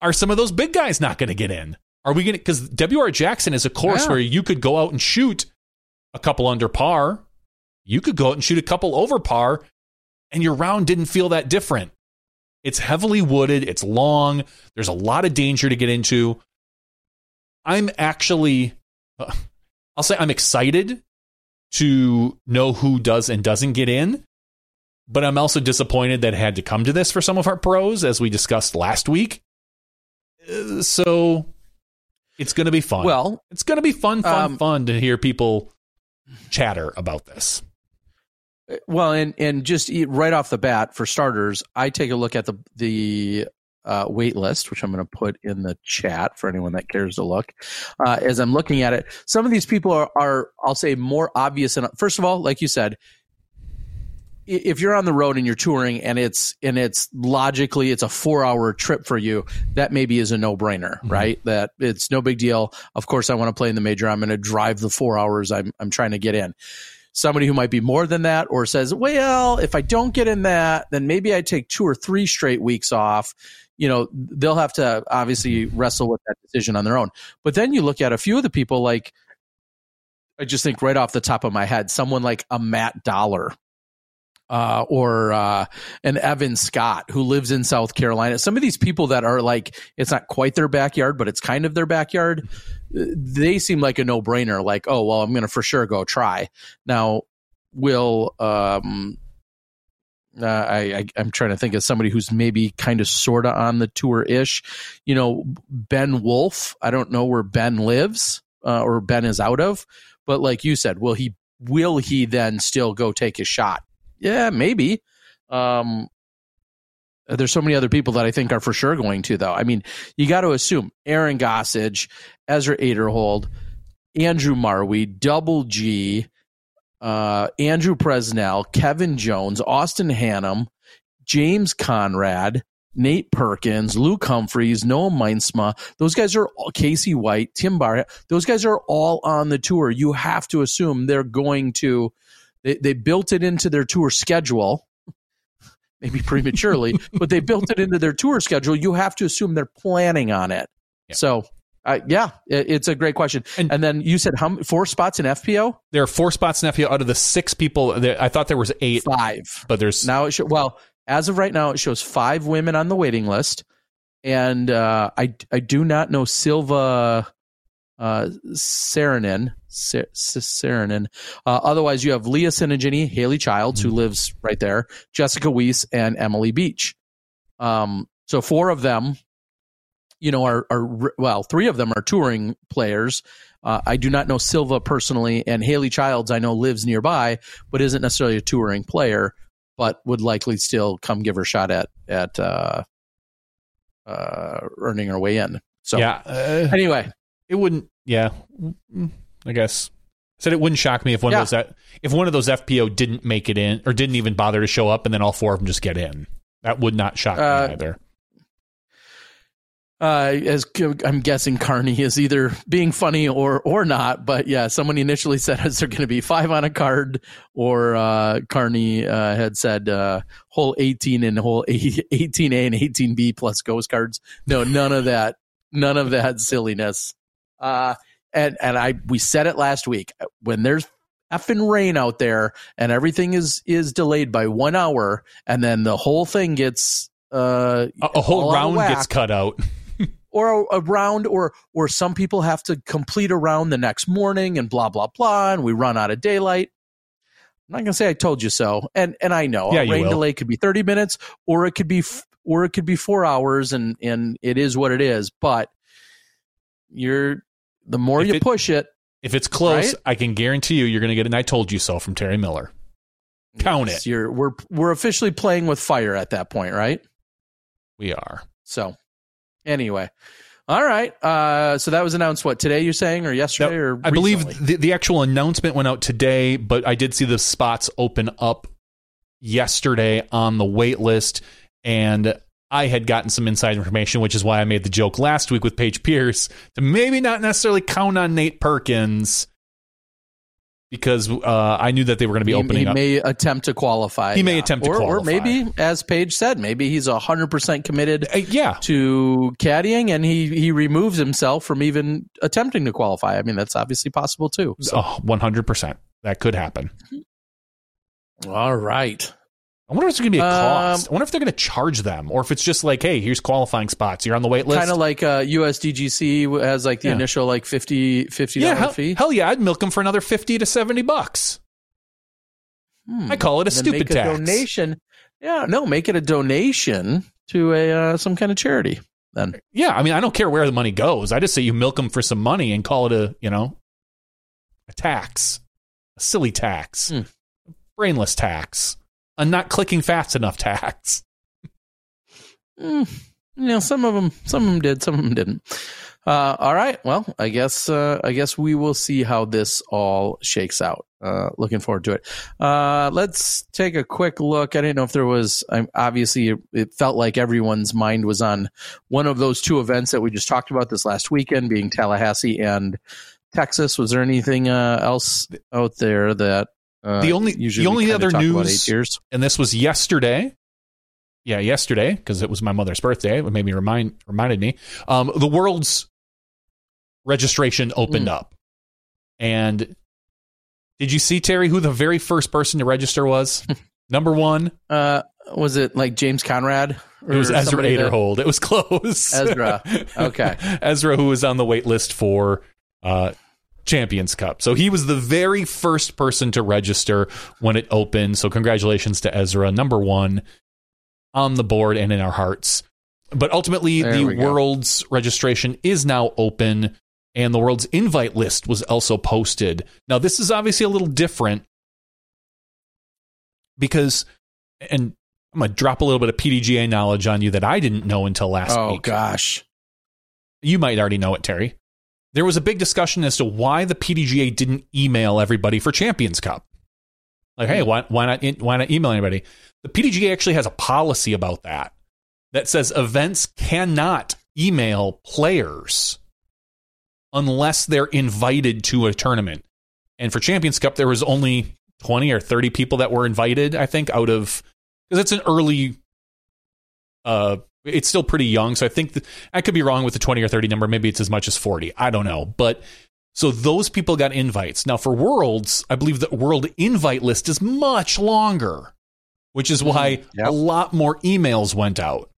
are some of those big guys not going to get in? Are we going to cuz WR Jackson is a course Yeah. where you could go out and shoot a couple under par. You could go out and shoot a couple over par and your round didn't feel that different. It's heavily wooded, it's long, there's a lot of danger to get into. I'm actually uh, I'll say I'm excited to know who does and doesn't get in. But I'm also disappointed that it had to come to this for some of our pros, as we discussed last week. Uh, So it's going to be fun. Well, it's going to be fun, fun, Um, fun to hear people chatter about this. Well, and and just right off the bat, for starters, I take a look at the the uh, wait list, which I'm going to put in the chat for anyone that cares to look. Uh, as I'm looking at it, some of these people are, are I'll say, more obvious. And first of all, like you said, if you're on the road and you're touring and it's and it's logically it's a four hour trip for you that maybe is a no brainer right that it's no big deal of course i want to play in the major i'm going to drive the four hours i'm, I'm trying to get in somebody who might be more than that or says well if i don't get in that then maybe i take two or three straight weeks off. You know they'll have to obviously wrestle with that decision on their own. But then you look at a few of the people like i just think right off the top of my head someone like a matt dollar uh, or uh, an Evan Scott who lives in South Carolina. Some of these people that are like, it's not quite their backyard, but it's kind of their backyard. They seem like a no brainer. Like, oh well, I'm going to for sure go try. Now, will um, uh, I, I I'm trying to think of somebody who's maybe kind of sorta on the tour ish. You know, Ben Wolf. I don't know where Ben lives uh, or Ben is out of, but like you said, will he will he then still go take his shot? Yeah, maybe. Um, there's so many other people that I think are for sure going to, though. I mean, you got to assume Aaron Gossage, Ezra Aderhold, Andrew Marwede, Double G, uh, Andrew Presnell, Kevin Jones, Austin Hannum, James Conrad, Nate Perkins, Luke Humphries, Noah Meintsma. Those guys are all, Casey White, Tim Barr. Those guys are all on the tour. You have to assume they're going to. They, they built it into their tour schedule, maybe prematurely, but they built it into their tour schedule. You have to assume they're planning on it. Yeah. So, uh, yeah, it, it's a great question. And, And- then you said how four spots in FPO? There are four spots in FPO out of the six people. There, I thought there was eight, Five. but there's Now it shows well as of right now it shows five women on the waiting list, and uh, I I do not know Silva uh, Saarinen Sa- Sa- Saarinen. Uh, otherwise, you have Leah Tsinajinnie, Haley Childs, who lives right there, Jessica Weese, and Emily Beach. Um, so four of them, you know, are are well, three of them are touring players. Uh, I do not know Silva personally, and Haley Childs I know lives nearby, but isn't necessarily a touring player, but would likely still come give her a shot at at uh, uh, earning her way in. So yeah. Uh, anyway, it wouldn't. Yeah, I guess. I said it wouldn't shock me if one Yeah. of those if one of those FPO didn't make it in or didn't even bother to show up, and then all four of them just get in. That would not shock Uh, me either. uh, as I'm guessing, Carney is either being funny or or not. But yeah, someone initially said is there going to be five on a card, or uh, Carney uh, had said uh, hole 18 and hole 18A and 18B plus ghost cards. No, none of that. None of that silliness. Uh, and and I we said it last week when there's effing rain out there and everything is is delayed by one hour, and then the whole thing gets uh A, a whole all out of round gets cut out. or a, a round or or some people have to complete a round the next morning and blah blah blah and we run out of daylight. I'm not going to say i told you so and and i know. Yeah, a rain delay could be 30 minutes or it could be f- or it could be 4 hours and and it is what it is but you're the more If you it- push it If it's close, Right? I can guarantee you, you're going to get an "I told you so" from Terry Miller. Count it. you're we're we're officially playing with fire at that point right We are. so anyway all right uh so that was announced what today you're saying or yesterday or I believe the, the actual announcement went out today, but I did see the spots open up yesterday on the wait list, and I had gotten some inside information, which is why I made the joke last week with Paige Pierce to maybe not necessarily count on Nate Perkins because uh, I knew that they were going to be he, opening he up. may attempt to qualify. He may attempt to or, qualify. Or maybe, as Paige said, maybe he's hundred percent committed Uh, yeah, to caddying, and he he removes himself from even attempting to qualify. I mean, that's obviously possible too. So, oh, 100%. That could happen. all right. I wonder if it's going to be a Um, cost. I wonder if they're going to charge them, or if it's just like, hey, here's qualifying spots. You're on the wait list. Kind of like uh, USDGC has like the Yeah. initial like 50 fifty yeah, hell, fee. hell yeah, I'd milk them for another fifty to seventy bucks. Hmm. I call it a stupid make a tax. donation. Yeah, no, make it a donation to a uh, some kind of charity. Then Yeah, I mean, I don't care where the money goes. I just say you milk them for some money and call it a, you know, a tax, a silly tax, Hmm. brainless tax, a not clicking fast enough tax. Mm, you know, some of them, some of them did, some of them didn't. Uh, all right. Well, I guess, uh, I guess we will see how this all shakes out. Uh, looking forward to it. Uh, let's take a quick look. I didn't know if there was, um, obviously it, it felt like everyone's mind was on one of those two events that we just talked about this last weekend being Tallahassee and Texas. Was there anything, uh, else out there that, uh, The only- the only other news-. And this was yesterday. Yeah, yesterday because it was my mother's birthday. It made me remind reminded me. Um, the world's registration opened Mm. up, and did you see Terry who the very first person to register was? Number one, Uh, was it like James Conrad? it was Ezra somebody that- Aderhold. It was close. Ezra. Okay. Ezra, who was on the wait list for uh, Champions Cup. So he was the very first person to register when it opened. So congratulations to Ezra, number one on the board and in our hearts. But ultimately, There the we go. world's registration is now open, and the world's invite list was also posted. Now, this is obviously a little different because, and I'm going to drop a little bit of PDGA knowledge on you that I didn't know until last Oh week gosh. you might already know it, Terry. There was a big discussion as to why the PDGA didn't email everybody for Champions Cup. Like, hey, why, why not why not email anybody? The PDGA actually has a policy about that that says events cannot email players unless they're invited to a tournament. And for Champions Cup, there was only 20 or 30 people that were invited, I think, out of because it's an early uh it's still pretty young, so I think that, I could be wrong with the 20 or 30 number, maybe it's as much as 40. I don't know. But so those people got invites. Now for Worlds, I believe the world invite list is much longer, which is why Mm, yep. a lot more emails went out.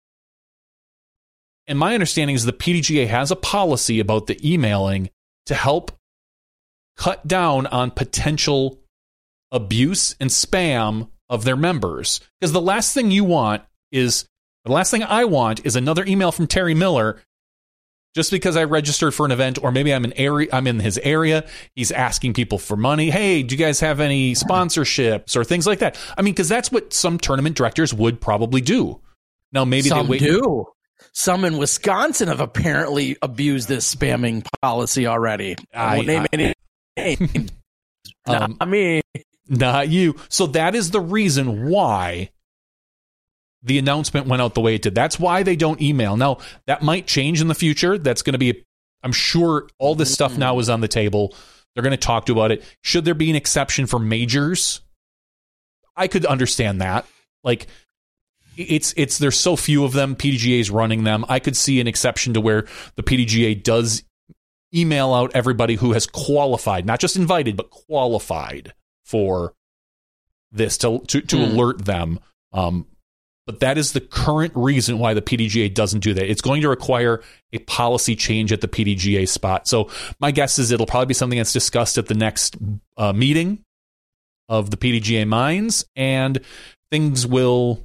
And my understanding is the PDGA has a policy about the emailing to help cut down on potential abuse and spam of their members. Because the last thing you want is the last thing I want is another email from Terry Miller just because I registered for an event or maybe I'm in area I'm in his area, he's asking people for money. Hey, do you guys have any sponsorships or things like that? I mean, because that's what some tournament directors would probably do. Now maybe Some they wait do. Some in Wisconsin have apparently abused this spamming policy already. I, I- won't name I- any names. Um, Not me. Not you. So that is the reason why the announcement went out the way it did. That's why they don't email. Now, that might change in the future. That's going to be, I'm sure all this stuff now is on the table. They're going to talk to about it. Should there be an exception for majors? I could understand that. Like, it's it's there's so few of them. PDGA's running them. I could see an exception to where the PDGA does email out everybody who has qualified, not just invited, but qualified for this to to, to Hmm. alert them. Um, but that is the current reason why the PDGA doesn't do that. It's going to require a policy change at the PDGA spot. So my guess is it'll probably be something that's discussed at the next uh, meeting of the PDGA minds, and things will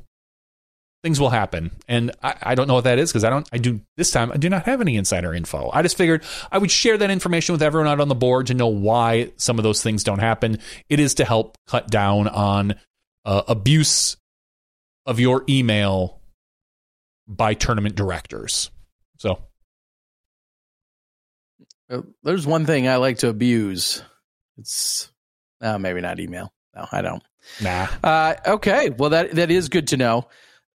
things will happen. And I, I don't know what that is because I don't I do this time I do not have any insider info. I just figured I would share that information with everyone out on the board to know why some of those things don't happen. It is to help cut down on uh, abuse of your email by tournament directors. So Uh, There's one thing I like to abuse. It's uh, maybe not email. No, I don't. nah. Uh, okay, well that that is good to know,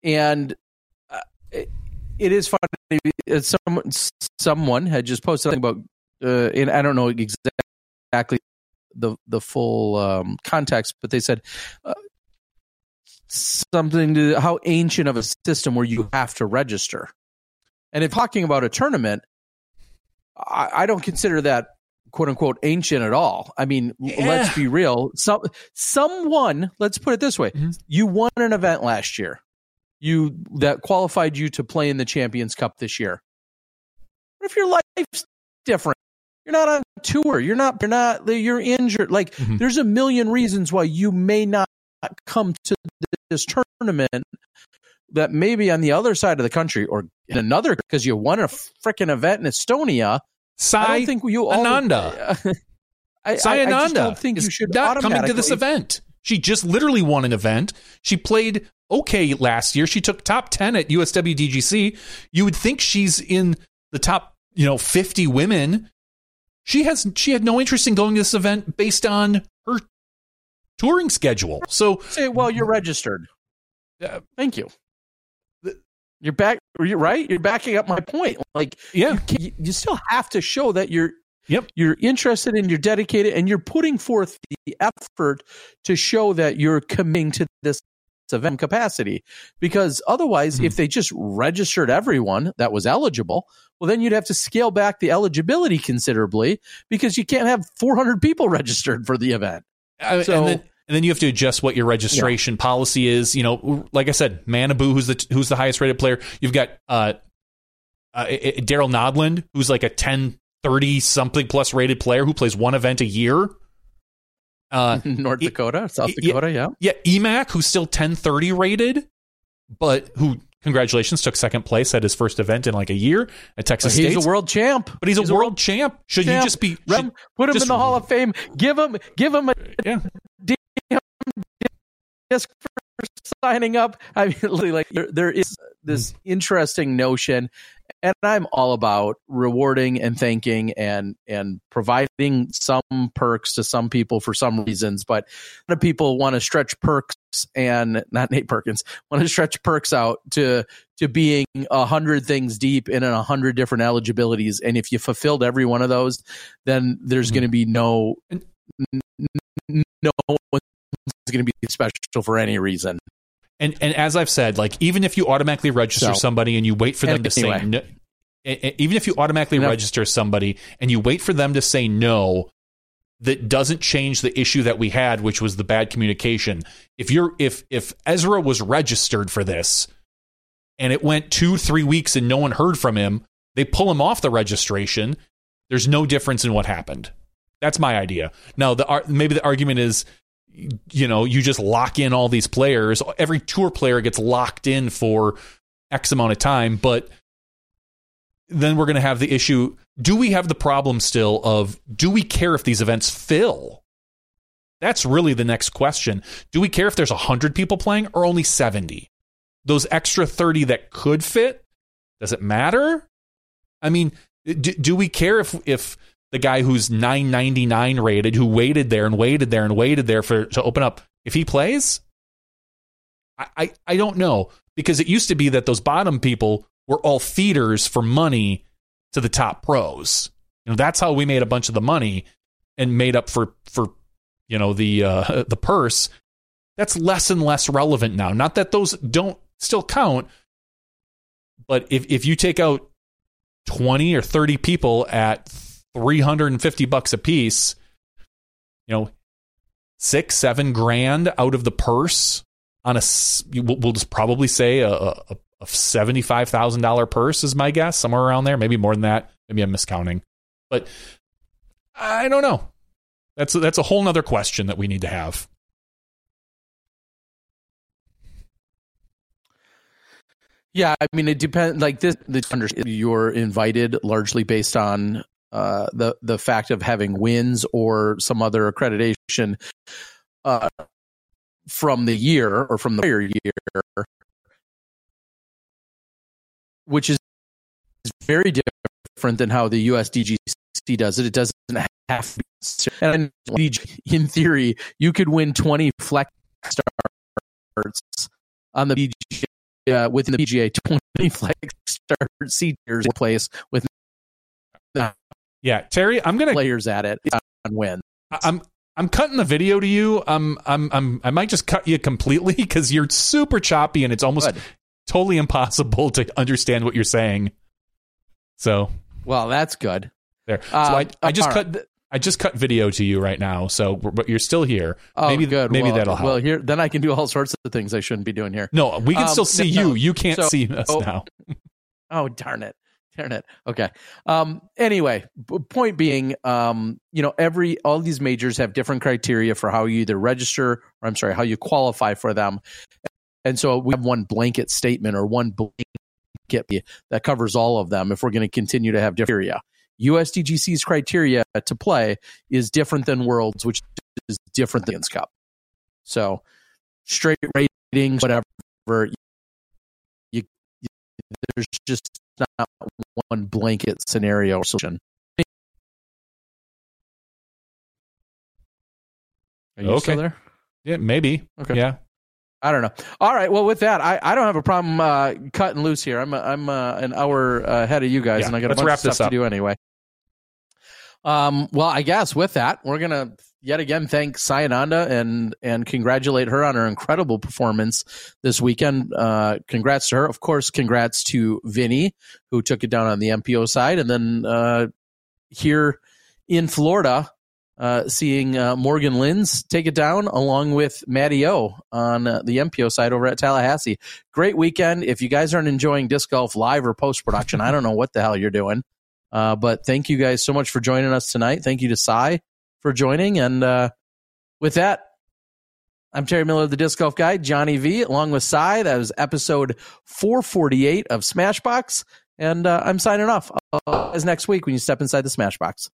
and uh, it, it is funny. uh, Someone someone had just posted something about, uh, and I don't know exactly the the full um, context, but they said uh, something to how ancient of a system where you have to register, and if talking about a tournament, I, I don't consider that quote unquote ancient at all. I mean, Yeah. let's be real. Some someone, let's put it this way: Mhm. you won an event last year, you that qualified you to play in the Champions Cup this year. What if your life's different? You're not on tour. You're not. You're not. You're injured. Like Mhm. there's a million reasons why you may not come to this tournament. That maybe on the other side of the country or in another because you won a freaking event in Estonia. I don't think you all. Ananda. I, I, I Sai Ananda just don't think you should not coming to this event. She just literally won an event. She played okay last year. She took top 10 at USWDGC. You would think she's in the top, you know, 50 women. She has she had no interest in going to this event based on her touring schedule. So Say, well, you're registered. Uh, Thank you. the- You're back. You're right. You're backing up my point. Like, yeah, you, can- you still have to show that you're Yep. you're interested and you're dedicated and you're putting forth the effort to show that you're committing to this event capacity because otherwise Mhm. if they just registered everyone that was eligible well then you'd have to scale back the eligibility considerably because you can't have 400 people registered for the event So- and then and then you have to adjust what your registration policy is. You know, like I said, Manabu, who's the who's the highest rated player. You've got uh, uh Darrell Nodland, who's like a 10, 30 something plus rated player who plays one event a year. Uh, north dakota south y- dakota yeah yeah, Emac, who's still ten thirty rated, but who congratulations took second place at his first event in like a year at Texas he's State. a world champ but he's, a world champ. Should you just be? Should- put him just- in the hall of fame give him give him a yeah. disc for signing up. I mean, like there, there is this interesting notion, and I'm all about rewarding and thanking and and providing some perks to some people for some reasons, but a lot of people want to stretch perks and not Nate Perkins want to stretch perks out to to being a hundred things deep in a hundred different eligibilities, and if you fulfilled every one of those, then there's mm-hmm. going to be no no one's going to be special for any reason. And and as I've said, like even if you automatically register so, somebody and you wait for them to anyway. say no, even if you automatically no. register somebody and you wait for them to say no, that doesn't change the issue that we had, which was the bad communication. If you're if if Ezra was registered for this and it went two three weeks and no one heard from him, they pull him off the registration. There's no difference in what happened. That's my idea. Now, the maybe the argument is you know, you just lock in all these players. Every tour player gets locked in for X amount of time, but then we're going to have the issue do we have the problem still of do we care if these events fill? That's really the next question. Do we care if there's 100 people playing or only 70? Those extra 30 that could fit, does it matter? I mean, do, do we care if if the guy who's 999 rated who waited there and waited there and waited there for to open up. If he plays I, I, I don't know. Because it used to be that those bottom people were all feeders for money to the top pros. You know that's how we made a bunch of the money and made up for for you know the uh, the purse. That's less and less relevant now. Not that those don't still count but if if you take out 20 or 30 people at 350 bucks a piece, you know, six, seven grand out of the purse on a, we'll just probably say a, a, a $75,000 purse is my guess, somewhere around there, maybe more than that. Maybe I'm miscounting, but I don't know. That's, that's a whole nother question that we need to have. Yeah, I mean, it depends. Like this, the, you're invited largely based on uh, the the fact of having wins or some other accreditation uh, from the year or from the prior year, which is very different than how the USDGC does it. It doesn't have and in theory you could win 20 flex starts on the PGA uh, within the PGA 20 flex start seat tiers place with yeah, Terry, I'm gonna players at it on win. I'm I'm cutting the video to you. I'm I'm I'm I might just cut you completely because you're super choppy and it's almost Good. totally impossible to understand what you're saying. So well, that's good. There. So um, I I just cut. Right. I just cut video to you right now, so but you're still here. Oh, maybe good. Maybe well, that'll help. Well, here then I can do all sorts of things I shouldn't be doing here. No, we can um, still see no, you. You can't so, see us oh, now. oh darn it! Internet. Okay. Um, anyway, point being, um, you know, every all these majors have different criteria for how you either register or I'm sorry, how you qualify for them. And so we have one blanket statement or one blanket that covers all of them if we're going to continue to have different criteria. USDGC's criteria to play is different than Worlds, which is different than Cup. So straight ratings, whatever. You, you, there's just not one blanket scenario or solution. Are you okay. still there? Yeah, maybe. Okay. Yeah. I don't know. All right. Well, with that, I, I don't have a problem uh, cutting loose here. I'm a, I'm a, an hour ahead of you guys, yeah, and I got a bunch of stuff to do anyway. Um. Well, I guess with that, we're gonna yet again thank Sai Ananda and and congratulate her on her incredible performance this weekend. Uh, congrats to her. Of course, congrats to Vinny who took it down on the MPO side, and then uh, here in Florida, uh, seeing uh, Morgan Lins take it down along with Matty O on uh, the MPO side over at Tallahassee. Great weekend. If you guys aren't enjoying disc golf live or post production, I don't know what the hell you're doing. Uh, but thank you guys so much for joining us tonight. Thank you to Sai for joining. And uh, with that, I'm Terry Miller, the Disc Golf Guy, Johnny V, along with Sai. That was episode 448 of Smashbox. And uh, I'm signing off. Uh, as next week when you step inside the Smashbox.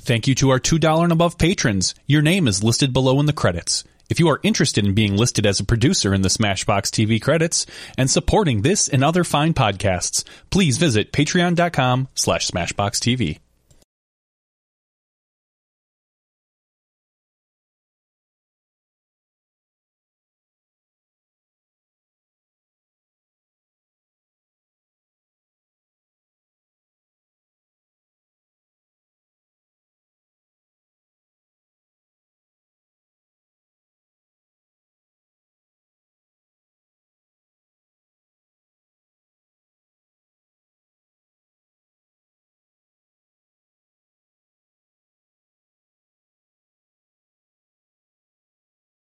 Thank you to our $2 and above patrons. Your name is listed below in the credits. If you are interested in being listed as a producer in the Smashbox TV credits and supporting this and other fine podcasts, please visit patreon.com slash smashboxtv.